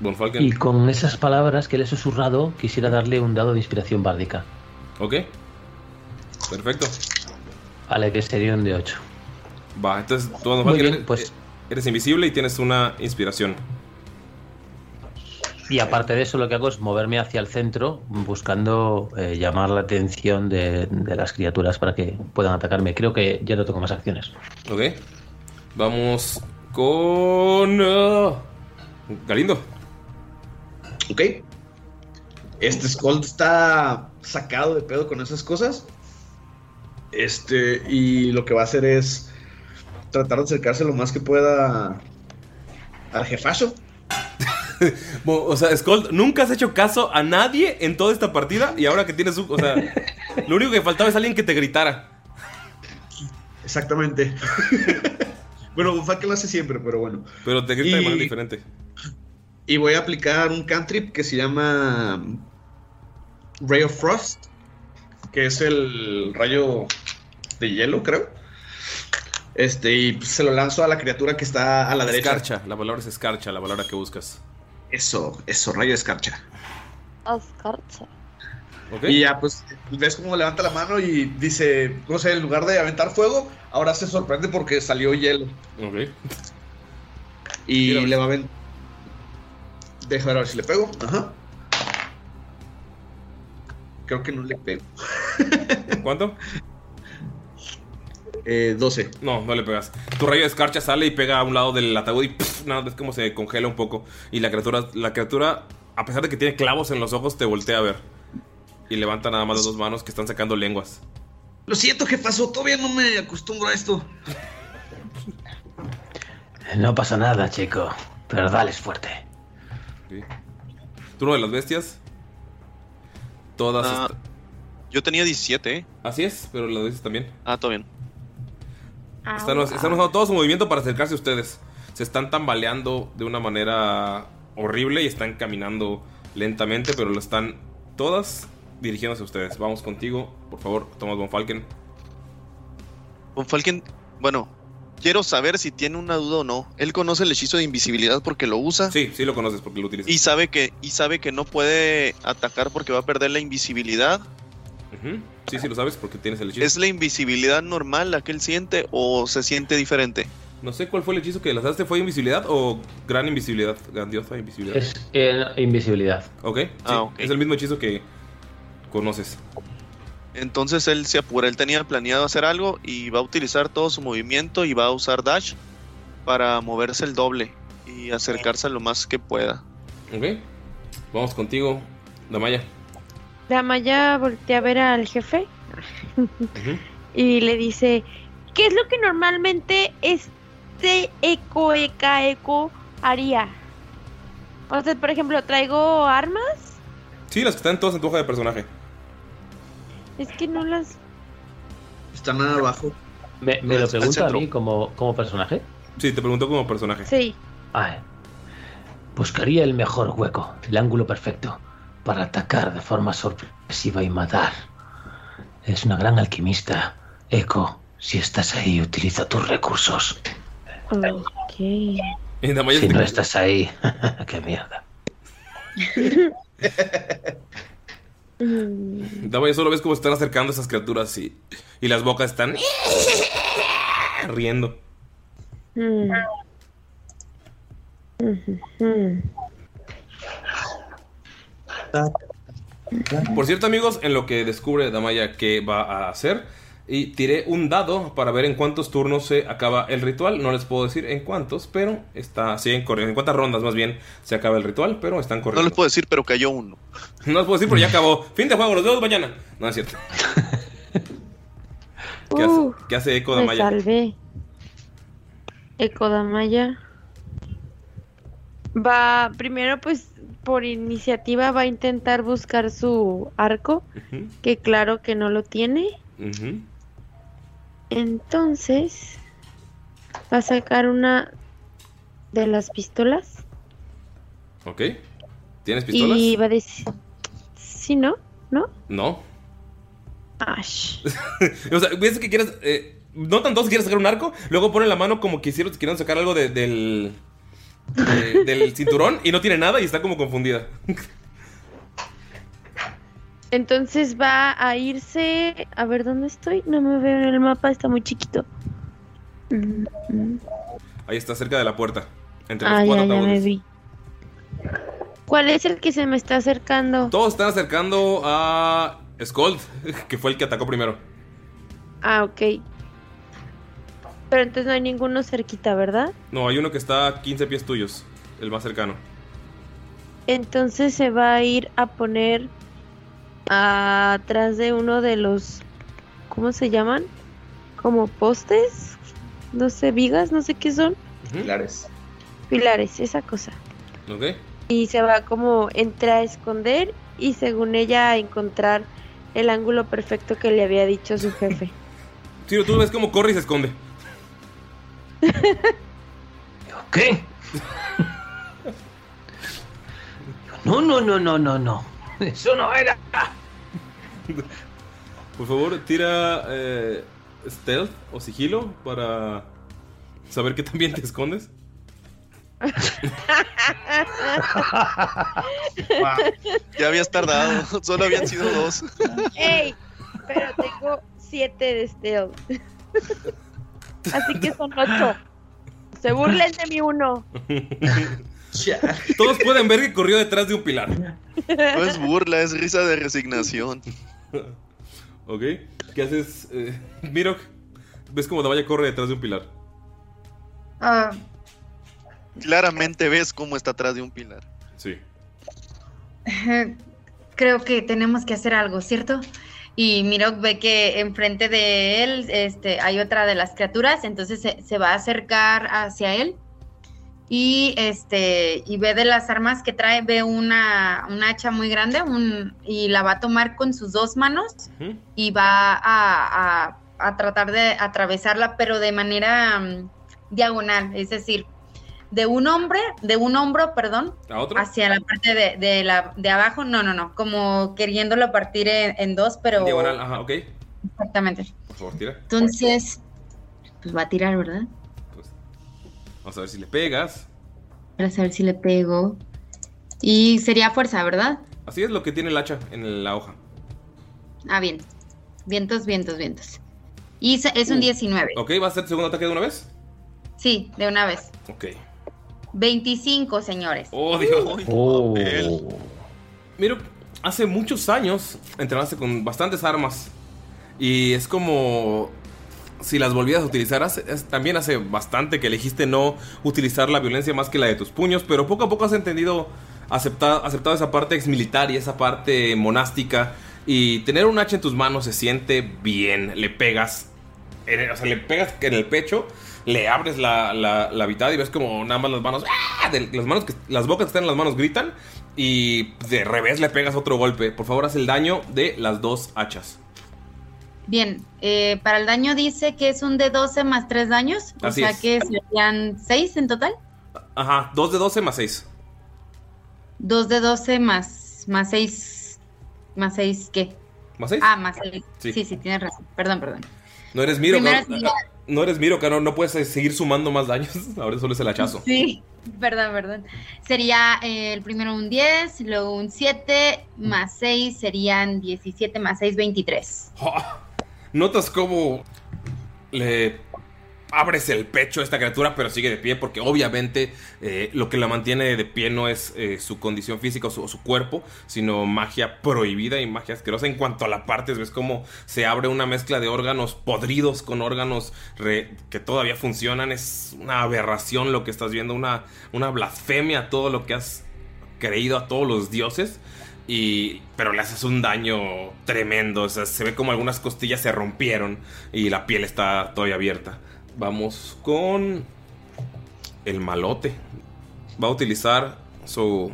Von Falken. Y con esas palabras que le he susurrado quisiera darle un dado de inspiración bárdica. Ok. Perfecto. Vale, que sería un de 8. Va, entonces tú, Falken, bien, eres, pues- eres invisible y tienes una inspiración. Y aparte de eso, lo que hago es moverme hacia el centro, buscando eh, llamar la atención de, de las criaturas para que puedan atacarme. Creo que ya no tengo más acciones. Ok. Vamos con. ah, Galindo. Ok. Este Skull está sacado de pedo con esas cosas. Este, y lo que va a hacer es tratar de acercarse lo más que pueda al jefazo. O sea, Skull, nunca has hecho caso a nadie en toda esta partida y ahora que tienes un. O sea, lo único que faltaba es alguien que te gritara. Exactamente. bueno, Falken lo hace siempre, pero bueno. Pero te grita de manera diferente. Y voy a aplicar un cantrip que se llama Ray of Frost, que es el rayo de hielo, creo. Este, y pues, se lo lanzo a la criatura que está a la derecha. Escarcha, la palabra es escarcha, la palabra que buscas. Eso, eso, rayo de escarcha. Oscarcha. ¿Ok? Y ya, pues, ves cómo levanta la mano y dice, no sé, en lugar de aventar fuego, ahora se sorprende porque salió hielo. Ok. Y le va a aventar. Deja ver a ver si le pego. Ajá. Creo que no le pego. ¿Cuánto? Eh, 12. No, no le pegas. Tu rayo de escarcha sale y pega a un lado del ataúd y pff, nada, es como se congela un poco. Y la criatura, la criatura, a pesar de que tiene clavos en los ojos, te voltea a ver. Y levanta nada más las dos manos que están sacando lenguas. Lo siento, ¿qué pasó? Todavía no me acostumbro a esto. No pasa nada, chico. Pero dales fuerte. Ok. Turno de las bestias. Todas. Ah, Yo tenía 17, ¿eh? Así es, pero las bestias también. Ah, todo bien. Están, están usando todo su movimiento para acercarse a ustedes. Se están tambaleando de una manera horrible y están caminando lentamente, pero lo están todas dirigiéndose a ustedes. Vamos contigo, por favor, Thomas von Falken. Von Falken, bueno, quiero saber si tiene una duda o no. Él conoce el hechizo de invisibilidad porque lo usa. Sí, sí lo conoces porque lo utilizas. Y sabe que, y sabe que no puede atacar porque va a perder la invisibilidad. Sí, sí lo sabes porque tienes el hechizo. ¿Es la invisibilidad normal la que él siente o se siente diferente? No sé cuál fue el hechizo que lanzaste. ¿Fue invisibilidad o gran invisibilidad? Grandiosa invisibilidad. Es eh, invisibilidad. Ok, sí, Ah, ok. es el mismo hechizo que conoces. Entonces él se apura, él tenía planeado hacer algo y va a utilizar todo su movimiento y va a usar dash para moverse el doble y acercarse a lo más que pueda. Ok, vamos contigo, Damaya. Damaya voltea a ver al jefe y le dice, ¿qué es lo que normalmente este eco, eca, eco haría? O sea, por ejemplo, traigo armas, Sí, las que están todas en tu hoja de personaje. es que no las... Está nada abajo. ¿Me, me No, lo pregunta a mí como, como personaje? Sí, te preguntó como personaje. Sí. Ay. Buscaría el mejor hueco, el ángulo perfecto, para atacar de forma sorpresiva y matar. Es una gran alquimista. Echo, si estás ahí, utiliza tus recursos. Ok. Si no estás ahí, qué mierda. Mm, Damaya solo ves cómo se están acercando esas criaturas y, y las bocas están riendo. mm. Ujú, mm. Por cierto, amigos, en lo que descubre Damaya qué va a hacer, y tiré un dado para ver en cuántos turnos se acaba el ritual. No les puedo decir en cuántos, pero está siguen corriendo. En cuántas rondas más bien se acaba el ritual, pero están No corriendo. les puedo decir, pero cayó uno. No les puedo decir, pero ya acabó. Fin de juego, los vemos mañana. No es cierto. ¿Qué hace, qué hace Eco me Damaya? salvé. Eco Damaya. Va, primero pues por iniciativa va a intentar buscar su arco, que claro que no lo tiene. Entonces va a sacar una de las pistolas Ok. ¿Tienes pistolas? y va a decir, sí, ¿no? ¿No? No. Ash. o sea, ves que quieres. Eh, notan todos que quieres sacar un arco, luego ponen la mano como que hicieron, quieran sacar algo de- del. De- del cinturón y no tiene nada y está como confundida. Entonces va a irse. A ver dónde estoy. No me veo en el mapa, está muy chiquito. Ahí está, cerca de la puerta. Entre los Ah, cuatro ya, ya me ataúdes. vi. ¿Cuál es el que se me está acercando? Todos están acercando a Skold, que fue el que atacó primero. Ah, ok. Pero entonces no hay ninguno cerquita, ¿verdad? No, hay uno que está a 15 pies tuyos, el más cercano. Entonces se va a ir a poner atrás de uno de los. ¿Cómo se llaman? Como postes. No sé, vigas, no sé qué son. Pilares. Pilares, esa cosa. ¿Ok? Y se va como entre a esconder y según ella a encontrar el ángulo perfecto que le había dicho su jefe. Ciro, tú ves cómo corre y se esconde. ¿Qué? No, no, no, no, no, no. Eso no era. Por favor, tira eh, stealth o sigilo para saber que también te escondes. Ya habías tardado, solo habían sido dos. ¡Ey! Pero tengo siete de stealth. Así que son ocho. Se burlen de mi uno. Todos pueden ver que corrió detrás de un pilar. No es burla, es risa de resignación. ¿Ok? ¿Qué haces, eh, Mirok? ¿Ves cómo Damaya corre detrás de un pilar? Ah, Claramente ves cómo está atrás de un pilar. Sí. creo que tenemos que hacer algo, ¿cierto? Y Mirok ve que enfrente de él este, hay otra de las criaturas, entonces se, se va a acercar hacia él y este y ve de las armas que trae ve una, una hacha muy grande un, y la va a tomar con sus dos manos y va a, a- a tratar de atravesarla pero de manera mm, diagonal es decir de un hombre de un hombro perdón ¿A otro? hacia la parte de, de la de abajo no no no como queriéndolo partir en, en dos pero Diagonal, ajá, ok. exactamente Por favor, tira. entonces pues va a tirar verdad Vamos a ver si le pegas. para saber si le pego y sería fuerza verdad Así es lo que tiene el hacha en la hoja. Ah, bien. Vientos, vientos, vientos. Y se- es un 19. Ok, ¿va a ser segundo ataque de una vez? Sí, de una vez. Ok. 25, señores. Oh, Dios. Oh. Miro, hace muchos años entrenaste con bastantes armas. Y es como si las volvieras a utilizar. Hace- es- también hace bastante que elegiste no utilizar la violencia más que la de tus puños. Pero poco a poco has entendido, aceptado, aceptado esa parte exmilitar y esa parte monástica. Y tener un hacha en tus manos se siente bien. Le pegas. en el- o sea, le pegas en el pecho. Le abres la, la, la mitad y ves como nada más las manos. ¡ah! de- las manos que, las bocas que están en las manos gritan. Y de revés le pegas otro golpe. Por favor, haz el daño de las dos hachas. Bien, eh, para el daño dice que es un de 12 más 3 daños. O Así sea es. que serían 6 en total. Ajá, 2 de 12 más 6. 2 de 12 más, más 6. ¿Más 6 qué? ¿Más 6? Ah, más 6. Sí. Sí. sí, tienes razón. Perdón, perdón. no eres Miro, primero no, sería- no eres Miro, no, no puedes seguir sumando más daños. Ahora solo es el hachazo. Sí, perdón, perdón. Sería eh, el primero un 10, luego un 7, más 6 serían 17, más 6, 23. Notas cómo le abres el pecho a esta criatura, pero sigue de pie porque obviamente eh, lo que la mantiene de pie no es eh, su condición física o su, cuerpo, sino magia prohibida y magia asquerosa. En cuanto a la partes, ves cómo se abre una mezcla de órganos podridos con órganos que todavía funcionan. Es una aberración lo que estás viendo, una, una blasfemia a todo lo que has creído, a todos los dioses. Y, pero le haces un daño tremendo. Se ve como algunas costillas se rompieron y la piel está todavía abierta. Vamos con el malote. Va a utilizar su...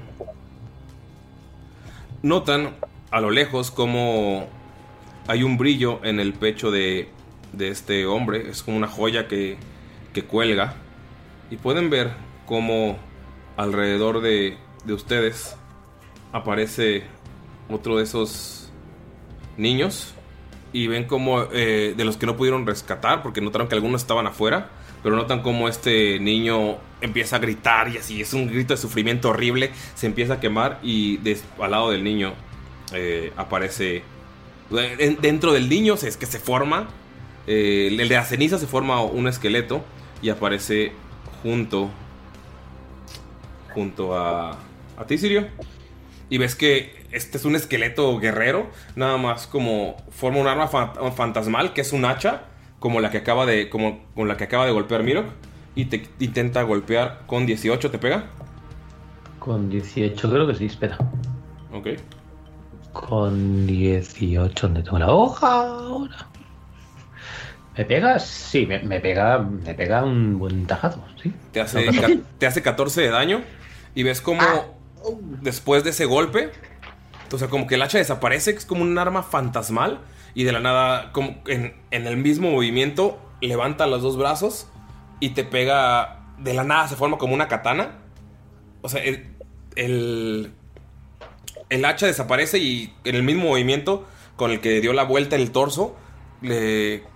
Notan a lo lejos como hay un brillo en el pecho de, de este hombre. Es como una joya que, que cuelga. Y pueden ver como alrededor de, de ustedes aparece otro de esos niños y ven como eh, de los que no pudieron rescatar porque notaron que algunos estaban afuera pero notan como este niño empieza a gritar y así es un grito de sufrimiento horrible se empieza a quemar y al lado del niño eh, aparece en- dentro del niño es que se forma eh, el de la ceniza se forma un esqueleto y aparece junto junto a a ti Sirio. Y ves que este es un esqueleto guerrero, nada más como forma un arma fa- fantasmal que es un hacha, como la que acaba de como con la que acaba de golpear Mirok y te intenta golpear con 18, ¿te pega? Con 18 creo que sí, espera. Ok. Con 18, ¿dónde tengo la hoja ahora? ¿Me pegas? Sí, me, me pega me pega un buen tajazo, sí. Te hace, te hace 14 de daño y ves como después de ese golpe, o sea, como que el hacha desaparece, es como un arma fantasmal y de la nada, como en, el mismo movimiento, levanta los dos brazos y te pega, de la nada se forma como una katana. O sea, el, el, el hacha desaparece y en el mismo movimiento con el que dio la vuelta el torso,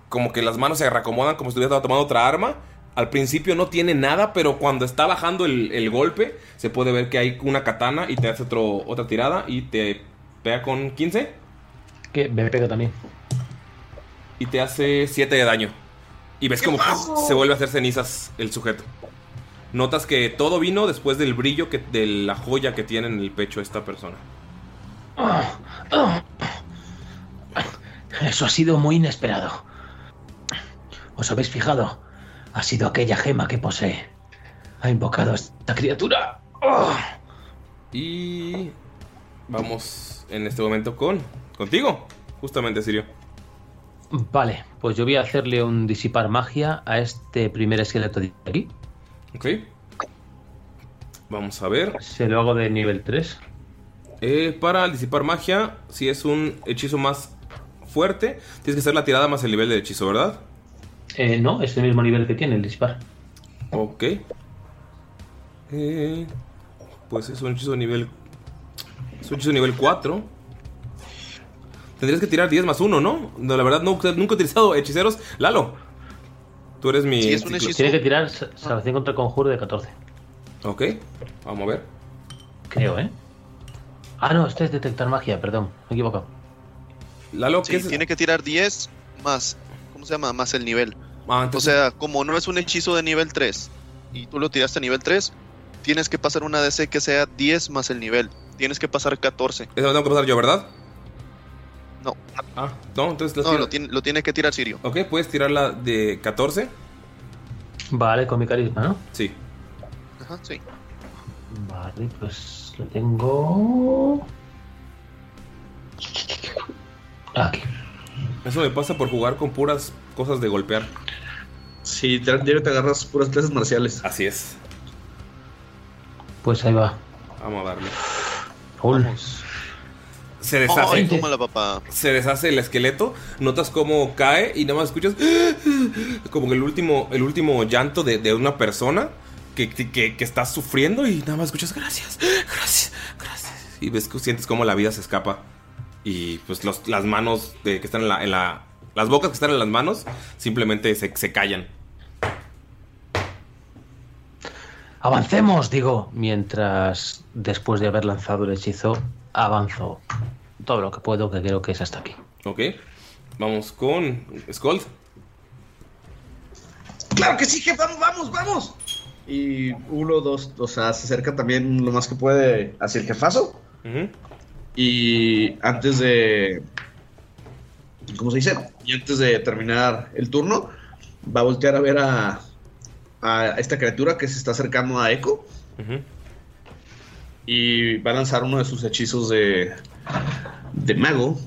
como que las manos se reacomodan como si estuviera tomando otra arma. Al principio no tiene nada, pero cuando está bajando el, el golpe, se puede ver que hay una katana y te hace otro, otra tirada y te pega con 15 Que me pega también. y te hace 7 de daño. Y ves como se vuelve a hacer cenizas el sujeto. Notas que todo vino después del brillo que, de la joya que tiene en el pecho esta persona. Eso ha sido muy inesperado. ¿Os habéis fijado? Ha sido aquella gema que posee. Ha invocado a esta criatura. ¡Oh! Y vamos en este momento con contigo, justamente Sirio. Vale, pues yo voy a hacerle un disipar magia a este primer esqueleto de aquí. Ok. Vamos a ver. Se lo hago de nivel 3. Eh, para disipar magia, si es un hechizo más fuerte, tienes que hacer la tirada más el nivel del hechizo, ¿verdad? Eh, no, es el mismo nivel que tiene el dispar. Ok. Eh, pues es un hechizo nivel. Es un hechizo nivel 4. Tendrías que tirar 10 más 1, ¿no? No, la verdad, nunca, nunca he utilizado hechiceros. Lalo, tú eres mi. Sí, es un hechizo. Tiene que tirar sa- salvación contra conjuro de 14. Ok, vamos a ver. Creo, ¿eh? Ah, no, este es detectar magia, perdón. Me he equivocado. Lalo, Sí, ¿qué es? tiene que tirar 10 más, ¿cómo se llama? Más el nivel. Ah, O sea, como no es un hechizo de nivel 3 y tú lo tiraste a nivel 3, tienes que pasar una DC que sea 10 más el nivel. Tienes que pasar 14. Eso lo tengo que pasar yo, ¿verdad? No, Ah, no, entonces las no, lo tiene, lo tiene que tirar Sirio. Ok, puedes tirarla de 14. Vale, con mi carisma, ¿no? Sí. Ajá, sí. Vale, pues lo tengo. Aquí. Eso me pasa por jugar con puras cosas de golpear. Sí, te, diario te agarras puras clases marciales. Así es. Pues ahí va. Vamos a darle. Raúl. Se deshace. Ay, tómala, papá. se deshace el esqueleto, notas cómo cae y nada más escuchas como el último, el último llanto de, de una persona que, que, que está sufriendo y nada más escuchas gracias, gracias, gracias. Y ves que sientes como la vida se escapa y pues los- las manos de, que están en la, en la- Las bocas que están en las manos simplemente se, se callan. Avancemos, digo, mientras después de haber lanzado el hechizo, avanzo todo lo que puedo, que creo que es hasta aquí. Ok, vamos con Skold. Claro que sí, jefe, vamos, vamos, vamos. Y uno, dos, o sea, se acerca también lo más que puede hacia el jefazo. Y antes de. ¿Cómo se dice? Y antes de terminar el turno, va a voltear a ver a, a esta criatura que se está acercando a Echo. Y va a lanzar uno de sus hechizos de, de mago.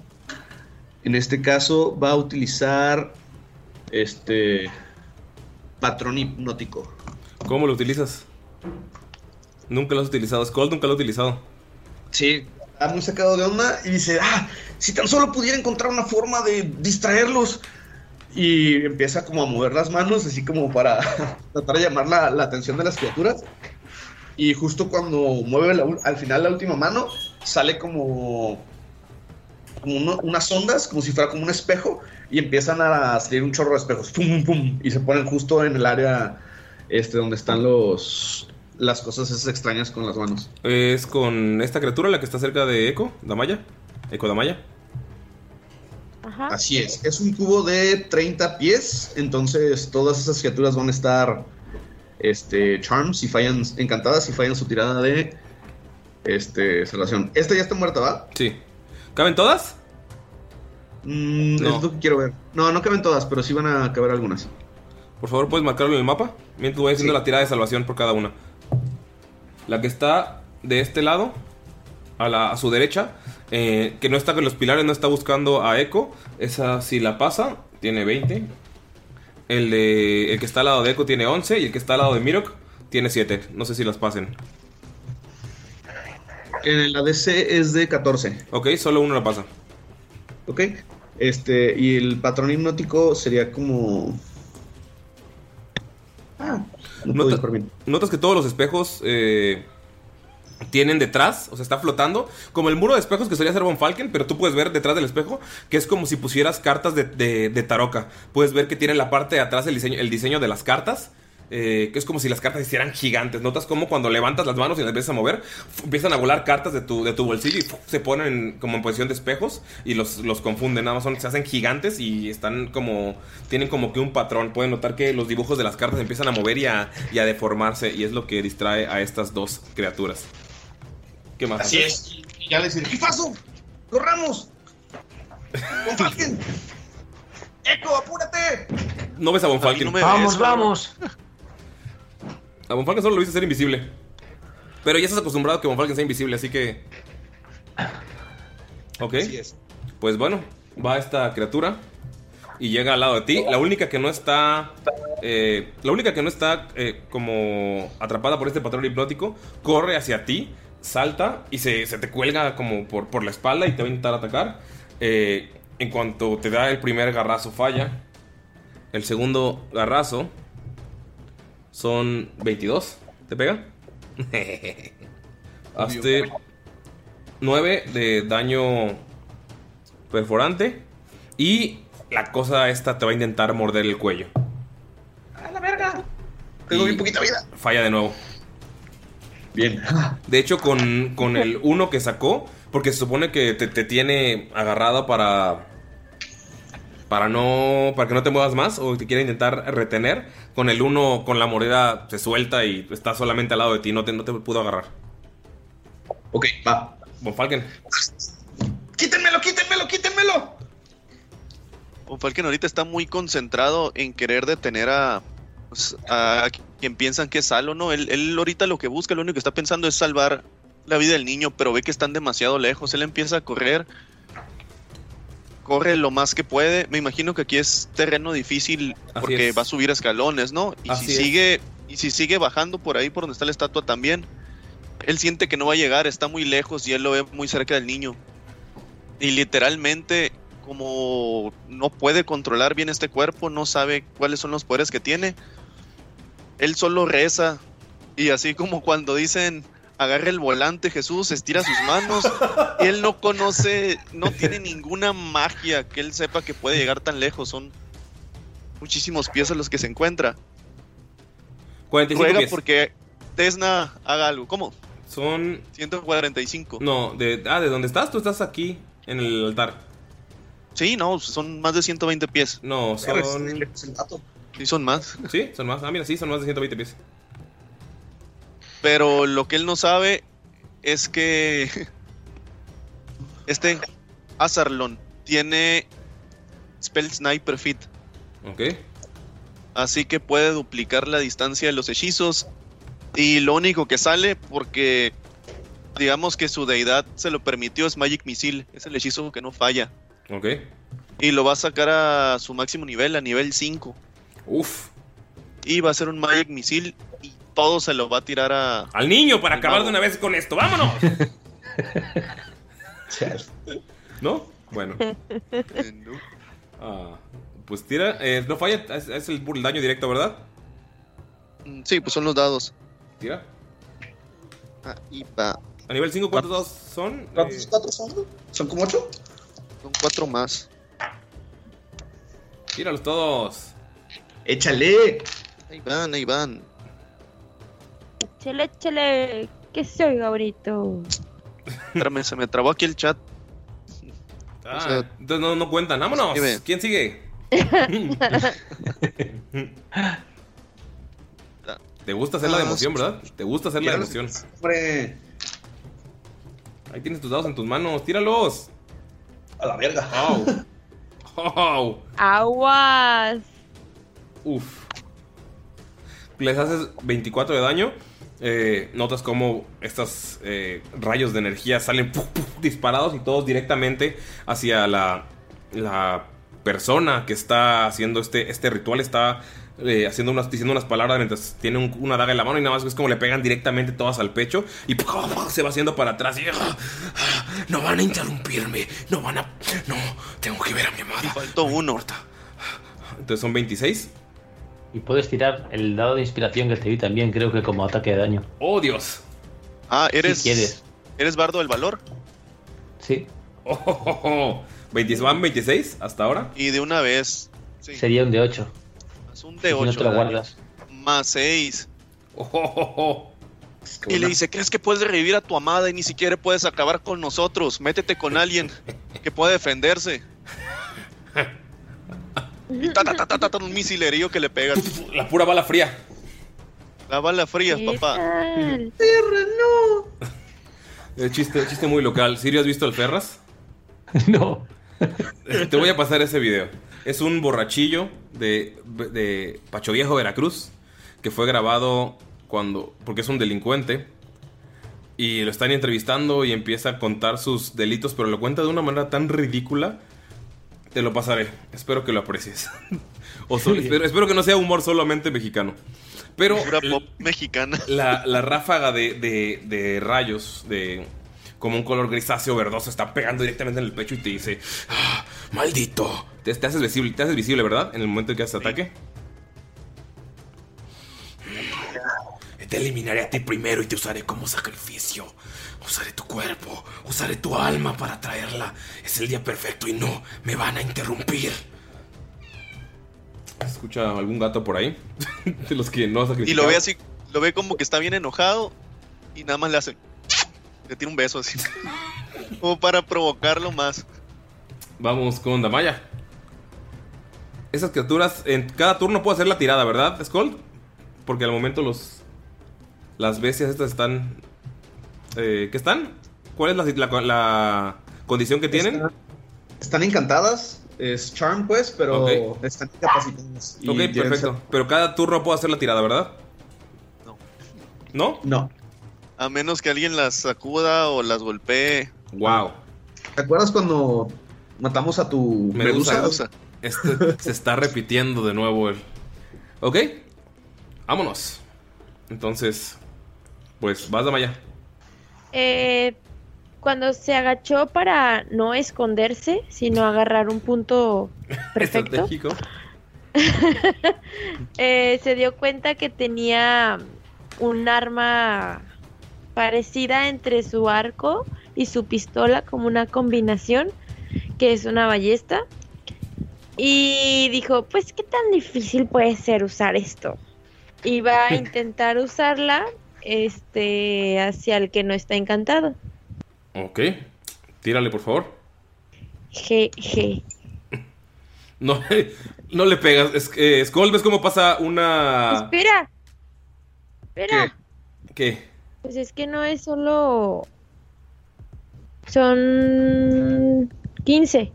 En este caso, va a utilizar este patrón hipnótico. ¿Cómo lo utilizas? Nunca lo has utilizado. Skold nunca lo ha utilizado. Sí, está muy sacado de onda y dice, ah, si tan solo pudiera encontrar una forma de distraerlos. Y empieza como a mover las manos, así como para tratar de llamar la, atención de las criaturas. Y justo cuando mueve al final la última mano, sale como, unas ondas, como si fuera como un espejo, y empiezan a salir un chorro de espejos, pum, pum, y se ponen justo en el área este, donde están los, las cosas esas extrañas con las manos. Es con esta criatura la que está cerca de Echo, Damaya. Echo Damaya. Ajá. Así es, es un cubo de 30 pies, entonces todas esas criaturas van a estar este charms si fallan encantadas si fallan su tirada de este salvación. Esta ya está muerta, ¿va? Sí. ¿Caben todas? Mm, No. Es lo que quiero ver. No, no caben todas, pero sí van a caber algunas. Por favor, puedes marcarlo en el mapa. Mientras voy haciendo Sí. la tirada de salvación por cada una. La que está de este lado, a, la, a su derecha, eh, que no está con los pilares, no está buscando a Echo. Esa si la pasa, tiene 20. El, de, el que está al lado de Echo tiene 11. Y el que está al lado de Mirok tiene 7. No sé si las pasen. En la DC es de 14, Ok, solo uno la pasa. ¿ok? Este, y el patrón hipnótico sería como... Ah, Nota-. Notas que todos los espejos eh, tienen detrás, o sea, está flotando, como el muro de espejos que solía ser Von Falken, pero tú puedes ver detrás del espejo que es como si pusieras cartas de, de, de Taroka. Puedes ver que tiene en la parte de atrás el diseño, el diseño de las cartas. Eh, que es como si las cartas hicieran gigantes. Notas como cuando levantas las manos y las empiezas a mover, empiezan a volar cartas de tu, de tu bolsillo y se ponen como en posición de espejos y los, los confunden. Nada más son, se hacen gigantes y están como. Tienen como que un patrón. Pueden notar que los dibujos de las cartas empiezan a mover y a, y a deformarse. Y es lo que distrae a estas dos criaturas. ¿Qué más? Así es. Y ya le dice, ¡Jefazo! ¡Corramos! ¡Con Falken! ¡Eco, apúrate! No ves a Von Falken. no me ¡Vamos, ves, vamos! A Von Falken solo lo viste ser invisible. Pero ya estás acostumbrado a que Von Falken sea invisible, así que. Ok. Así es. Pues bueno, va esta criatura y llega al lado de ti. La única que no está eh, la única que no está eh, como atrapada por este patrón hipnótico, corre hacia ti, salta y se, se te cuelga como por, por la espalda y te va a intentar atacar. Eh, en cuanto te da el primer garrazo, falla. El segundo garrazo son 22. ¿Te pega? Hazte 9 de daño perforante. Y la cosa esta te va a intentar morder el cuello. ¡A la verga! Tengo bien poquita vida. Falla de nuevo. Bien. De hecho, con, con el 1 que sacó, porque se supone que te, te tiene agarrado para. Para no. Para que no te muevas más. O te quiere intentar retener. Con el 1, con la moneda se suelta y está solamente al lado de ti. No te, no te pudo agarrar. Ok, va. Von Falken. ¡Quítenmelo, quítenmelo, quítenmelo! Von Falken ahorita está muy concentrado en querer detener a, pues, a quien piensan que es Salo, ¿no? Él, él ahorita lo que busca, lo único que está pensando es salvar la vida del niño, pero ve que están demasiado lejos. Él empieza a correr. Corre lo más que puede. Me imagino que aquí es terreno difícil porque va a subir escalones, ¿no? Y Así si es. sigue y si sigue bajando por ahí por donde está la estatua también, él siente que no va a llegar, está muy lejos y él lo ve muy cerca del niño. Y literalmente como no puede controlar bien este cuerpo, no sabe cuáles son los poderes que tiene. Él solo reza y así como cuando dicen agarra el volante Jesús, estira sus manos, él no conoce, no tiene ninguna magia que él sepa que puede llegar tan lejos, son muchísimos pies a los que se encuentra. 45 Ruega pies. porque Tesna haga algo. ¿Cómo? Son. 145. No, de, ah, ¿de dónde estás? Tú estás aquí, en el altar. Sí, no, son más de 120 pies. No, son. Sí, son más. Sí, son más. Ah, mira, sí, son más de 120 pies. Pero lo que él no sabe es que este Azarlon tiene Spell Sniper Fit. Ok. Así que puede duplicar la distancia de los hechizos. Y lo único que sale, porque digamos que su deidad se lo permitió, es Magic Missile. Es el hechizo que no falla. Ok. Y lo va a sacar a su máximo nivel, a nivel 5. Uf. Y va a ser un Magic Missile todo se lo va a tirar a... Al niño para acabar mago. de una vez con esto. ¡Vámonos! ¿No? Bueno. Ah, pues tira. eh, no falla. Es, es el, el daño directo, ¿verdad? Mm, Sí, pues son los dados. Tira. Ahí va. A nivel 5, ¿cuántos dados son? ¿Cuántos Eh, cuatro son? ¿Son como ocho? Son cuatro más. tíralos todos. ¡Échale! Ahí van, ahí van. Chele, chele. ¿Qué soy, Gabrito? Espérame, se me trabó aquí el chat. Ah, O sea, entonces no, no cuentan. ¡Vámonos! escribe. ¿Quién sigue? Te gusta hacer la de emoción, ¿verdad? Te gusta hacer la de emoción. Hombre, Ahí tienes tus dados en tus manos. ¡Tíralos! a la verga. ¡Au! ¡Au! Aguas. Uf. Les haces 24 de daño. Eh, notas como estos eh, rayos de energía salen puf, puf, disparados y todos directamente hacia la, la persona que está haciendo este, este ritual. Está eh, haciendo unas, diciendo unas palabras mientras tiene un- una daga en la mano y nada más es como le pegan directamente todas al pecho y se va haciendo para atrás. Y, ah, ah, no van a interrumpirme. No van a. No, tengo que ver a mi amada. Faltó uno. Entonces son 26. Y puedes tirar el dado de inspiración que te di también, creo que como ataque de daño. ¡Oh, Dios! Ah, eres. Si quieres. ¿Eres bardo del valor? Sí. Oh, oh, oh, oh. 20 van 26 hasta ahora. Y de una vez. Sí. Sería un de 8. Es un Si de no 8. te lo guardas. Más 6. Oh, oh, oh, oh. Y le dice, ¿crees que puedes revivir a tu amada y ni siquiera puedes acabar con nosotros? Métete con alguien que pueda defenderse. Y ta, ta, ta, ta, ta, ta, un misilerío que le pega. La pura bala fría. La bala fría, ¿Qué papá. tal? Eh, chiste, chiste muy local. ¿Sirio has visto al Ferras? no. Te voy a pasar ese video. Es un borrachillo de, de Pacho Viejo, Veracruz, que fue grabado cuando. porque es un delincuente. Y lo están entrevistando y empieza a contar sus delitos, pero lo cuenta de una manera tan ridícula Te lo pasaré. Espero que lo aprecies. O so- espero, espero que no sea humor solamente mexicano. Pero Pura pop mexicana. la, la ráfaga de, de- de rayos, de como un color grisáceo verdoso, está pegando directamente en el pecho y te dice: "Ah, ¡Maldito! Te, te haces visible, te haces visible, ¿verdad? En el momento en que haces ataque. Te eliminaré a ti primero y te usaré como sacrificio. Usaré tu cuerpo, usaré tu alma para traerla. Es el día perfecto y no me van a interrumpir. ¿Escucha algún gato por ahí? De los que no sacrificaron. Y lo ve así, lo ve como que está bien enojado y nada más le hace. Le tira un beso así. como para provocarlo más. Vamos con Damaya. Esas criaturas, en cada turno puedo hacer la tirada, ¿verdad, Skull? Porque al momento los. Las bestias estas están. Eh, ¿Qué están? ¿Cuál es la, la- la condición que tienen? Están encantadas, es Charm pues, pero están incapacitadas. Ok, perfecto. ser- Pero cada turno puedo hacer la tirada, ¿verdad? No. ¿No? No. A menos que alguien las sacuda o las golpee. Wow. ¿Te acuerdas cuando matamos a tu Medusa. medusa? Este se está repitiendo de nuevo el. Ok. Vámonos. Entonces. Pues vas, Damaya. Eh, cuando se agachó para no esconderse, sino agarrar un punto perfecto, Estratégico. eh, se dio cuenta que tenía un arma parecida entre su arco y su pistola, como una combinación, que es una ballesta. Y dijo, pues qué tan difícil puede ser usar esto. Y va a intentar usarla este hacia el que no está encantado. Ok. Tírale, por favor. Je, je. No, no le pegas. Es, eh, Skull, ¿ves cómo pasa una. Espera. Espera. ¿Qué? Pues es que no es solo. Son 15.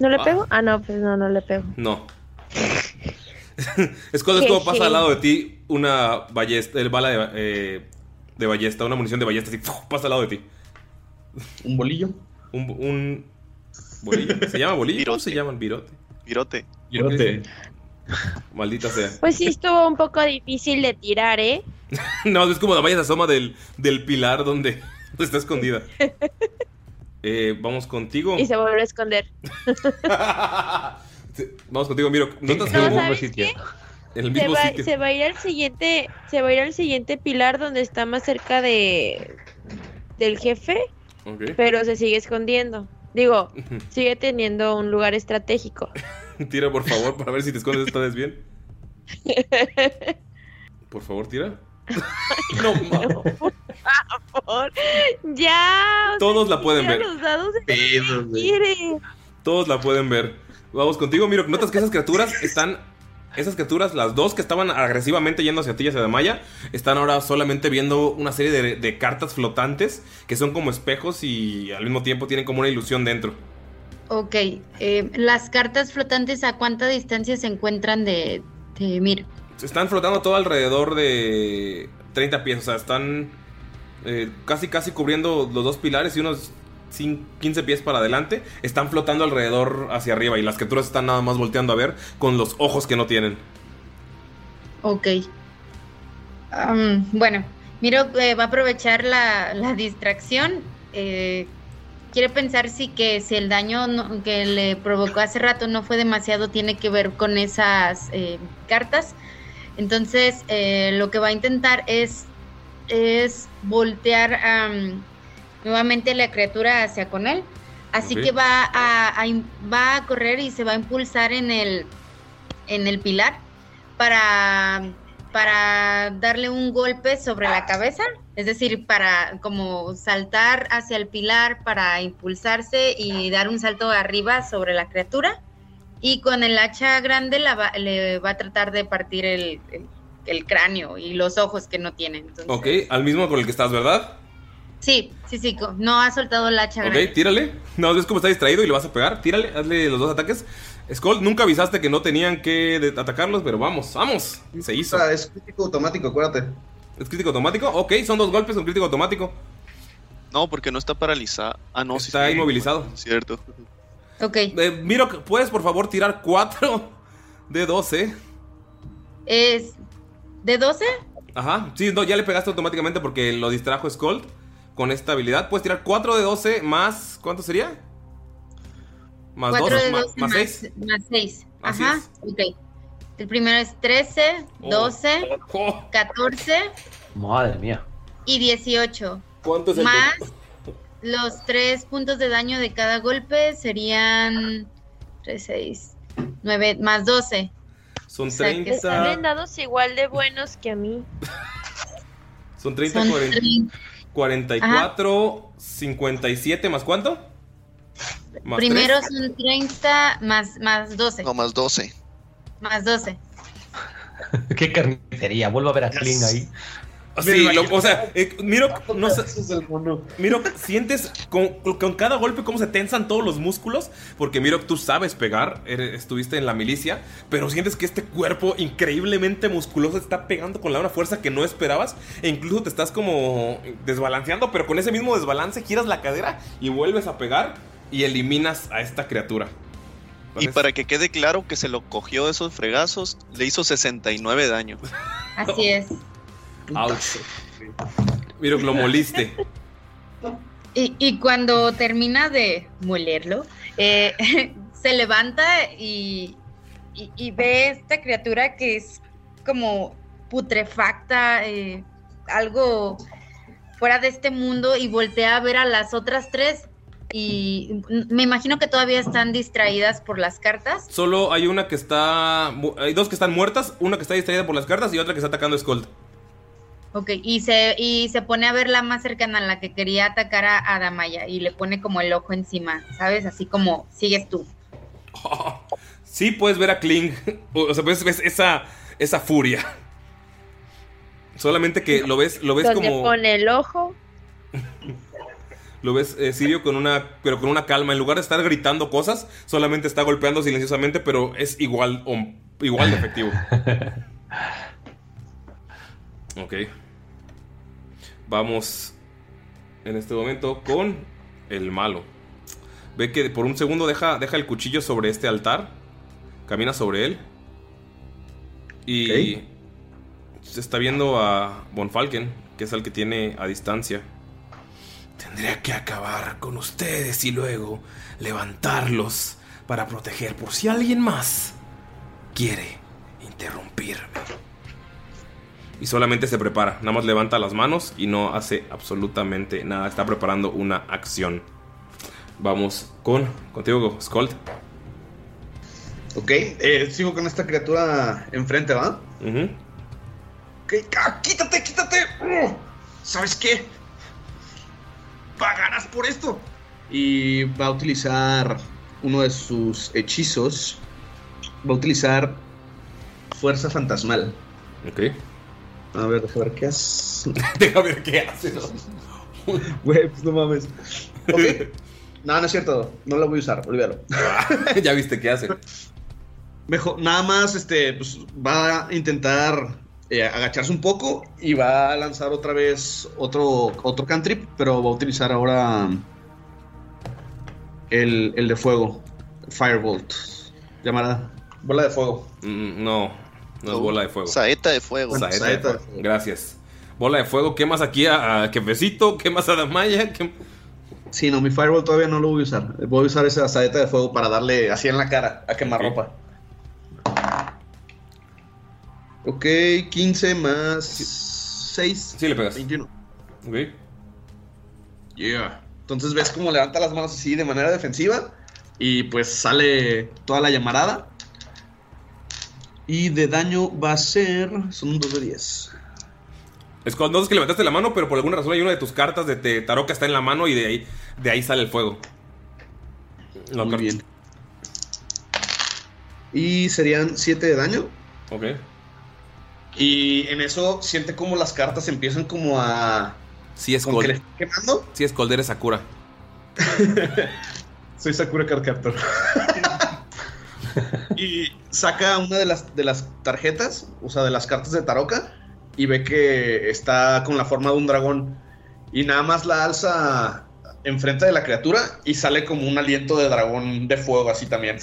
¿No le Ah. pego? Ah, no, pues no, no le pego. No. Skull, ¿ves cómo pasa Jeje. al lado de ti una ballesta, el bala de, eh, de ballesta, una munición de ballesta, así, pasa al lado de ti. ¿Un bolillo? Un, un bolillo. ¿Se llama bolillo? ¿Cómo se llama el virote? Virote. Virote. Maldita sea. Pues sí, estuvo un poco difícil de tirar, ¿eh? No, es como la valla se asoma del, del pilar donde, está escondida. Eh, vamos contigo. Y se volvió a esconder. Vamos contigo, Miro. ¿Notas No, algo? ¿sabes qué? En el Se va, sitio. se va a ir al siguiente, se va a ir al siguiente pilar donde está más cerca de del jefe, pero se sigue escondiendo. Digo, sigue teniendo un lugar estratégico. Tira, por favor, para ver si te escondes esta vez bien. Por favor, tira. no, ma- Por favor, ya. Todos sea, la pueden ver. los dados. Todos la pueden ver. Vamos contigo, Miro. ¿Notas que esas criaturas están... Esas criaturas, las dos que estaban agresivamente yendo hacia ti y hacia Damaya, están ahora solamente viendo una serie de, de cartas flotantes que son como espejos y al mismo tiempo tienen como una ilusión dentro. Ok, eh, las cartas flotantes, ¿a cuánta distancia se encuentran de, de Mir? Están flotando todo alrededor de 30 pies, o sea, están eh, casi casi cubriendo los dos pilares y unos 15 pies para adelante. Están flotando alrededor hacia arriba y las criaturas están nada más volteando a ver con los ojos que no tienen. Ok. Bueno, Miro eh, va a aprovechar la, distracción. eh, quiere pensar si que si el daño que le provocó hace rato no fue demasiado, tiene que ver con esas eh, cartas. Entonces, eh, lo que va a intentar es, es voltear am, nuevamente la criatura hacia con él. Así que va a, va a correr y se va a impulsar en el, en el pilar para, para darle un golpe sobre la cabeza, es decir, para como saltar hacia el pilar para impulsarse y dar un salto arriba sobre la criatura. Y con el hacha grande la va- le va a tratar de partir el, el- el cráneo y los ojos que no tiene. Entonces, Ok, al mismo con el que estás, ¿verdad? Sí, sí, sí, no ha soltado el hacha Ok, grande. tírale. No, ves cómo está distraído y le vas a pegar. Tírale, hazle los dos ataques. Skull, nunca avisaste que no tenían que atacarlos, pero vamos, vamos. Se hizo. O sea, es crítico automático, acuérdate. ¿Es crítico automático? Ok, son dos golpes, un crítico automático. No, porque no está paralizado. Ah, no, sí Está sí. inmovilizado. Cierto. Ok. Eh, Miro, ¿puedes por favor tirar 4 de 12? Es de 12. Ajá, sí, no, ya le pegaste automáticamente porque lo distrajo Skull con esta habilidad. Puedes tirar 4 de 12 más. ¿Cuánto sería? Más 2, 4 de más, 12 más más 6. Más 6. Así Ajá. es. Ok. El primero es 13, Oh. 12, Oh, 14 Madre mía. y 18. ¿Cuánto es el Más los 3 puntos de daño de cada golpe serían 3, 6, 9, más 12. Son O sea, que 30. Salen dados igual de buenos que a mí. Son 30, Son 40, 30. 44, 57 más cuánto? Más Primero tres. son 30 más, más 12. No, más 12. Más 12. Qué carnicería. Vuelvo a ver a Kling ahí. Sí, lo- o sea, eh, miro, no sé, miro, sientes con, con cada golpe cómo se tensan todos los músculos, porque miro, tú sabes pegar, eres- estuviste en la milicia, pero sientes que este cuerpo increíblemente musculoso está pegando con la una fuerza que no esperabas, e incluso te estás como desbalanceando, pero con ese mismo desbalance giras la cadera y vuelves a pegar y eliminas a esta criatura. Y para que quede claro que se lo cogió de esos fregazos, le hizo 69 de daño. Así es. Ouch. Miro, lo moliste. Y, y cuando termina de molerlo, eh, se levanta y, y- y ve esta criatura que es como putrefacta, eh, algo fuera de este mundo y voltea a ver a las otras tres y me imagino que todavía están distraídas por las cartas. Solo hay una que está. Hay dos que están muertas, una que está distraída por las cartas y otra que está atacando a Skull. Ok, y se, y se pone a ver la más cercana, la que quería atacar a, a Damaya y le pone como el ojo encima, ¿sabes? Así como, sigues tú. Sí, puedes ver a Kling. O sea, ves, ves esa, esa furia. Solamente que lo ves, lo ves Donde como. pone el ojo. Lo ves eh, Sirio con una. Pero con una calma. En lugar de estar gritando cosas, solamente está golpeando silenciosamente, pero es igual, igual de efectivo. Ok. Vamos en este momento con el malo. Ve que por un segundo deja, deja el cuchillo sobre este altar. Camina sobre él. Y se está viendo a Von Falken, que es el que tiene a distancia. Tendría que acabar con ustedes y luego levantarlos para proteger por si alguien más quiere interrumpirme. Y solamente se prepara, nada más levanta las manos y no hace absolutamente nada. Está preparando una acción. Vamos con contigo, Skold. Ok, eh, sigo con esta criatura enfrente, ¿va? Ujú. Ok, ah, quítate, quítate. Uh, ¿Sabes qué? Pagarás por esto. Y va a utilizar uno de sus hechizos. Va a utilizar fuerza fantasmal. Ok. A ver, deja ver qué hace. Deja ver qué hace. Güey, pues no mames. Ok. No, no es cierto. No lo voy a usar, olvídalo. ya viste qué hace. Mejor, nada más, este, pues va a intentar eh, agacharse un poco y va a lanzar otra vez otro, otro cantrip, pero va a utilizar ahora el, el de fuego, Firebolt. Llamará bola de fuego. Mm, no, no es bola de fuego. Saeta de fuego. Saeta de Saeta de fuego. Gracias. Bola de fuego, ¿quemas aquí a, a Kefecito? ¿Quemas a Damaya? ¿Qué- Sí, no, mi Firebolt todavía no lo voy a usar. Voy a usar esa saeta de fuego para darle así en la cara a quemar ropa. Ok, 15 más 6. Sí, le pegas. 21. Ok. Yeah. Entonces ves cómo levanta las manos así de manera defensiva. Y pues sale toda la llamarada. Y de daño va a ser. Son un 2 de 10. Es cuando es que levantaste la mano, pero por alguna razón hay una de tus cartas de te- tarot que está en la mano y de ahí, de ahí sale el fuego. La Muy carta- bien. Y serían 7 de daño. Ok. Y en eso siente como las cartas empiezan como a. Sí es que Cold. quemando. Sí es Cold, eres Sakura. Soy Sakura Card Captor. y saca una de las, de las tarjetas, o sea, de las cartas de Taroka, y ve que está con la forma de un dragón. Y nada más la alza enfrente de la criatura y sale como un aliento de dragón de fuego así también,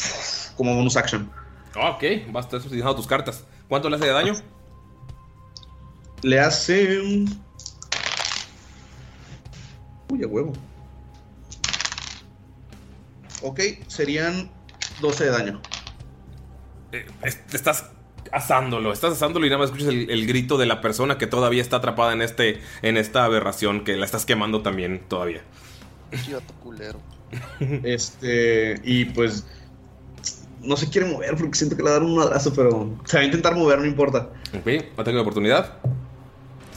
como bonus action. Ok, vas a estar utilizando tus cartas. ¿Cuánto le hace de daño? Le hace... Uy, a huevo. Ok, serían 12 de daño. Eh, es- estás asándolo, estás asándolo y nada más escuchas el, el grito de la persona que todavía está atrapada en este en esta aberración que la estás quemando también todavía. Chivato culero. Este, y pues no se quiere mover porque siento que le va a dar un madrazo, pero se va a intentar mover, no importa. Ok, ataque de oportunidad.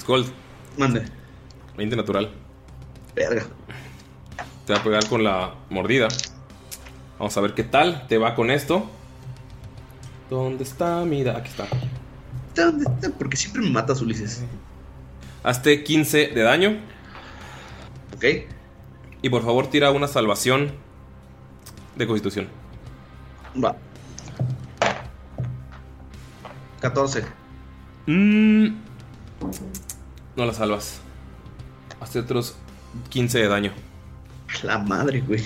Skull. Mande. 20 natural. Verga. Te va a pegar con la mordida. Vamos a ver qué tal te va con esto. ¿Dónde está? Mira, aquí está. ¿Dónde está? Porque siempre me matas, Ulises. Hazte 15 de daño. Ok. Y por favor tira una salvación de constitución. Va. 14. Mm, no la salvas. Hazte otros 15 de daño. La madre, güey.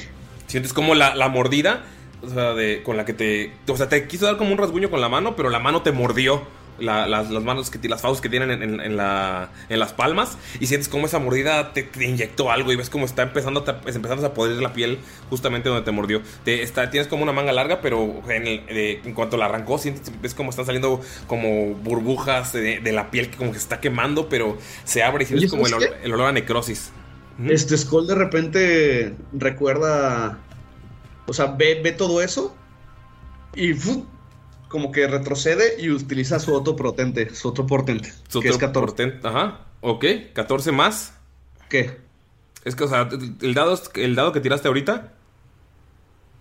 Sientes como la, la mordida, o sea, de, con la que te. O sea, te quiso dar como un rasguño con la mano, pero la mano te mordió. la- las, las manos que las fauces que tienen en, en- en la, en las palmas y sientes como esa mordida te, te inyectó algo y ves como está empezando a, te- empezando a podrir la piel justamente donde te mordió te, está, tienes como una manga larga pero en, el- de- en cuanto la arrancó sientes, ves como están saliendo como burbujas de, de la piel que como que se está quemando pero se abre y sientes como el, ¿sabes ol- el olor a necrosis Este Skull de repente recuerda. O sea, ve, ve todo eso. Y como que retrocede y utiliza su otro potente. Su otro portente. Su que es otro 14. portento, Ajá. Ok, 14 más. ¿Qué? Es que, o sea, el dado, es- el dado que tiraste ahorita.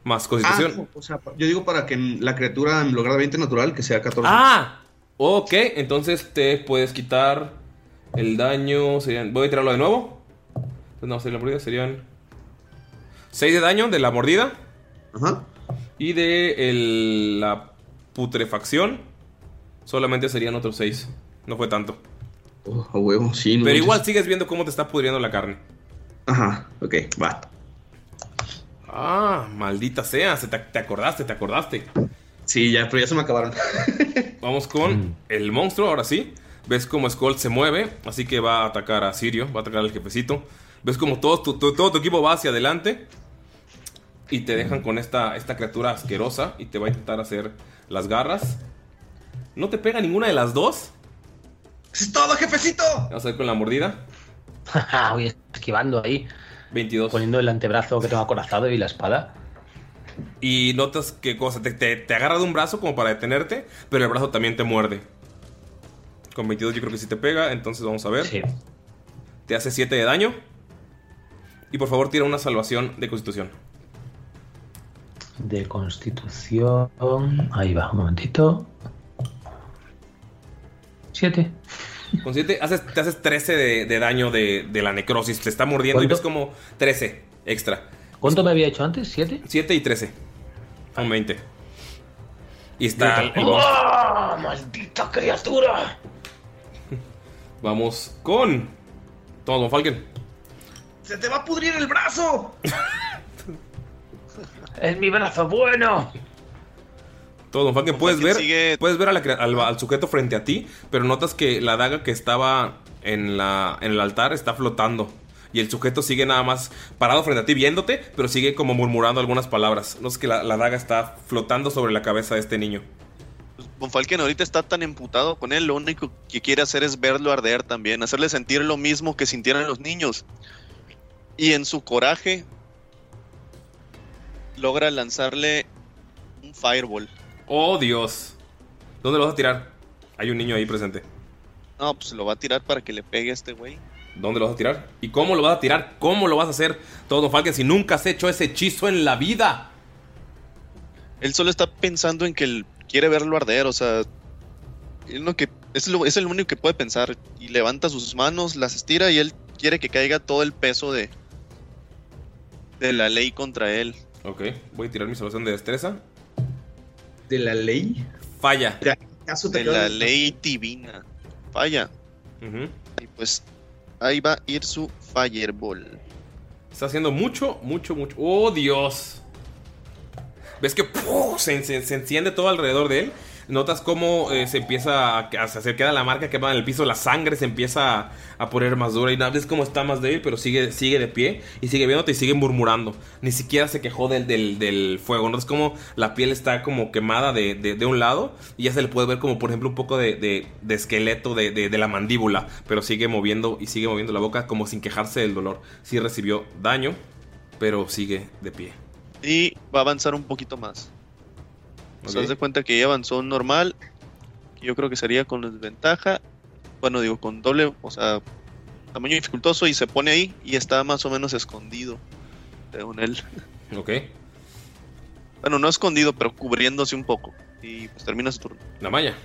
Más Ah, constitución. o sea, yo digo para que la criatura en lugar de 20 natural que sea 14. Ah, ok. Entonces te puedes quitar el daño. Serían. Voy a tirarlo de nuevo. Entonces, no, sería la mordida. Serían 6 de daño de la mordida. Ajá. Y de el- la putrefacción. Solamente serían otros 6. No fue tanto. Oh, a huevo, sí. no Pero manches. igual sigues viendo cómo te está pudriendo la carne. Ajá, ok, va. Ah, maldita sea. se te, te acordaste, te acordaste. Sí, ya, pero ya se me acabaron. Vamos con el monstruo, ahora sí. Ves cómo Skull se mueve, así que va a atacar a Sirio, va a atacar al jefecito. Ves como todo tu, tu- todo tu equipo va hacia adelante. Y te dejan con esta, esta criatura asquerosa y te va a intentar hacer las garras. No te pega ninguna de las dos. ¡Es todo, jefecito! Vamos a ver con la mordida. Voy esquivando ahí. 22. Poniendo el antebrazo que tengo acorazado y la espada. Y notas que cosa, te, te- te agarra de un brazo como para detenerte, pero el brazo también te muerde. Con 22 yo creo que sí te pega, entonces vamos a ver. Te hace 7 de daño. Y por favor tira una salvación de constitución. De constitución. Ahí va, un momentito. Siete. Con 7 haces, te haces 13 de, de daño de, de la necrosis. Te está mordiendo y ves como 13 extra. ¿Cuánto me había hecho antes? ¿Siete? 7 y 13. Son 20. Y está... ¡Ah, ¡Maldita criatura! Vamos con... Toma, Don Falken. ¡Se te va a pudrir el brazo! ¡Es mi brazo bueno! Todo, Don Falken, puedes ver, puedes ver a la crea- al, al sujeto frente a ti, pero notas que la daga que estaba en, la, en el altar está flotando. Y el sujeto sigue nada más parado frente a ti viéndote, pero sigue como murmurando algunas palabras. No es que la, la daga está flotando sobre la cabeza de este niño. Von Falken ahorita está tan emputado con él, lo único que quiere hacer es verlo arder también, hacerle sentir lo mismo que sintieran los niños. Y en su coraje logra lanzarle un fireball. ¡Oh, Dios! ¿Dónde lo vas a tirar? Hay un niño ahí presente. No, pues lo va a tirar para que le pegue a este güey. ¿Dónde lo vas a tirar? ¿Y cómo lo vas a tirar? ¿Cómo lo vas a hacer? Todo, Falken, si nunca has hecho ese hechizo en la vida. Él solo está pensando en que él quiere verlo arder, o sea, él no que es, lo- es el único que puede pensar y levanta sus manos, las estira y él quiere que caiga todo el peso de de la ley contra él. Ok, voy a tirar mi salvación de destreza. ¿De la ley? Falla. De la ley divina. Falla. Y pues ahí va a ir su fireball. Está haciendo mucho, mucho, mucho. ¡Oh, Dios! ¿Ves que se, se- se enciende todo alrededor de él? Notas cómo eh, se empieza a, a- se queda la marca que va en el piso, la sangre se empieza a, a poner más dura y nada, ves cómo está más débil, pero sigue, sigue de pie y sigue viéndote y sigue murmurando. Ni siquiera se quejó del, del, del fuego. Notas cómo la piel está como quemada de, de- de un lado y ya se le puede ver como por ejemplo un poco de, de- esqueleto de la mandíbula, pero sigue moviendo y sigue moviendo la boca como sin quejarse del dolor. Sí recibió daño, pero sigue de pie. Y va a avanzar un poquito más. O sea, Ok. haz de cuenta que ya avanzó normal. Yo creo que sería con desventaja. Bueno, digo, con doble, o sea, tamaño dificultoso y se pone ahí y está más o menos escondido. Según él. Ok. Bueno, no escondido, pero cubriéndose un poco. Y pues termina su turno. La malla.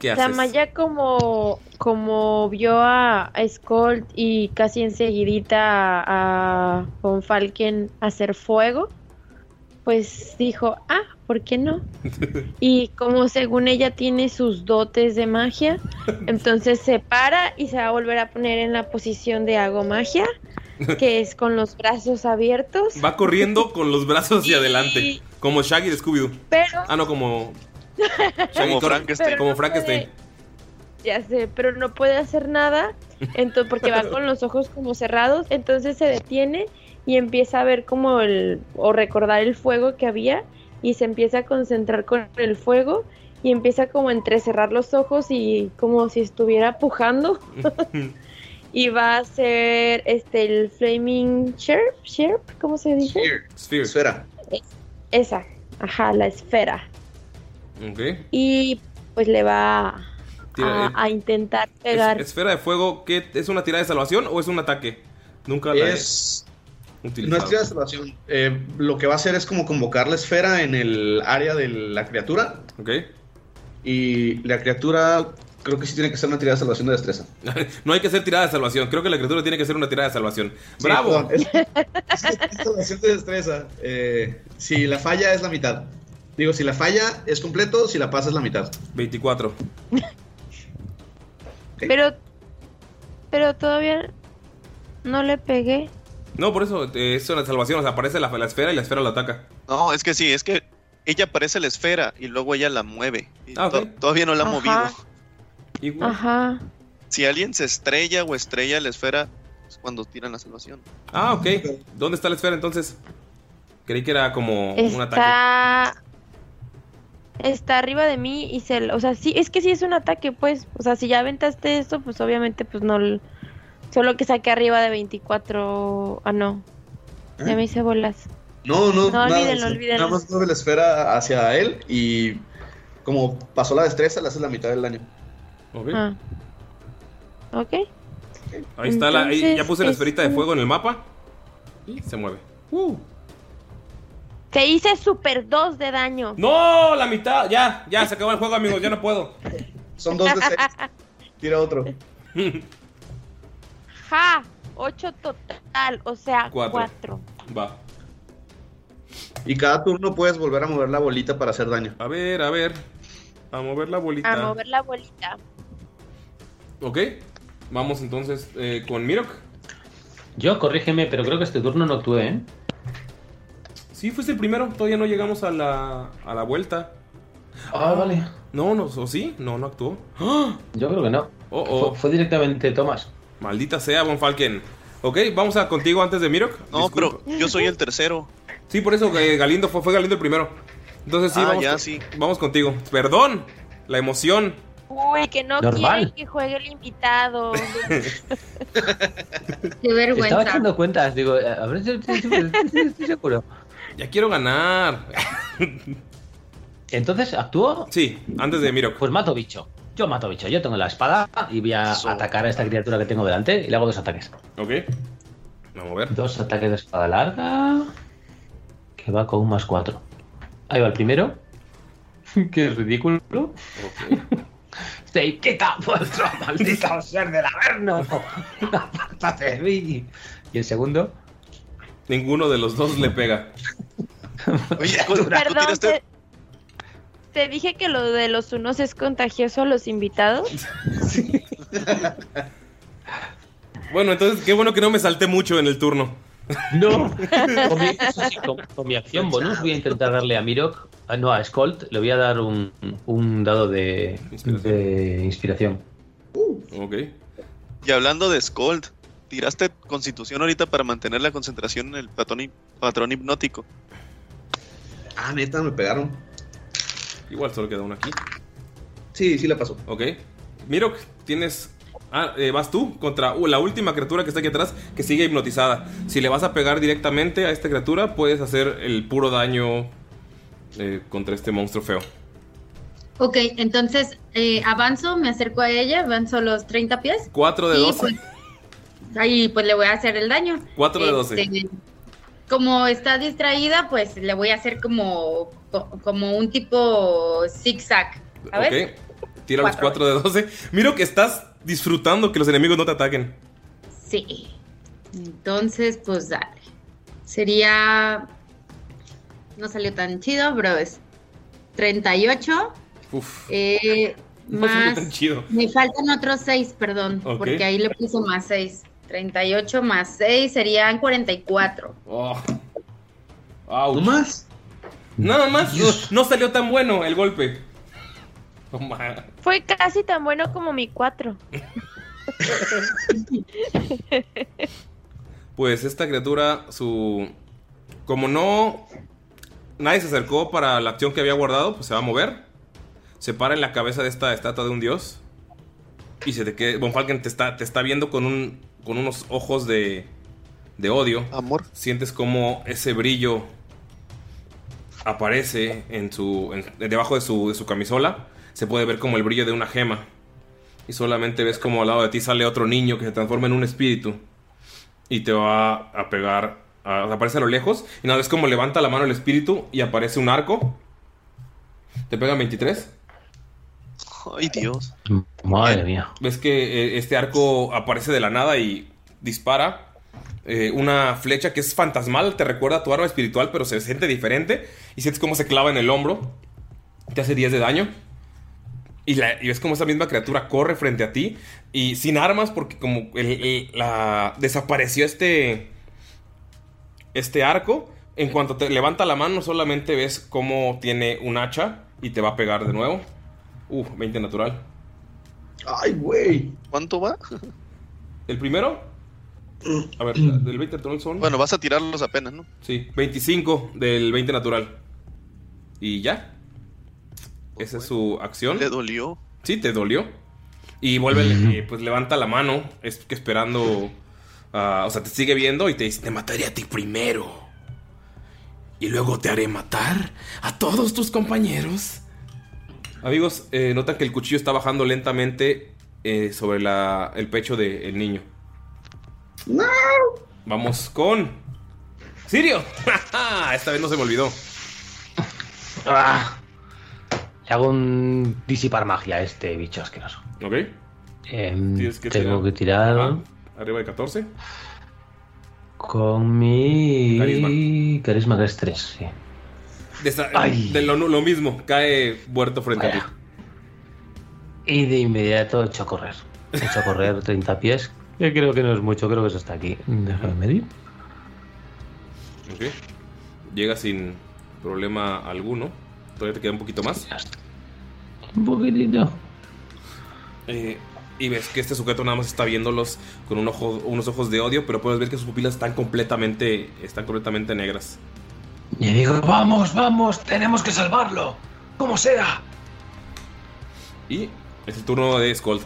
¿Qué La haces? Maya como, como vio a, a Skold y casi enseguidita a, a Von Falken hacer fuego, pues dijo, ah, ¿por qué no? Y como según ella tiene sus dotes de magia, entonces se para y se va a volver a poner en la posición de hago magia, que es con los brazos abiertos, Va corriendo con los brazos hacia adelante. Como Shaggy de Scooby-Doo. pero Ah, no, como. Como Frankenstein. Como Frankenstein. Ya sé, pero no puede hacer nada, entonces porque va con los ojos como cerrados, entonces se detiene y empieza a ver como el o recordar el fuego que había y se empieza a concentrar con el fuego y empieza como a entrecerrar los ojos y como si estuviera pujando y va a hacer este el flaming sherp, sherp, ¿cómo se dice? Sphere. Esfera. Esa, ajá, la esfera Ok. y pues le va Tira- a, a intentar Es- pegar. esfera de fuego, ¿qué? ¿Es una tirada de salvación o es un ataque? Nunca la Es. He No utilizado. es tirada de salvación. Eh, lo que va a hacer es como convocar la esfera en el área de la criatura. Ok. Y la criatura creo que sí tiene que ser una tirada de salvación de destreza. no hay que hacer tirada de salvación. Creo que la criatura tiene que hacer una tirada de salvación. Sí, ¡Bravo! es, es salvación de destreza. Eh, si la falla es la mitad. Digo, si la falla es completo, si la pasa es la mitad. 24. Pero, pero todavía no le pegué. No, por eso eh, es una salvación. O sea, aparece la, la esfera y la esfera la ataca. No, es que sí, es que ella aparece la esfera y luego ella la mueve. Y Ah, to- todavía no la ha movido. Igual. Ajá. Si alguien se estrella o estrella la esfera, es cuando tiran la salvación. Ah, ok. ¿Dónde está la esfera entonces? Creí que era como un ataque. Está. Está arriba de mí y se. O sea, sí, es que sí es un ataque, pues. O sea, si ya aventaste esto, pues obviamente, pues no. Solo que saqué arriba de 24. Ah, no. Ya me hice bolas. No, no, No, nada, olvídenlo, olvídenlo. Nada más mueve la esfera hacia él y como pasó la destreza, le hace la mitad del daño. Ok. Ah. Ok. Ahí está la. ahí ya puse la esferita de este- fuego en el mapa. Y se mueve. Uh. Te hice super 2 de daño. ¡No! La mitad. Ya, ya, se acabó el juego, amigos. Ya no puedo. Son dos de seis. Tira otro. Ja. 8 total. O sea, Cuatro. 4. Va. Y cada turno puedes volver a mover la bolita para hacer daño. A ver, a ver. A mover la bolita. A mover la bolita. Ok. Vamos entonces eh, con Mirok. Yo, corrígeme, pero creo que este turno no actué, ¿eh? Sí, fuiste el primero. Todavía no llegamos a la, a la vuelta. Ah, vale. No, no, ¿o sí? No, no actuó. ¡Ah! Yo creo que no. Oh, oh. Fue, fue directamente Tomás. Maldita sea, Von Falken. Ok, vamos a contigo antes de Mirok. No, Disculpa. pero yo soy el tercero. Sí, por eso eh, Galindo fue, fue Galindo el primero. Entonces sí, Ah, vamos, ya, con- sí. vamos contigo. Perdón, la emoción. Uy, que no Normal. quiere que juegue el invitado. Qué Estaba vergüenza. echando cuentas, digo, eh, a ver estoy seguro. Ya quiero ganar. Entonces, ¿actúo? Sí, antes de Mirok. Pues mato bicho. Yo mato bicho. Yo tengo la espada y voy a atacar a esta criatura que tengo delante y le hago dos ataques. Ok. Vamos a ver. Dos ataques de espada larga. Que va con un más cuatro. Ahí va el primero. Qué ridículo. Ok. ¡Se quita vuestro maldito ser del averno! ¡Apártate de mí! Y el segundo. Ninguno de los dos le pega. Oye, ¿tú- tú Perdón, tiraste- te, dije que lo de los unos es contagioso a los invitados. Bueno, entonces qué bueno que no me salté mucho en el turno. No. Con mi, eso sí, con- con mi acción bonus voy a intentar darle a Mirok, ah, no, a Skolt, le voy a dar un, un dado de de inspiración. Ok. Y hablando de Scold, tiraste constitución ahorita para mantener la concentración en el patrón hipnótico. Ah, neta, me pegaron. Igual solo queda uno aquí. Sí, sí la pasó. Ok. Mirok, tienes. Ah, eh, vas tú contra uh, la última criatura que está aquí atrás que sigue hipnotizada. Si le vas a pegar directamente a esta criatura, puedes hacer el puro daño eh, contra este monstruo feo. Ok, entonces eh, avanzo, me acerco a ella, avanzo los 30 pies. 4 de y 12. pues, ahí pues le voy a hacer el daño. 4 de 12. Como está distraída, pues le voy a hacer como, co- como un tipo zigzag. A ver. Ok. Tira los 4 de 12. Miro que estás disfrutando que los enemigos no te ataquen. Sí. Entonces, pues dale. Sería. No salió tan chido, pero es 38. Uf. eh, No salió más. tan chido. Me faltan otros 6, perdón. Porque ahí le puse más 6. 38 más 6 serían 44. Oh. Ouch. ¿No más? Nada más. No, no salió tan bueno el golpe. Oh. Fue casi tan bueno como mi 4. Pues esta criatura, su. Como no. Nadie se acercó para la acción que había guardado, pues se va a mover. Se para en la cabeza de esta estatua de un dios. Y se te queda. Von Falken te está, te está viendo con, un, con unos ojos de. de odio. Amor. Sientes como ese brillo aparece en su. en- debajo de su, de su camisola. Se puede ver como el brillo de una gema. Y solamente ves como al lado de ti sale otro niño que se transforma en un espíritu. Y te va a pegar. a- aparece a lo lejos. Y nada, ves como levanta la mano el espíritu y aparece un arco. Te pega 23. Ay, Dios. Madre mía. Ves que eh, este arco aparece de la nada y dispara eh, una flecha que es fantasmal. Te recuerda a tu arma espiritual, pero se siente diferente. Y sientes cómo se clava en el hombro. Te hace 10 de daño. Y, la- y ves como esa misma criatura corre frente a ti. Y sin armas, porque como el- el- la, desapareció este. Este arco. En cuanto te levanta la mano, solamente ves cómo tiene un hacha. Y te va a pegar de nuevo. Uh, 20 natural. Ay, güey. ¿Cuánto va? ¿El primero? A ver, del 20 natural son. Bueno, vas a tirarlos apenas, ¿no? Sí, 25 del 20 natural. Y ya. Esa es su acción. ¿Le dolió? Sí, te dolió. Y vuelve, eh, pues levanta la mano, es que esperando. ah, o sea, te sigue viendo y te dice: Te mataré a ti primero. Y luego te haré matar a todos tus compañeros. Amigos, eh, notan que el cuchillo está bajando lentamente eh, sobre la- el pecho del niño. Vamos con. ¡Sirio! Esta vez no se me olvidó. Ah. Le hago un disipar magia a este bicho asqueroso. ¿Ok? Em, que tengo tirar. que tirar Arriba de 14. con mi Carisma. carisma, que es 3, sí. De, esa- Ay. de lo, lo mismo, cae muerto frente a ti. Y de inmediato echo a correr. Echo a correr 30 pies. Que creo que no es mucho, creo que es hasta aquí. Déjame medir. Ok. Llega sin problema alguno. Todavía te queda un poquito más. Un poquitito. Eh, y ves que este sujeto nada más está viéndolos con un ojo, unos ojos de odio, pero puedes ver que sus pupilas están completamente, están completamente negras. Y digo, vamos, vamos, tenemos que salvarlo. Como sea. Y es el turno de Skold.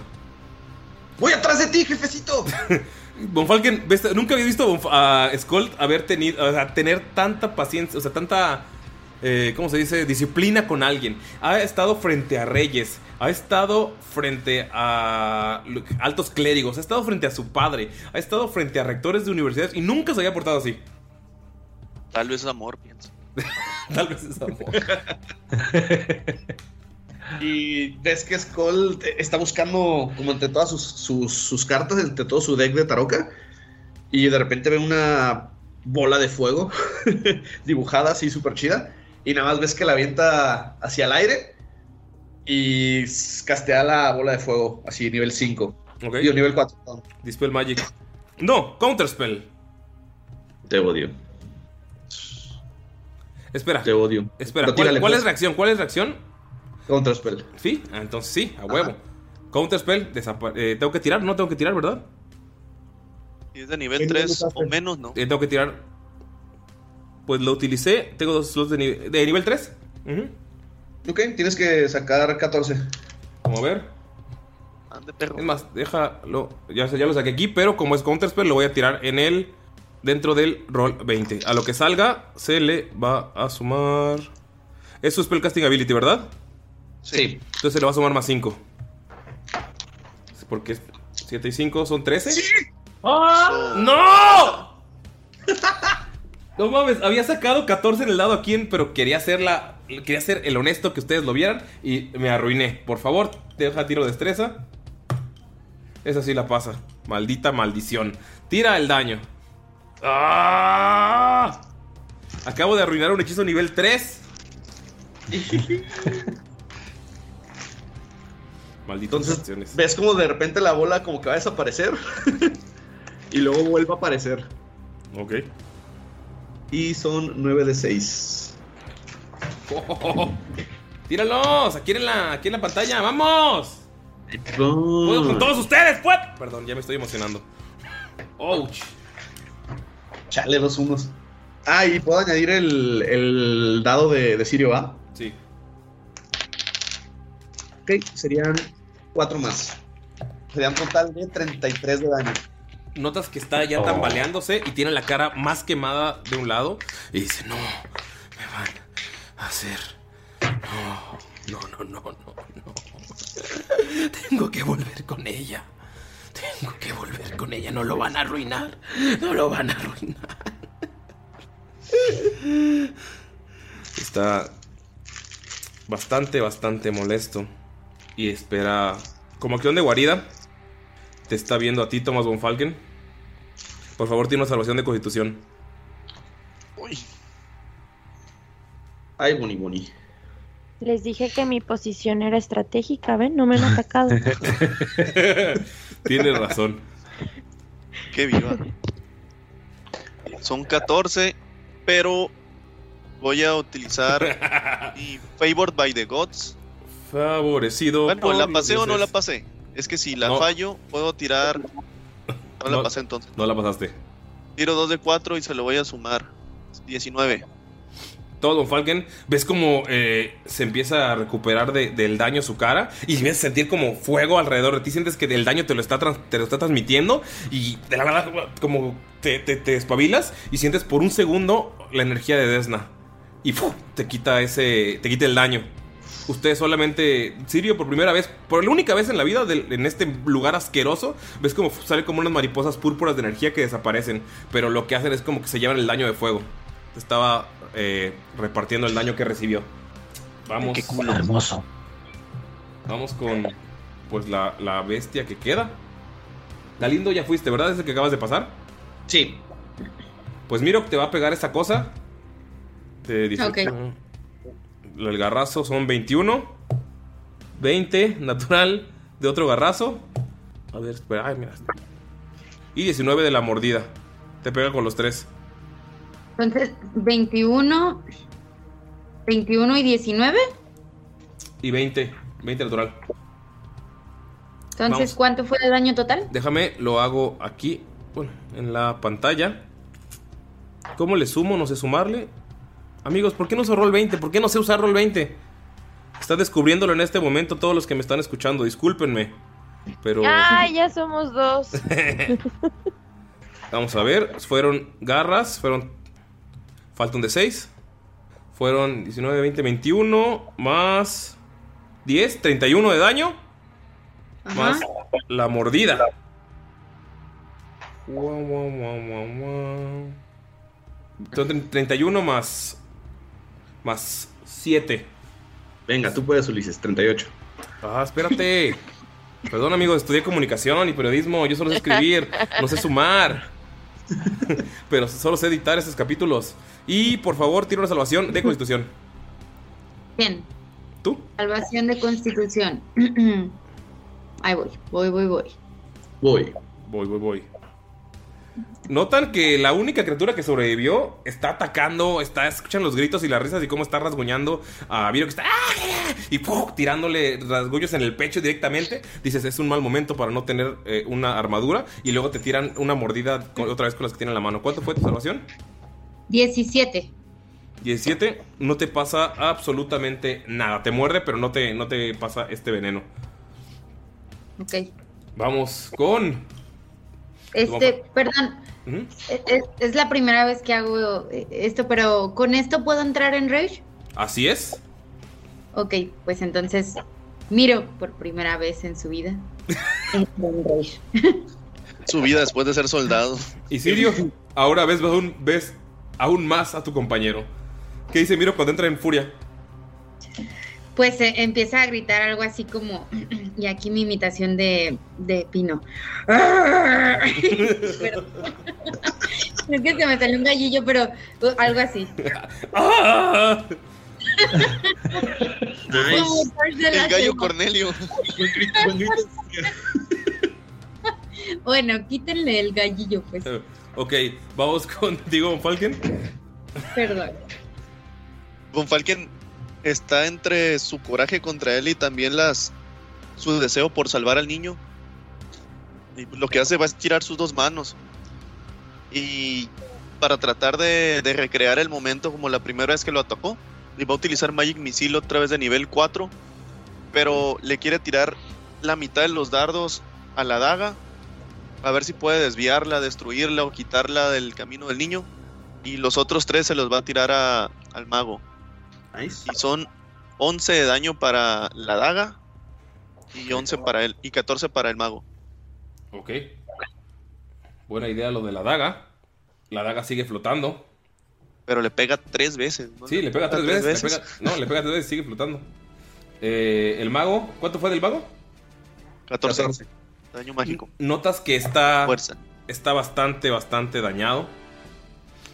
Voy atrás de ti, jefecito. Von Falken, ves- nunca había visto a Skold haber tenido, o sea, tener tanta paciencia, o sea, tanta, eh, ¿cómo se dice? Disciplina con alguien. Ha estado frente a reyes, ha estado frente a altos clérigos, ha estado frente a su padre, ha estado frente a rectores de universidades y nunca se había portado así. Tal vez es amor, pienso. Tal vez es amor. Y ves que Skull está buscando como entre todas sus, sus- sus cartas, entre todo su deck de Taroka. Y de repente ve una bola de fuego dibujada así súper chida. Y nada más ves que la avienta hacia el aire. Y castea la bola de fuego así nivel 5. Ok. Digo, nivel 4. perdón. Dispel Magic. No, Counterspell. Te odio. Espera. Te odio. Espera, ¿cuál, es reacción? ¿Cuál es reacción? Counterspell. Sí, ah, entonces sí, a huevo. Counterspell, desapa- eh, tengo que tirar, no tengo que tirar, ¿verdad? Si es de nivel 3 o menos, ¿no? Eh, tengo que tirar. Pues lo utilicé, tengo dos slots de, nive- de nivel 3. Ok, tienes que sacar 14. Vamos a ver. Ande, perro. Es más, déjalo. Ya, ya lo saqué aquí, pero como es Counterspell, lo voy a tirar en el. Dentro del roll 20. A lo que salga, se le va a sumar. Es su Spellcasting Ability, ¿verdad? Sí. Entonces se le va a sumar más 5. Porque 7 y 5 son 13. ¡No! No mames, había sacado 14 en el lado aquí, pero quería hacer la. Quería ser el honesto que ustedes lo vieran y me arruiné. Por favor, deja tiro de destreza. Esa sí la pasa. Maldita maldición. Tira el daño. ¡Ah! Acabo de arruinar un hechizo nivel 3. Malditas Entonces, ves como de repente la bola como que va a desaparecer. y luego vuelve a aparecer. Ok. Y son 9 de 6. ¡Tíralos! Aquí en la, aquí en la pantalla, ¡vamos! ¡Puedo con todos ustedes, pues! Perdón, ya me estoy emocionando. ¡Ouch! Chale, dos unos. Ah, y puedo añadir el, el dado de, de Sirio, ¿va? Sí. Ok, serían 4 más. Serían total de 33 de daño. Notas que está ya Oh. tambaleándose y tiene la cara más quemada de un lado. Y dice, no, me van a hacer... No, no, no, no, no, no. Tengo que volver con ella. Tengo que volver con ella. No lo van a arruinar. No lo van a arruinar. Está bastante, bastante molesto. Y espera. Como acción de guarida. Te está viendo a ti, Thomas von Falken. Por favor, tiene una salvación de constitución. Ay, Boni Boni. Les dije que mi posición era estratégica, ¿ven? No me han atacado. Tienes razón. Qué viva. Son 14, pero voy a utilizar mi Favored by the Gods. Favorecido. Bueno, ¿la pasé o no la pasé? Es que si la No. fallo, puedo tirar. No la No. pasé entonces. No la pasaste. Tiro 2 de 4 y se lo voy a sumar. 19. Todo Don Falken, ves como eh, se empieza a recuperar de- del daño su cara y empiezas a sentir como fuego alrededor de ti. Sientes que el daño te lo está, te lo está transmitiendo y de la verdad como te, te, te espabilas y sientes por un segundo la energía de Desna y te quita ese, te quita el daño. Usted solamente, Sirio, por primera vez, por la única vez en la vida, en este lugar asqueroso, ves como sale como unas mariposas púrpuras de energía que desaparecen, pero lo que hacen es como que se llevan el daño de fuego. Estaba eh, repartiendo el daño que recibió. Vamos. Hermoso. Vamos con pues la, la bestia que queda. Galindo ya fuiste, ¿verdad? ¿Es el que acabas de pasar? Sí. Pues Miro te va a pegar esta cosa. Te dice. Ok. El garrazo son 21. 20 natural de otro garrazo. A ver, espera. Ay, mira. Y 19 de la mordida. Te pega con los tres. Entonces, 21, 21 y 19. Y 20. 20 natural. Entonces, Vamos. ¿cuánto fue el daño total? Déjame, lo hago aquí, bueno, en la pantalla. ¿Cómo le sumo? No sé sumarle. Amigos, ¿por qué no uso roll 20? ¿Por qué no sé usar roll 20? Está descubriéndolo en este momento todos los que me están escuchando. Discúlpenme. Pero Ay, ya somos dos. vamos a ver. Fueron garras, fueron... Faltan de 6. Fueron 19, 20, 21. Más 10, 31 de daño. Más la mordida. Guau, guau, guau, guau, guau. Son tre- 31 más. Más 7. Venga, tú puedes, Ulises, 38. Ah, espérate. Perdón, amigo, estudié comunicación y periodismo. Yo solo sé escribir, no sé sumar. Pero solo sé editar esos capítulos. Y por favor, tira una salvación de constitución. Bien. ¿Tú? Salvación de constitución. Ahí voy, voy, voy, voy. Voy. Voy, voy, voy. Notan que la única criatura que sobrevivió está atacando, está escuchan los gritos y las risas y cómo está rasguñando a Viro que está ¡ah! y ¡pum! tirándole rasguños en el pecho directamente. Dices, es un mal momento para no tener eh, una armadura y luego te tiran una mordida con- otra vez con las que tienen en la mano. ¿Cuánto fue tu salvación? 17. 17, no te pasa absolutamente nada. Te muerde, pero no te, no te pasa este veneno. Ok. Vamos con. Este, perdón, Ujú. es, la primera vez que hago eh, esto, pero ¿con esto puedo entrar en Rage? Así es. Ok, pues entonces miro por primera vez en su vida. En Rage. Su vida después de ser soldado. Y Sirio, ahora ves ves aún más a tu compañero. ¿Qué dice Miro cuando entra en furia? Pues eh, empieza a gritar algo así como, y aquí mi imitación de, de Pino. Pero- es que se me salió un gallillo, pero uh, algo así. El gallo. Cornelio. Bueno, quítenle el gallillo, pues. Ok, vamos contigo, Falken. Perdón. Von Falken está entre su coraje contra él y también las su deseo por salvar al niño. Y lo que hace va a estirar sus dos manos. Y para tratar de, de recrear el momento como la primera vez que lo atacó, y va a utilizar Magic Missile otra vez de nivel 4. Pero le quiere tirar la mitad de los dardos a la daga. A ver si puede desviarla, destruirla o quitarla del camino del niño. Y los otros tres se los va a tirar a- al mago. Y son 11 de daño para la daga. Y 11 para él. Y 14 para el mago. Ok. Buena idea lo de la daga. La daga sigue flotando. Pero le pega tres veces. ¿no? Sí, le pega tres veces. le pega- no, le pega tres veces, sigue flotando. Eh, el mago, ¿cuánto fue del mago? 14. Daño mágico. Notas que está. Fuerza. Está bastante, bastante dañado.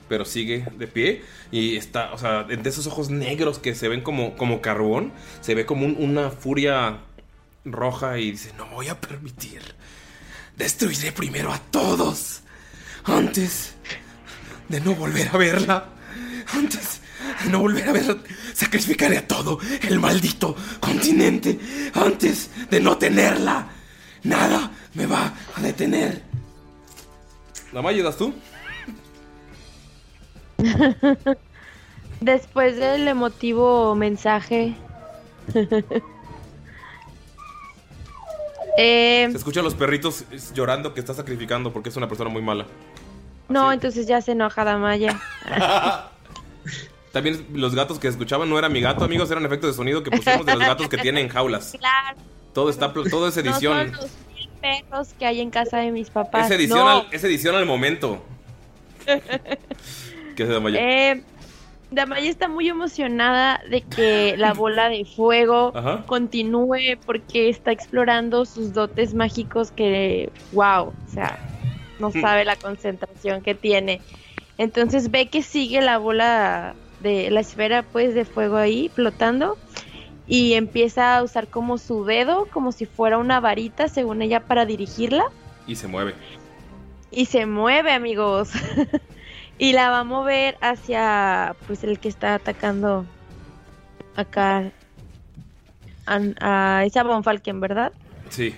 Pero sigue de pie. Y está, o sea, de esos ojos negros que se ven como, como carbón. Se ve como un- una furia roja. Y dice: No voy a permitir. Destruiré primero a todos. Antes de no volver a verla. Antes de no volver a verla. Sacrificaré a todo el maldito continente. Antes de no tenerla. Nada me va a detener. ¿La ayudas tú? Después del emotivo mensaje. Eh, Se escuchan los perritos llorando que está sacrificando porque es una persona muy mala. no, entonces ya se enoja Damaya. También los gatos que escuchaban no era mi gato, amigos, eran efectos de sonido que pusimos de los gatos que tienen jaulas. Claro. Todo está todo es No edición. son los mil perros que hay en casa de mis papás. es edición No. al, es edición al momento. ¿Qué hace Damaya? Eh, Damaya está muy emocionada de que la bola de fuego Ajá. continúe porque está explorando sus dotes mágicos que, wow, o sea, no sabe la concentración que tiene. Entonces ve que sigue la bola de la esfera pues de fuego ahí flotando y empieza a usar como su dedo como si fuera una varita según ella para dirigirla Y se mueve. y se mueve, amigos. y la va a mover hacia pues el que está atacando acá a, a esa Von Falken, ¿verdad? Sí.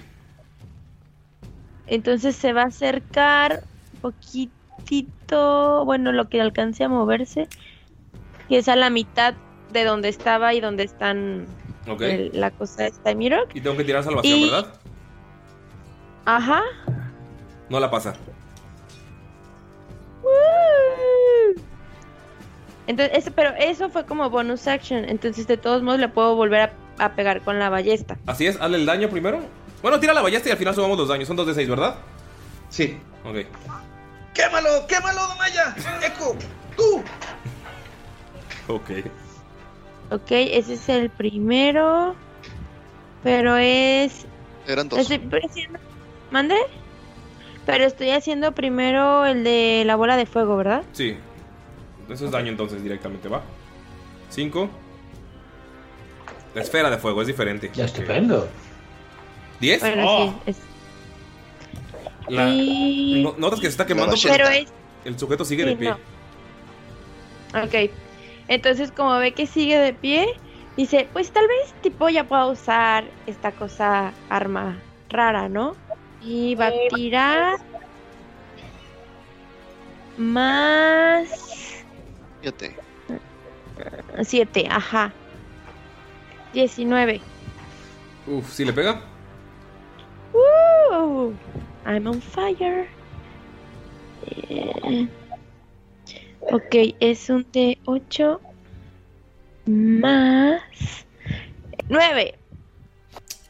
Entonces se va a acercar un poquitito, bueno, lo que alcance a moverse, que es a la mitad de donde estaba y donde están el- la cosa esta de Mirok. Y tengo que tirar salvación, Y- ¿verdad? Ajá. No la pasa. Entonces, eso, pero eso fue como bonus action. Entonces, de todos modos, le puedo volver a, a pegar con la ballesta. Así es, hazle el daño primero. Bueno, tira la ballesta y al final sumamos los daños. Son dos de seis, ¿verdad? Sí. Ok. ¡Quémalo! ¡Quémalo, Damaya! ¡Eco! ¡Tú! Ok. Ok, ese es el primero. Pero es. Eran dos. Estoy haciendo- ¿Mande? Pero estoy haciendo primero el de la bola de fuego, ¿verdad? Sí. Eso es daño entonces directamente, ¿va? 5. La esfera de fuego es diferente. Ya estupendo. ¿10? Bueno, ¡Oh! sí. es- La- Y- no- notas que se está quemando, pero Pero es el sujeto sigue de Sí, pie. no. Ok. Entonces, como ve que sigue de pie, dice, pues tal vez tipo ya pueda usar esta cosa arma rara, ¿no? Y va a tirar más Fíjate. 7, ajá. 19. Uf, ¿sí le pega? Woo! I'm on fire. Eh, ok, es un de 8 más 9.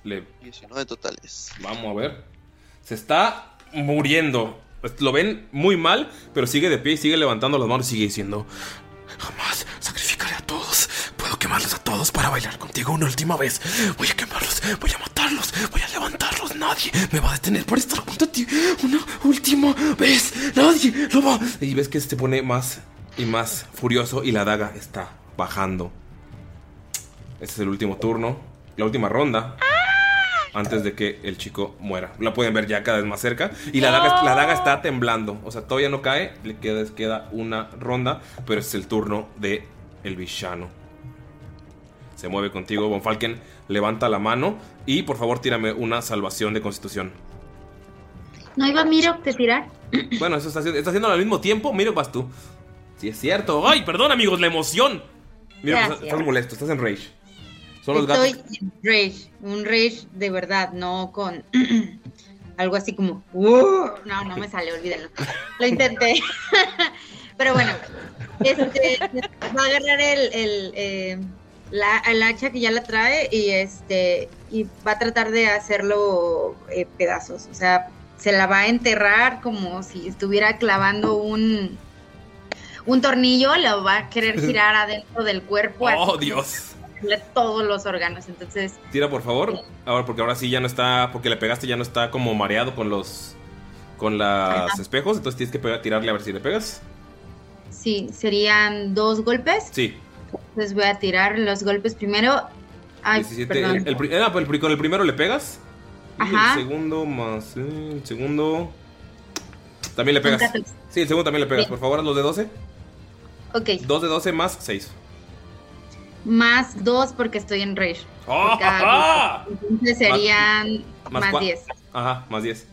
Le 19 totales. Vamos a ver. Se está muriendo. Lo ven muy mal, pero sigue de pie y sigue levantando las manos y sigue diciendo: Jamás sacrificaré a todos. Quemarlos a todos para bailar contigo una última vez. Voy a quemarlos, voy a matarlos, voy a levantarlos. Nadie me va a detener por estar junto a ti una última vez. Nadie lo va. Y ves que se pone más y más furioso y la daga está bajando. Este es el último turno, la última ronda antes de que el chico muera. La pueden ver ya cada vez más cerca. Y la, daga, la daga está temblando. O sea, todavía no cae. Le queda, queda una ronda. Pero es el turno de el villano. Se mueve contigo, Von Falken. Levanta la mano. Y por favor, tírame una salvación de constitución. ¿No iba Miro a tirar? Bueno, eso está, haciendo- está haciendo al mismo tiempo. Mira, vas tú. Sí, es cierto. ¡Ay, perdón, amigos! La emoción. Mira, pues, estás molesto. Estás en rage. Son los Estoy gatos. en rage, un rage de verdad, no con algo así como, "Uh", no, no me sale, olvídalo. Lo intenté. Pero bueno, este, va a agarrar el, el, eh, la, el hacha que ya la trae y este y va a tratar de hacerlo eh, pedazos. O sea, se la va a enterrar como si estuviera clavando un un tornillo, lo va a querer girar adentro del cuerpo. ¡Oh, así, Dios! todos los órganos. Entonces, Tira, por favor. Ahora, porque ahora sí ya no está. Porque le pegaste, ya no está como mareado con los. Con los espejos. Entonces tienes que pegar- tirarle a ver si le pegas. sí, serían dos golpes. Sí. Entonces voy a tirar los golpes primero. Ay, 17. perdón. El, el ah, pues el con el primero le pegas. Y Ajá. el segundo más. eh, el segundo. También le pegas. 14. Sí, el segundo también le pegas. Bien. Por favor, haz los de 12. Ok, 2 de 12 más 6. más dos porque estoy en rage. ¡Oh! Por cada golpe. Entonces serían más más cua- 10. Ajá, más 10.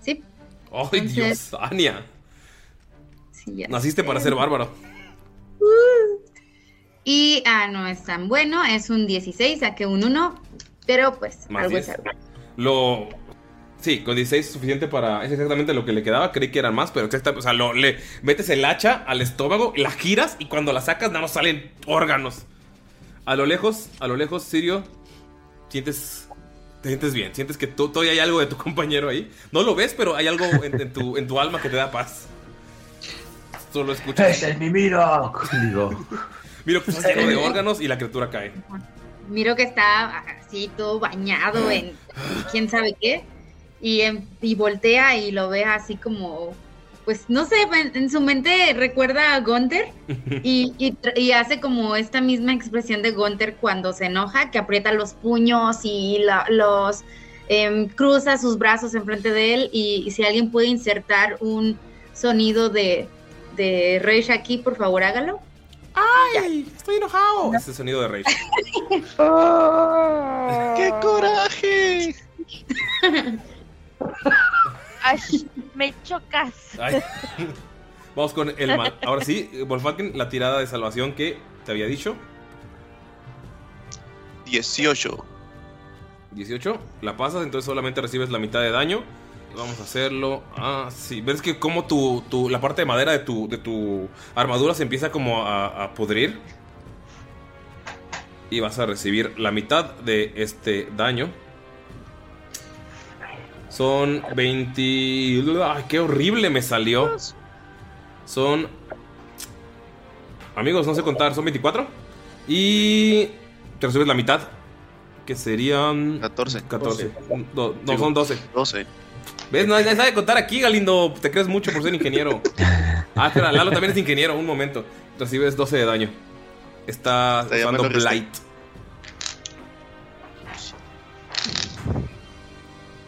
Sí, ¡Ay, Entonces- Dios! Ania. sí, Naciste sé. para ser bárbaro. Y, ah, no es tan bueno, es un 16, saqué un 1, pero pues Más algo 10. es algo. Lo. Sí, con 16 es suficiente para. Es exactamente lo que le quedaba. Creí que eran más, pero exactamente. O sea, lo, le metes el hacha al estómago, la giras y cuando la sacas, nada más salen órganos. A lo lejos, a lo lejos, Sirio, sientes. Te sientes bien, sientes que tú- todavía hay algo de tu compañero ahí. No lo ves, pero hay algo en, en tu, en tu alma que te da paz. Solo escuchas. ¡Ese es mi Miro! Digo. Miro que está lleno de órganos y la criatura cae. Miro que está así todo bañado en quién sabe qué y, em- y voltea y lo ve así como, pues no sé, en, en su mente recuerda a Gunther y, y hace como esta misma expresión de Gunther cuando se enoja, que aprieta los puños y la- los em, cruza sus brazos enfrente de él y, y si alguien puede insertar un sonido de, de Rage aquí, por favor hágalo. ¡Ay! ¡Estoy enojado! Ese sonido de rage. ¡Qué coraje! Ay, me chocas. Ay. Vamos con el mal. Ahora sí, Wolfalken, la tirada de salvación que te había dicho. 18. 18. La pasas, entonces solamente recibes la mitad de daño. Vamos a hacerlo. Ah, sí. ¿Ves que como tu, tu- la parte de madera de tu, de tu armadura se empieza como a, a pudrir? Y vas a recibir la mitad de este daño. Son 20... ¡Ay, qué horrible me salió! Son... Amigos, no sé contar, son 24. Y te recibes la mitad. Que serían... 14. 14. No, no, son 12. 12. ¿Ves? Nadie sabe contar aquí, Galindo. Te crees mucho por ser ingeniero. Ah, espera, Lalo también es ingeniero. Un momento. Recibes 12 de daño. Está usando. Blight.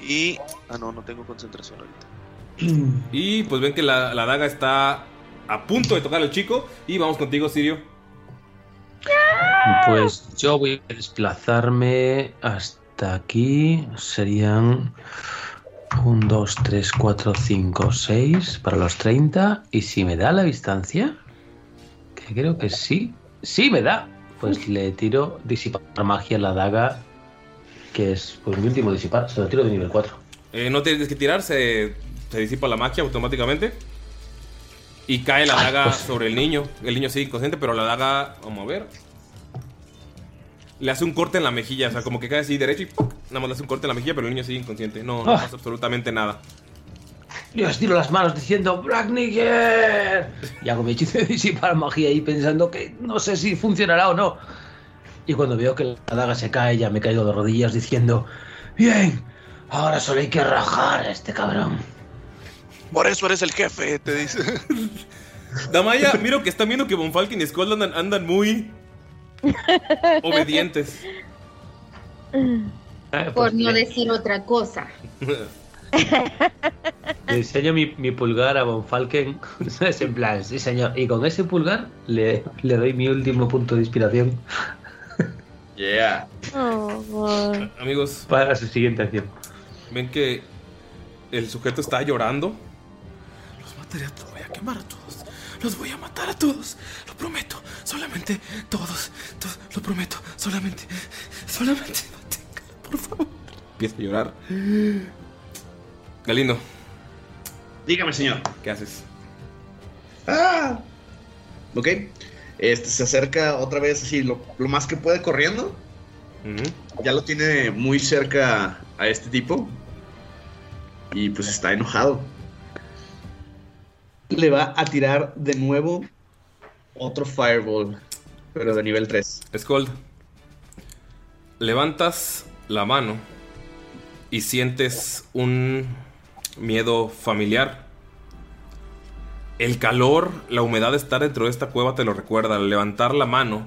Y. Ah, no, no tengo concentración ahorita. Y pues ven que la, la daga está a punto de tocar al chico. Y vamos contigo, Sirio. Pues yo voy a desplazarme hasta aquí. Serían 1, 2, 3, 4, 5, 6 para los 30. Y si me da la distancia, que creo que sí, sí me da. Pues le tiro disipar magia a la daga, que es pues mi último disipar. Se lo tiro de nivel 4. Eh, no tienes que tirar, se, se disipa la magia automáticamente. Y cae la daga pues. sobre el niño. El niño sigue inconsciente, pero la daga, vamos a ver. Le hace un corte en la mejilla, o sea, como que cae así derecho y ¡puc! nada más le hace un corte en la mejilla, pero el niño sigue inconsciente. No, no Ah. pasa absolutamente nada. Yo estiro las manos diciendo Black Nigger. Y hago mi hechizo de disipar magia ahí pensando que no sé si funcionará o no. Y cuando veo que la daga se cae, ya me caigo de rodillas diciendo: Bien, ahora solo hay que rajar a este cabrón. Por eso eres el jefe, te dice. Damaya, miro que están viendo que Von Falken y Skull andan, andan muy obedientes. Por no decir otra cosa. Le enseño mi, mi pulgar a Von Falken. es en plan, sí, señor. Y con ese pulgar le, le doy mi último punto de inspiración Yeah. Amigos, para su siguiente acción. ven que el sujeto está llorando. Los mataré a todos, voy a quemar a todos. Los voy a matar a todos. Lo prometo. Solamente todos. todos, lo prometo. Solamente. Solamente. manténgala, Por favor. Empieza a llorar. Galindo, Dígame, señor. ¿qué haces? Ah. Ok. Este se acerca otra vez así lo, lo más que puede corriendo. Ya lo tiene muy cerca a este tipo. Y pues está enojado. Le va a tirar de nuevo otro fireball. Pero de nivel 3. Skold, levantas la mano y sientes un miedo familiar. El calor, la humedad de estar dentro de esta cueva te lo recuerda. Al levantar la mano,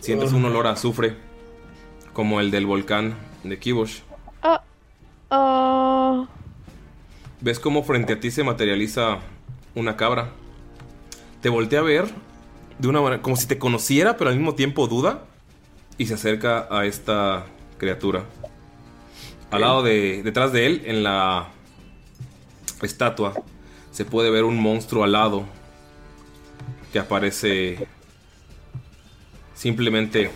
sientes un olor a azufre, como el del volcán de Kibosh. Oh, oh. Ves cómo frente a ti se materializa una cabra. Te voltea a ver de una manera como si te conociera, pero al mismo tiempo duda. Y se acerca a esta criatura. Al lado de. detrás de él, en la estatua, se puede ver un monstruo alado. Que aparece. Simplemente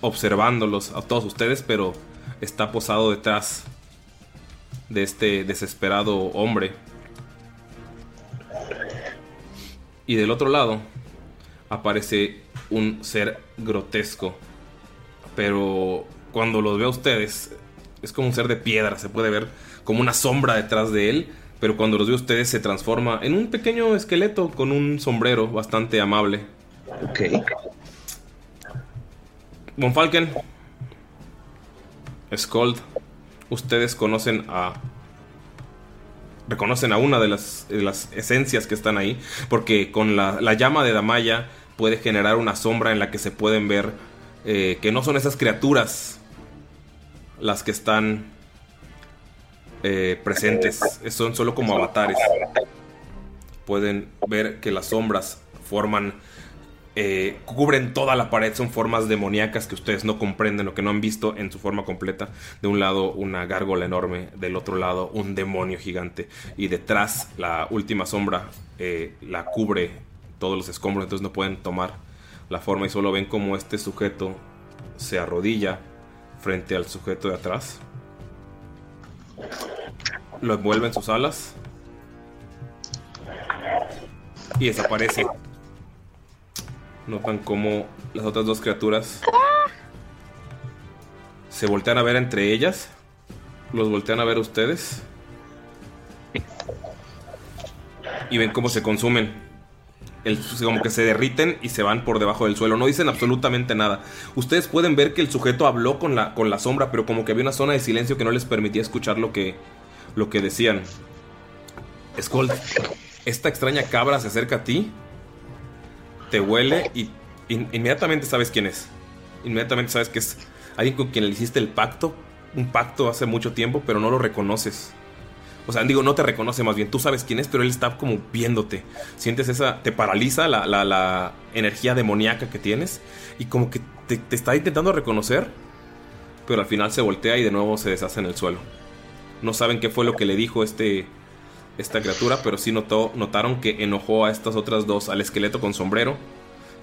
observándolos a todos ustedes, pero está posado detrás de este desesperado hombre. Y del otro lado aparece un ser grotesco. Pero cuando los ve a ustedes, es como un ser de piedra. Se puede ver como una sombra detrás de él. Pero cuando los ve a ustedes, se transforma en un pequeño esqueleto con un sombrero bastante amable. Ok. Von Falken, Skold, ustedes conocen a. Reconocen a una de las, de las esencias que están ahí. Porque con la, la llama de Damaya puede generar una sombra en la que se pueden ver eh, que no son esas criaturas las que están eh, presentes. Son solo como avatares. Pueden ver que las sombras forman eh, cubren toda la pared, son formas demoníacas que ustedes no comprenden o que no han visto en su forma completa. De un lado una gárgola enorme, del otro lado un demonio gigante y detrás la última sombra la cubre todos los escombros, entonces no pueden tomar la forma y solo ven como este sujeto se arrodilla frente al sujeto de atrás. Lo envuelve en sus alas y desaparece. Notan como las otras dos criaturas se voltean a ver entre ellas. Los voltean a ver ustedes. Y ven cómo se consumen. El- como que se derriten y se van por debajo del suelo. No dicen absolutamente nada. Ustedes pueden ver que el sujeto habló con la, con la sombra, pero como que había una zona de silencio que no les permitía escuchar lo que, lo que decían. Skull, esta extraña cabra se acerca a ti te huele y in- inmediatamente sabes quién es. Inmediatamente sabes que es alguien con quien le hiciste el pacto. Un pacto hace mucho tiempo, pero no lo reconoces. O sea, digo, no te reconoce más bien. Tú sabes quién es, pero él está como viéndote. Sientes esa. Te paraliza la, la- la energía demoníaca que tienes. Y como que te, está intentando reconocer. Pero al final se voltea y de nuevo se deshace en el suelo. No saben qué fue lo que le dijo este. Esta criatura, pero sí notó, notaron que enojó a estas otras dos, al esqueleto con sombrero.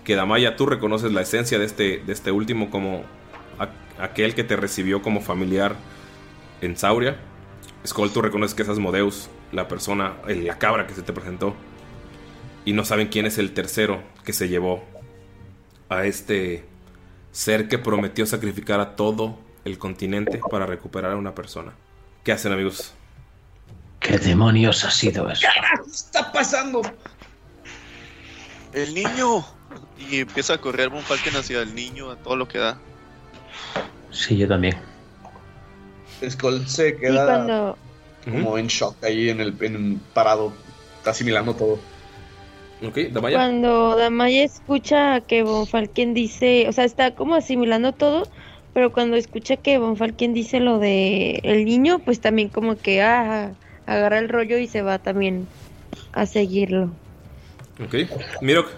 Que Damaya, tú reconoces la esencia de este, de este último como aquel que te recibió como familiar en Sauria. Skull, tú reconoces que esa es Modeus, la persona, la cabra que se te presentó. Y no saben quién es el tercero que se llevó a este ser que prometió sacrificar a todo el continente para recuperar a una persona. ¿Qué hacen, amigos? ¿Qué demonios ha sido eso? ¿Qué está pasando? El niño. Y empieza a correr Von Falken hacia el niño, a todo lo que da. Sí, yo también. Skull se queda cuando, como en shock ahí en el en parado, está asimilando todo. Ok, Damaya. cuando Damaya escucha que Von Falken dice, o sea, está como asimilando todo, pero cuando escucha que Von Falken dice lo de el niño, pues también como que ah, agarra el rollo y se va también a seguirlo. Ok. Mirok.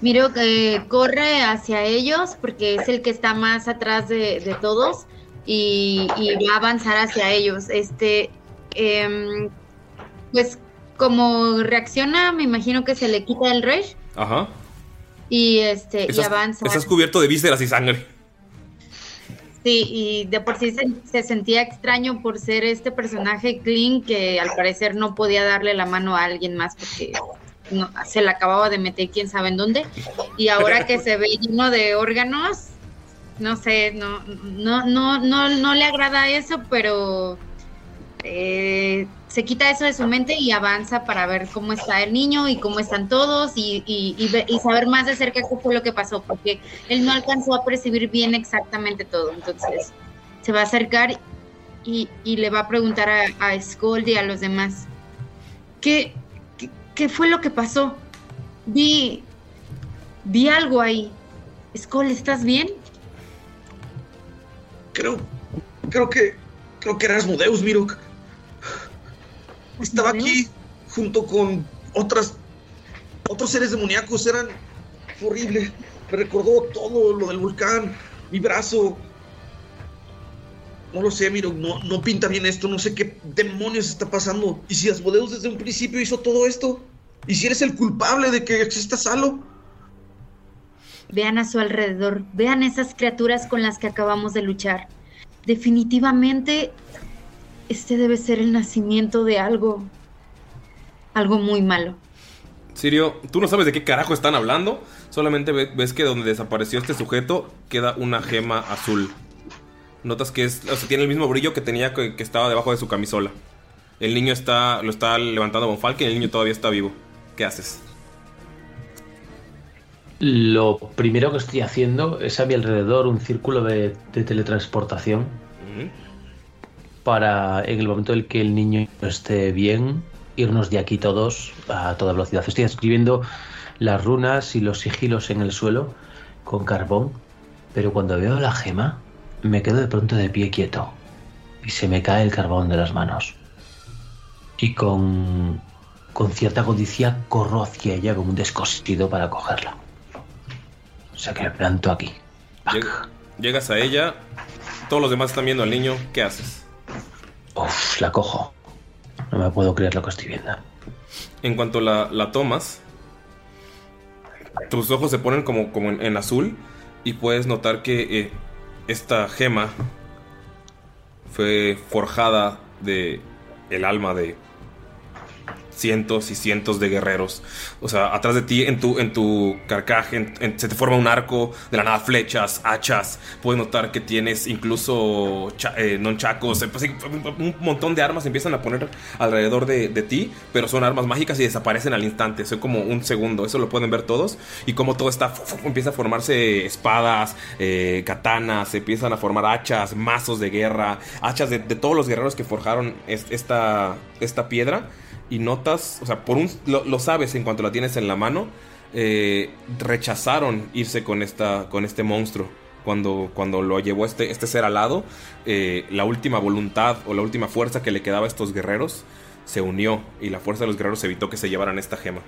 Miro que corre hacia ellos porque es el que está más atrás de, de todos y, y va a avanzar hacia ellos. Este, em, pues como reacciona, me imagino que se le quita el rage Ajá. y este y avanza. estás cubierto de vísceras y sangre. Sí, y de por sí se, se sentía extraño por ser este personaje clean que al parecer no podía darle la mano a alguien más porque no, se la acababa de meter quién sabe en dónde. Y ahora que se ve lleno de órganos, no sé, no, no, no, no, no le agrada eso, pero eh, se quita eso de su mente y avanza para ver cómo está el niño y cómo están todos y, y, y saber más de cerca qué fue lo que pasó, porque él no alcanzó a percibir bien exactamente todo. Entonces se va a acercar y, le va a preguntar a, a Scold y a los demás, ¿qué, qué, fue lo que pasó? Vi, vi algo ahí. Scold, ¿estás bien? Creo, creo que, creo que era Asmodeus, Mirok. Estaba aquí junto con otras, otros seres demoníacos. Eran horrible. Me recordó todo lo del volcán, mi brazo. No lo sé, Mirok. No, no pinta bien esto. No sé qué demonios está pasando. Y si Asmodeus desde un principio hizo todo esto. Y si eres el culpable de que exista Salo. Vean a su alrededor, vean esas criaturas con las que acabamos de luchar. Definitivamente, este debe ser el nacimiento de algo, algo muy malo. Sirio, tú no sabes de qué carajo están hablando. Solamente ve- ves que donde desapareció este sujeto queda una gema azul. Notas que es, o sea, tiene el mismo brillo que tenía que, estaba debajo de su camisola. El niño está, lo está levantando Von y el niño todavía está vivo. ¿Qué haces? Lo primero que estoy haciendo es a mi alrededor un círculo de, teletransportación para en el momento en el que el niño esté bien, irnos de aquí todos a toda velocidad. Estoy escribiendo las runas y los sigilos en el suelo con carbón, pero cuando veo la gema me quedo de pronto de pie quieto y se me cae el carbón de las manos. Y con, con cierta codicia corro hacia ella como un descosido para cogerla. O sea que me planto aquí. Lleg- llegas a ella, todos los demás están viendo al niño. ¿Qué haces? Uf, la cojo. No me puedo creer lo que estoy viendo. En cuanto la, la tomas, tus ojos se ponen como, como en, en azul y puedes notar que eh, esta gema fue forjada de el alma de cientos y cientos de guerreros. O sea, atrás de ti, en tu, en tu carcaje, en- se te forma un arco, de la nada flechas, hachas. Puedes notar que tienes incluso eh, nonchacos, eh, pues, un montón de armas empiezan a poner alrededor de, de ti, pero son armas mágicas y desaparecen al instante. Son como un segundo, eso lo pueden ver todos. Y como todo está, empieza a formarse espadas, eh, katanas, se empiezan a formar hachas, mazos de guerra, hachas de, de todos los guerreros que forjaron es- esta, esta piedra y notas, o sea, por un lo, lo sabes en cuanto la tienes en la mano, eh, rechazaron irse con esta con este monstruo cuando, cuando lo llevó este, este ser al lado, eh, la última voluntad o la última fuerza que le quedaba a estos guerreros se unió y la fuerza de los guerreros evitó que se llevaran esta gema.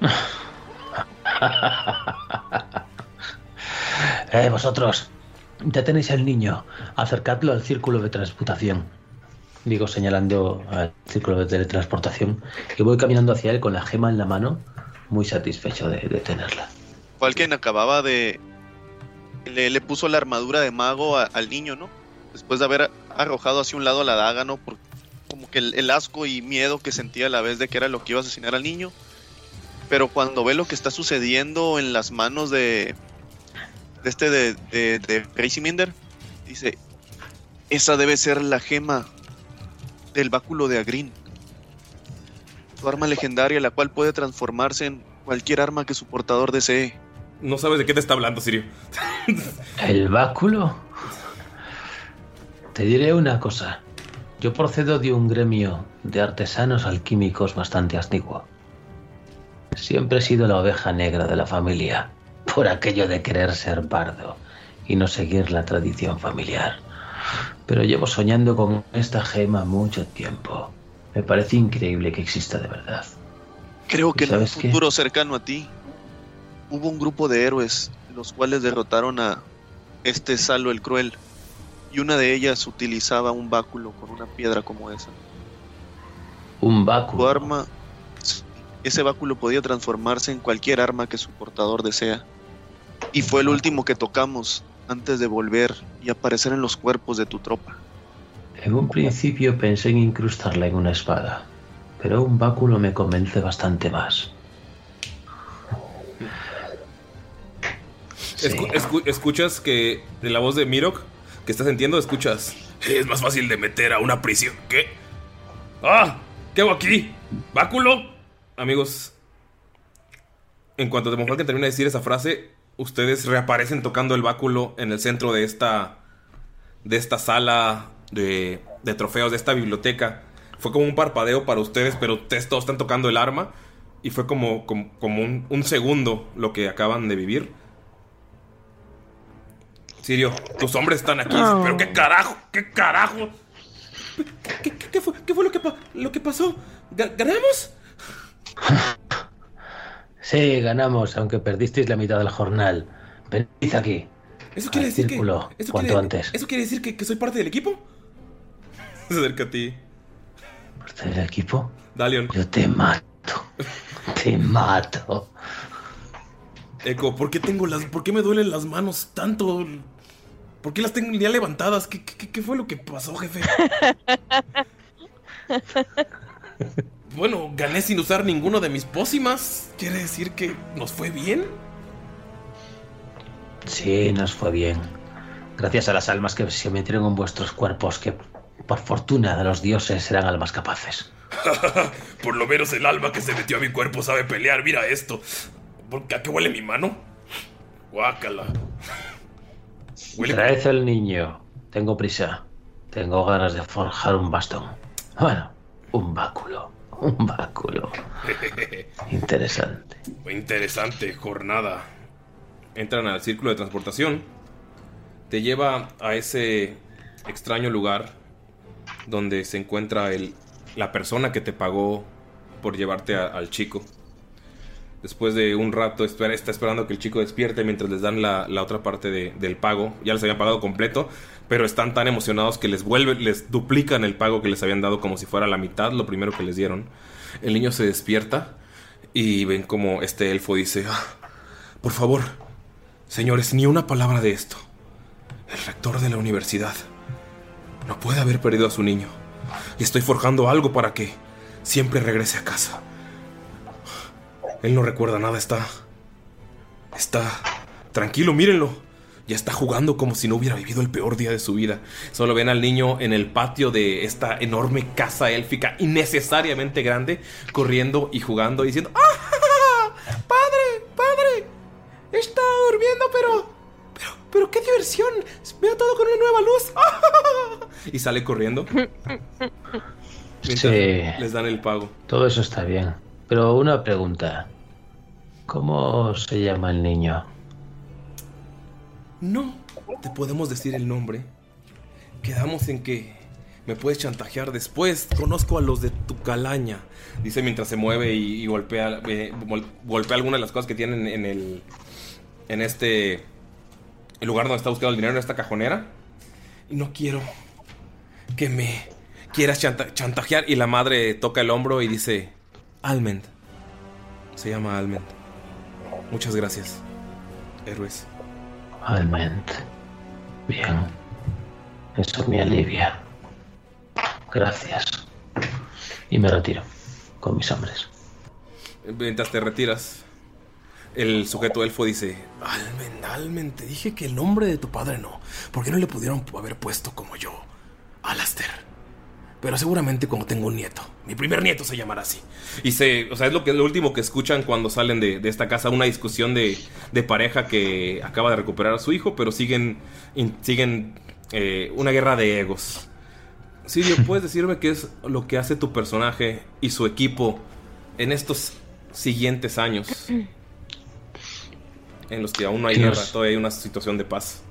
eh, vosotros, ya tenéis al niño. Acercadlo al círculo de transmutación. Digo señalando al círculo de teletransportación. Y voy caminando hacia él con la gema en la mano, muy satisfecho de, de tenerla. Falken acababa de. Le, le puso la armadura de mago a- al niño, ¿no? Después de haber arrojado hacia un lado la daga, ¿no? Por, como que el, el asco y miedo que sentía a la vez de que era lo que iba a asesinar al niño. Pero cuando ve lo que está sucediendo en las manos de. de este de, de, de Crazy Minder, dice: Esa debe ser la gema del báculo de Agrin. Su arma legendaria, la cual puede transformarse en cualquier arma que su portador desee. No sabes de qué te está hablando, Sirio. ¿El báculo? Te diré una cosa. Yo procedo de un gremio de artesanos alquímicos bastante antiguo. Siempre he sido la oveja negra de la familia, por aquello de querer ser bardo y no seguir la tradición familiar. Pero llevo soñando con esta gema mucho tiempo. Me parece increíble que exista de verdad. Creo que ¿Y en un qué? futuro cercano a ti hubo un grupo de héroes los cuales derrotaron a este Salo el Cruel y una de ellas utilizaba un báculo con una piedra como esa. Un Su báculo. arma, ese báculo podía transformarse en cualquier arma que su portador desea. Y fue el último que tocamos antes de volver y aparecer en los cuerpos de tu tropa. En un principio pensé en incrustarla en una espada, pero un báculo me convence bastante más. Sí. Escu- escu- escuchas que de la voz de Mirok, que estás sintiendo, escuchas. Es más fácil de meter a una prisión. ¿Qué? ¡Ah! ¿Qué hago aquí? ¿Báculo? Amigos, en cuanto Falken termina de decir esa frase, ustedes reaparecen tocando el báculo en el centro de esta. de esta sala de, de trofeos, de esta biblioteca. Fue como un parpadeo para ustedes, pero ustedes todos están tocando el arma. Y fue como, como, como un, un segundo lo que acaban de vivir. Sirio, tus hombres están aquí. Oh. Pero qué carajo, qué carajo. ¿Qué, qué- qué fue, qué fue lo, que lo que pasó? ¿Ga- ¿Ganamos? Sí, ganamos, aunque perdisteis la mitad del jornal. Venid aquí. ¿Eso quiere al decir círculo, que. Eso cuanto quiere, antes. ¿Eso quiere decir que, que soy parte del equipo? Se acerca a ti. ¿Parte del equipo? Dalion. Yo te mato. Te mato. Eco, ¿por qué tengo las. ¿Por qué me duelen las manos tanto? ¿Por qué las tengo ya levantadas? ¿Qué, qué- qué fue lo que pasó, jefe? bueno, gané sin usar ninguno de mis pócimas. ¿Quiere decir que nos fue bien? Sí, nos fue bien. Gracias a las almas que se metieron en vuestros cuerpos, que por fortuna de los dioses serán almas capaces. Por lo menos el alma que se metió a mi cuerpo sabe pelear. Mira esto. ¿Por qué, ¿A qué huele mi mano? Guácala. Huele. Traed al niño. Tengo prisa. Tengo ganas de forjar un bastón. Bueno, un báculo. Un báculo. Interesante. Interesante jornada. Entran al círculo de transportación. Te lleva a ese extraño lugar donde se encuentra el, la persona que te pagó por llevarte a- al chico. Después de un rato está esperando que el chico despierte mientras les dan la, otra parte de- del pago. Ya les habían pagado completo, pero están tan emocionados que les vuelven, les duplican el pago que les habían dado como si fuera la mitad, lo primero que les dieron. El niño se despierta y ven como este elfo dice, "Ah, por favor, señores, ni una palabra de esto. El rector de la universidad no puede haber perdido a su niño. Y estoy forjando algo para que siempre regrese a casa. Él no recuerda nada, está... Está... Tranquilo, mírenlo. Ya está jugando como si no hubiera vivido el peor día de su vida. Solo ven al niño en el patio de esta enorme casa élfica innecesariamente grande, corriendo y jugando y diciendo... ¡Ah! ¡Padre! ¡Padre! He estado durmiendo, pero... Pero, pero qué diversión. Veo todo con una nueva luz. Y sale corriendo. Sí. les dan el pago. Todo eso está bien. Pero una pregunta. ¿Cómo se llama el niño? No te podemos decir el nombre. Quedamos en que me puedes chantajear después. Conozco a los de tu calaña. Dice mientras se mueve y, golpea, eh, gol- golpea algunas de las cosas que tienen en el. En este. El lugar donde está buscando el dinero, en esta cajonera. Y no quiero que me quieras chanta- chantajear. Y la madre toca el hombro y dice: Almend. Se llama Almend. Muchas gracias, héroes. Alment. Bien. Eso me alivia. Gracias. Y me retiro con mis hombres. Mientras te retiras, el sujeto elfo dice: Almen, Almen, te dije que el nombre de tu padre no. ¿Por qué no le pudieron haber puesto como yo? Alastair. Pero seguramente cuando tengo un nieto. Mi primer nieto se llamará así. Y se. O sea, es lo, que, lo último que escuchan cuando salen de, de esta casa. Una discusión de, de pareja que acaba de recuperar a su hijo. Pero siguen. in- siguen. eh, una guerra de egos. Sirio, ¿puedes decirme qué es lo que hace tu personaje y su equipo en estos siguientes años? En los que aún no hay guerra, todavía hay una situación de paz.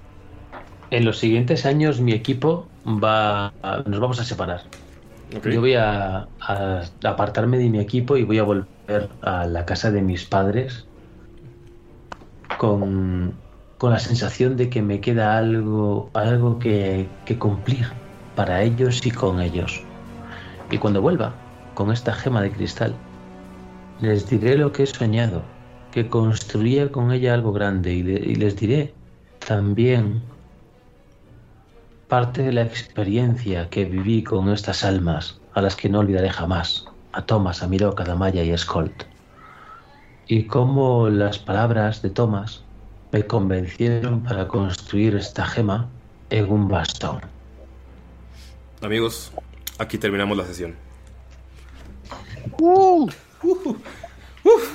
En los siguientes años mi equipo va... a- nos vamos a separar. Yo voy a, a apartarme de mi equipo y voy a volver a la casa de mis padres con, con la sensación de que me queda algo, algo que, que cumplir para ellos y con ellos. Y cuando vuelva con esta gema de cristal, les diré lo que he soñado, que construía con ella algo grande y les diré también parte de la experiencia que viví con estas almas a las que no olvidaré jamás, a Thomas, a Miroca, Damaya y a Skolt. Y cómo las palabras de Thomas me convencieron para construir esta gema en un bastón. Amigos, aquí terminamos la sesión. No,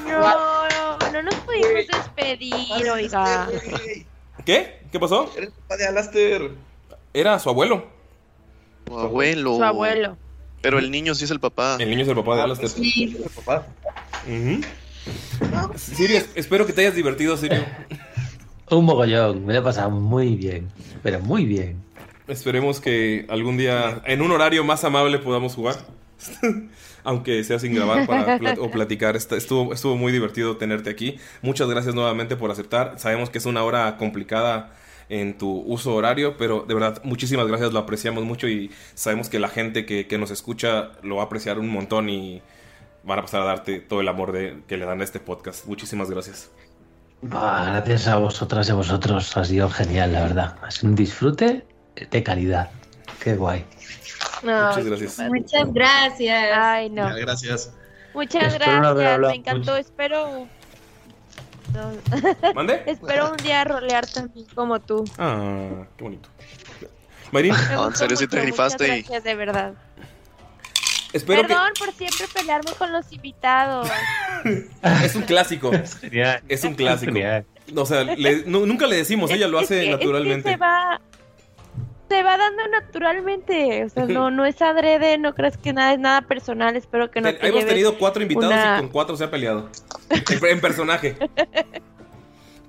no, no nos pudimos despedir, oiga. ¿Qué? ¿Qué pasó? Eres papá de Alastair. Era su abuelo. Su abuelo. Su abuelo. Pero el niño sí es el papá. El niño es el papá de Alastair. Sí. Papá. Ujú. Sirio, espero que te hayas divertido, Sirio. Un mogollón, me lo he pasado muy bien, pero muy bien. Esperemos que algún día, en un horario más amable, podamos jugar. Aunque sea sin grabar para plat- o platicar. Estuvo, estuvo muy divertido tenerte aquí. Muchas gracias nuevamente por aceptar. Sabemos que es una hora complicada en tu uso horario, pero de verdad, muchísimas gracias, lo apreciamos mucho y sabemos que la gente que, que nos escucha lo va a apreciar un montón y van a pasar a darte todo el amor de, que le dan a este podcast. Muchísimas gracias. Bah, gracias a vosotras y a vosotros, ha sido genial, la verdad. Ha sido un disfrute de calidad. Qué guay. Muchas gracias. Muchas gracias. Ay, no. Ya, Gracias. Muchas gracias, me encantó. mucho. Espero. ¿Mande? Espero un día rolear también como tú. Ah, qué bonito. Mayrin, No, en gustó serio, sí te rifaste gracias, de verdad. espero Perdón por siempre pelearme con los invitados. Es un clásico. Genial. Es un clásico. Genial. O sea, le- nunca le decimos, ella lo Es hace que- es que naturalmente. se va. Se va dando naturalmente. O sea, no, no es adrede, no creas que nada es nada personal. Espero que no Ten- te hemos tenido cuatro invitados una- y con cuatro se ha peleado. En, en personaje.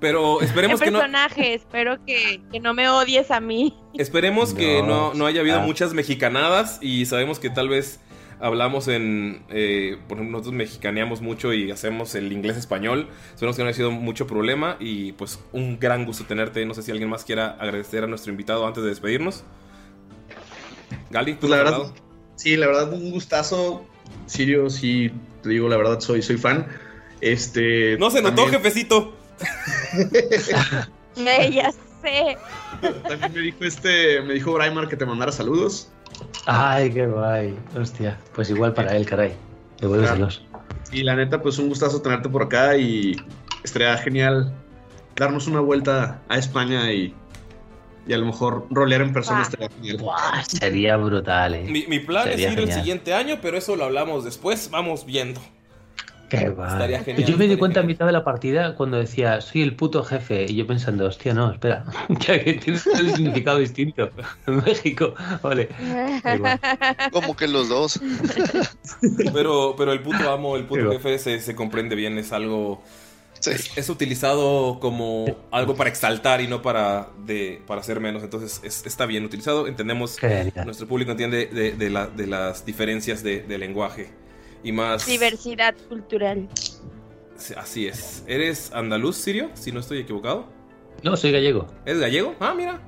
Pero esperemos en que no, personaje. Espero que, que no me odies a mí. esperemos que no, No. no haya habido Ah. muchas mexicanadas y sabemos que tal vez hablamos en, eh, por ejemplo, nosotros mexicaneamos mucho y hacemos el inglés español. Esperemos que no haya sido mucho problema y pues un gran gusto tenerte. No sé si alguien más quiera agradecer a nuestro invitado antes de despedirnos. Gali, tú Pues la verdad, hablado? sí, la verdad, un gustazo. Sirio, sí, te digo, la verdad, soy, soy fan. Este. No se notó, también- jefecito. Ya sé. También me dijo este, me dijo Braimar que te mandara saludos. Ay, qué guay. Hostia, pues igual para él, caray. Devuélveselos. Y la neta, pues un gustazo tenerte por acá y estaría genial darnos una vuelta a España y, y a lo mejor rolear en persona estaría genial. Buah, sería brutal, eh. Mi, mi plan Sería es ir el siguiente año, pero eso lo hablamos después. Vamos viendo. Qué guay. Estaría genial, Yo me di cuenta a mitad de la partida cuando decía, soy el puto jefe. Y yo pensando, hostia, no, espera. que tiene un significado distinto. En México, vale. Como que los dos. Pero, pero el puto amo, el puto jefe se, se comprende bien, es algo es, es utilizado como algo para exaltar y no para, de, para hacer menos. Entonces es- está bien utilizado. Entendemos, nuestro público entiende de, de la- de las diferencias de, de lenguaje. Y más... Diversidad cultural. Sí, Así es. ¿Eres andaluz, Sirio? Si no estoy equivocado. No, soy gallego. ¿Eres gallego? Ah, mira.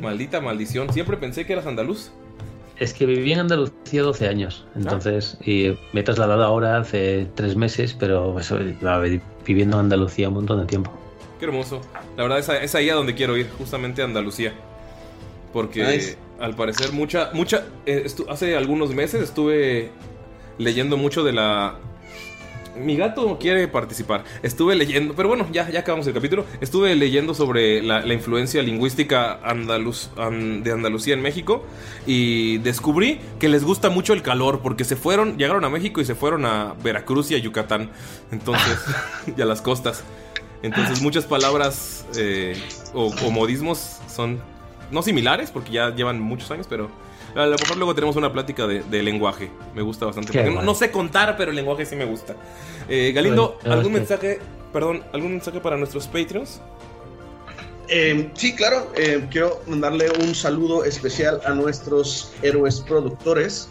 Maldita maldición. Siempre pensé que eras andaluz. Es que viví en Andalucía 12 años, entonces, y me he trasladado ahora hace tres meses, pero eso, viviendo en Andalucía un montón de tiempo. Qué hermoso. La verdad es, es ahí a donde quiero ir, justamente a Andalucía. Porque Nice. al parecer mucha, mucha, eh, hace algunos meses estuve leyendo mucho de la... Mi gato quiere participar. Estuve leyendo, pero bueno, ya, ya acabamos el capítulo. Estuve leyendo sobre la, la influencia lingüística andaluz, an- de Andalucía en México y descubrí que les gusta mucho el calor porque se fueron, llegaron a México y se fueron a Veracruz y a Yucatán. Entonces, y a las costas. Entonces muchas palabras eh, o, o modismos son no similares porque ya llevan muchos años, pero a lo mejor luego tenemos una plática de, de lenguaje. Me gusta bastante. Porque no, no sé contar, pero el lenguaje sí me gusta. Eh, Galindo, Bueno, ¿algún mensaje? Perdón, ¿algún mensaje para nuestros Patreons? Eh, sí, claro. eh, quiero mandarle un saludo especial a nuestros héroes productores.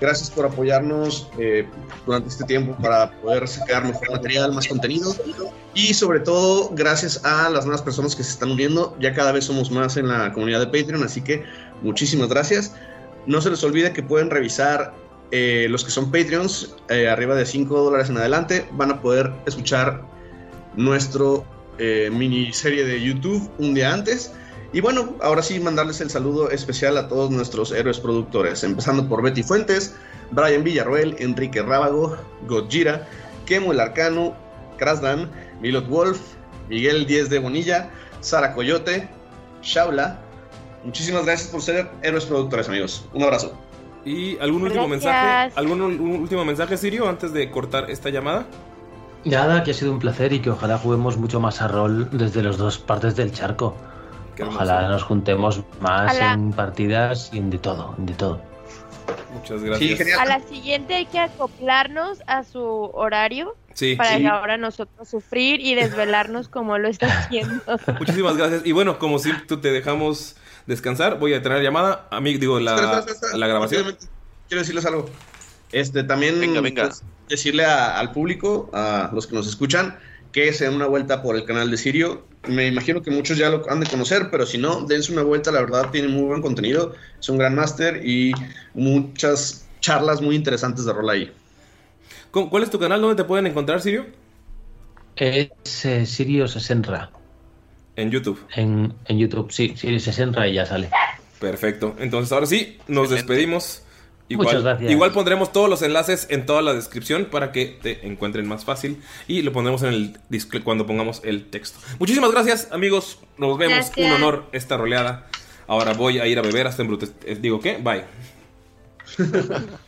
Gracias por apoyarnos eh, durante este tiempo para poder sacar mejor material, más contenido. Y sobre todo, gracias a las nuevas personas que se están uniendo. Ya cada vez somos más en la comunidad de Patreon, así que muchísimas gracias. No se les olvide que pueden revisar eh, los que son Patreons, eh, arriba de 5 dólares en adelante, van a poder escuchar nuestro eh, miniserie de YouTube un día antes. Y bueno, ahora sí mandarles el saludo especial a todos nuestros héroes productores, empezando por Betty Fuentes, Brian Villarroel, Enrique Rábago, Gojira, Kemo el Arcano, Krasdan, Milot Wolf, Miguel Díez de Bonilla, Sara Coyote, Shaula. Muchísimas gracias por ser héroes productores, amigos. Un abrazo. ¿Y algún último Gracias. mensaje? ¿Algún último mensaje, Sirio, antes de cortar esta llamada? Nada, que ha sido un placer y que ojalá juguemos mucho más a rol desde las dos partes del charco. Ojalá nos juntemos más Ojalá. en partidas y en de todo, en de todo. Muchas Sí, gracias. genial. A la siguiente hay que acoplarnos a su horario Sí, para sí. que ahora nosotros sufrir y desvelarnos como lo está haciendo. Muchísimas gracias. Y bueno, como si tú te dejamos descansar, voy a tener llamada. Amigo, digo, la, Espera, espera, espera. la grabación. Quiero decirles algo. Este, también Venga, venga. pues, decirle a- al público, a los que nos escuchan, que se den una vuelta por el canal de Sirio. Me imagino que muchos ya lo han de conocer, pero si no, dense una vuelta, la verdad tiene muy buen contenido, es un gran máster y muchas charlas muy interesantes de rol ahí. ¿Cu- ¿Cuál es tu canal? ¿Dónde te pueden encontrar, Sirio? Es eh, Sirius Senra En YouTube. en, en YouTube. Sí, Sirius Senra y ya sale. Perfecto. Entonces, ahora sí, nos despedimos. Igual, Muchas gracias. igual pondremos todos los enlaces en toda la descripción para que te encuentren más fácil y lo pondremos en el display cuando pongamos el texto. Muchísimas gracias, amigos. Nos vemos. Gracias. Un honor esta roleada. Ahora voy a ir a beber hasta embrute. eh, Digo, ¿qué? Bye.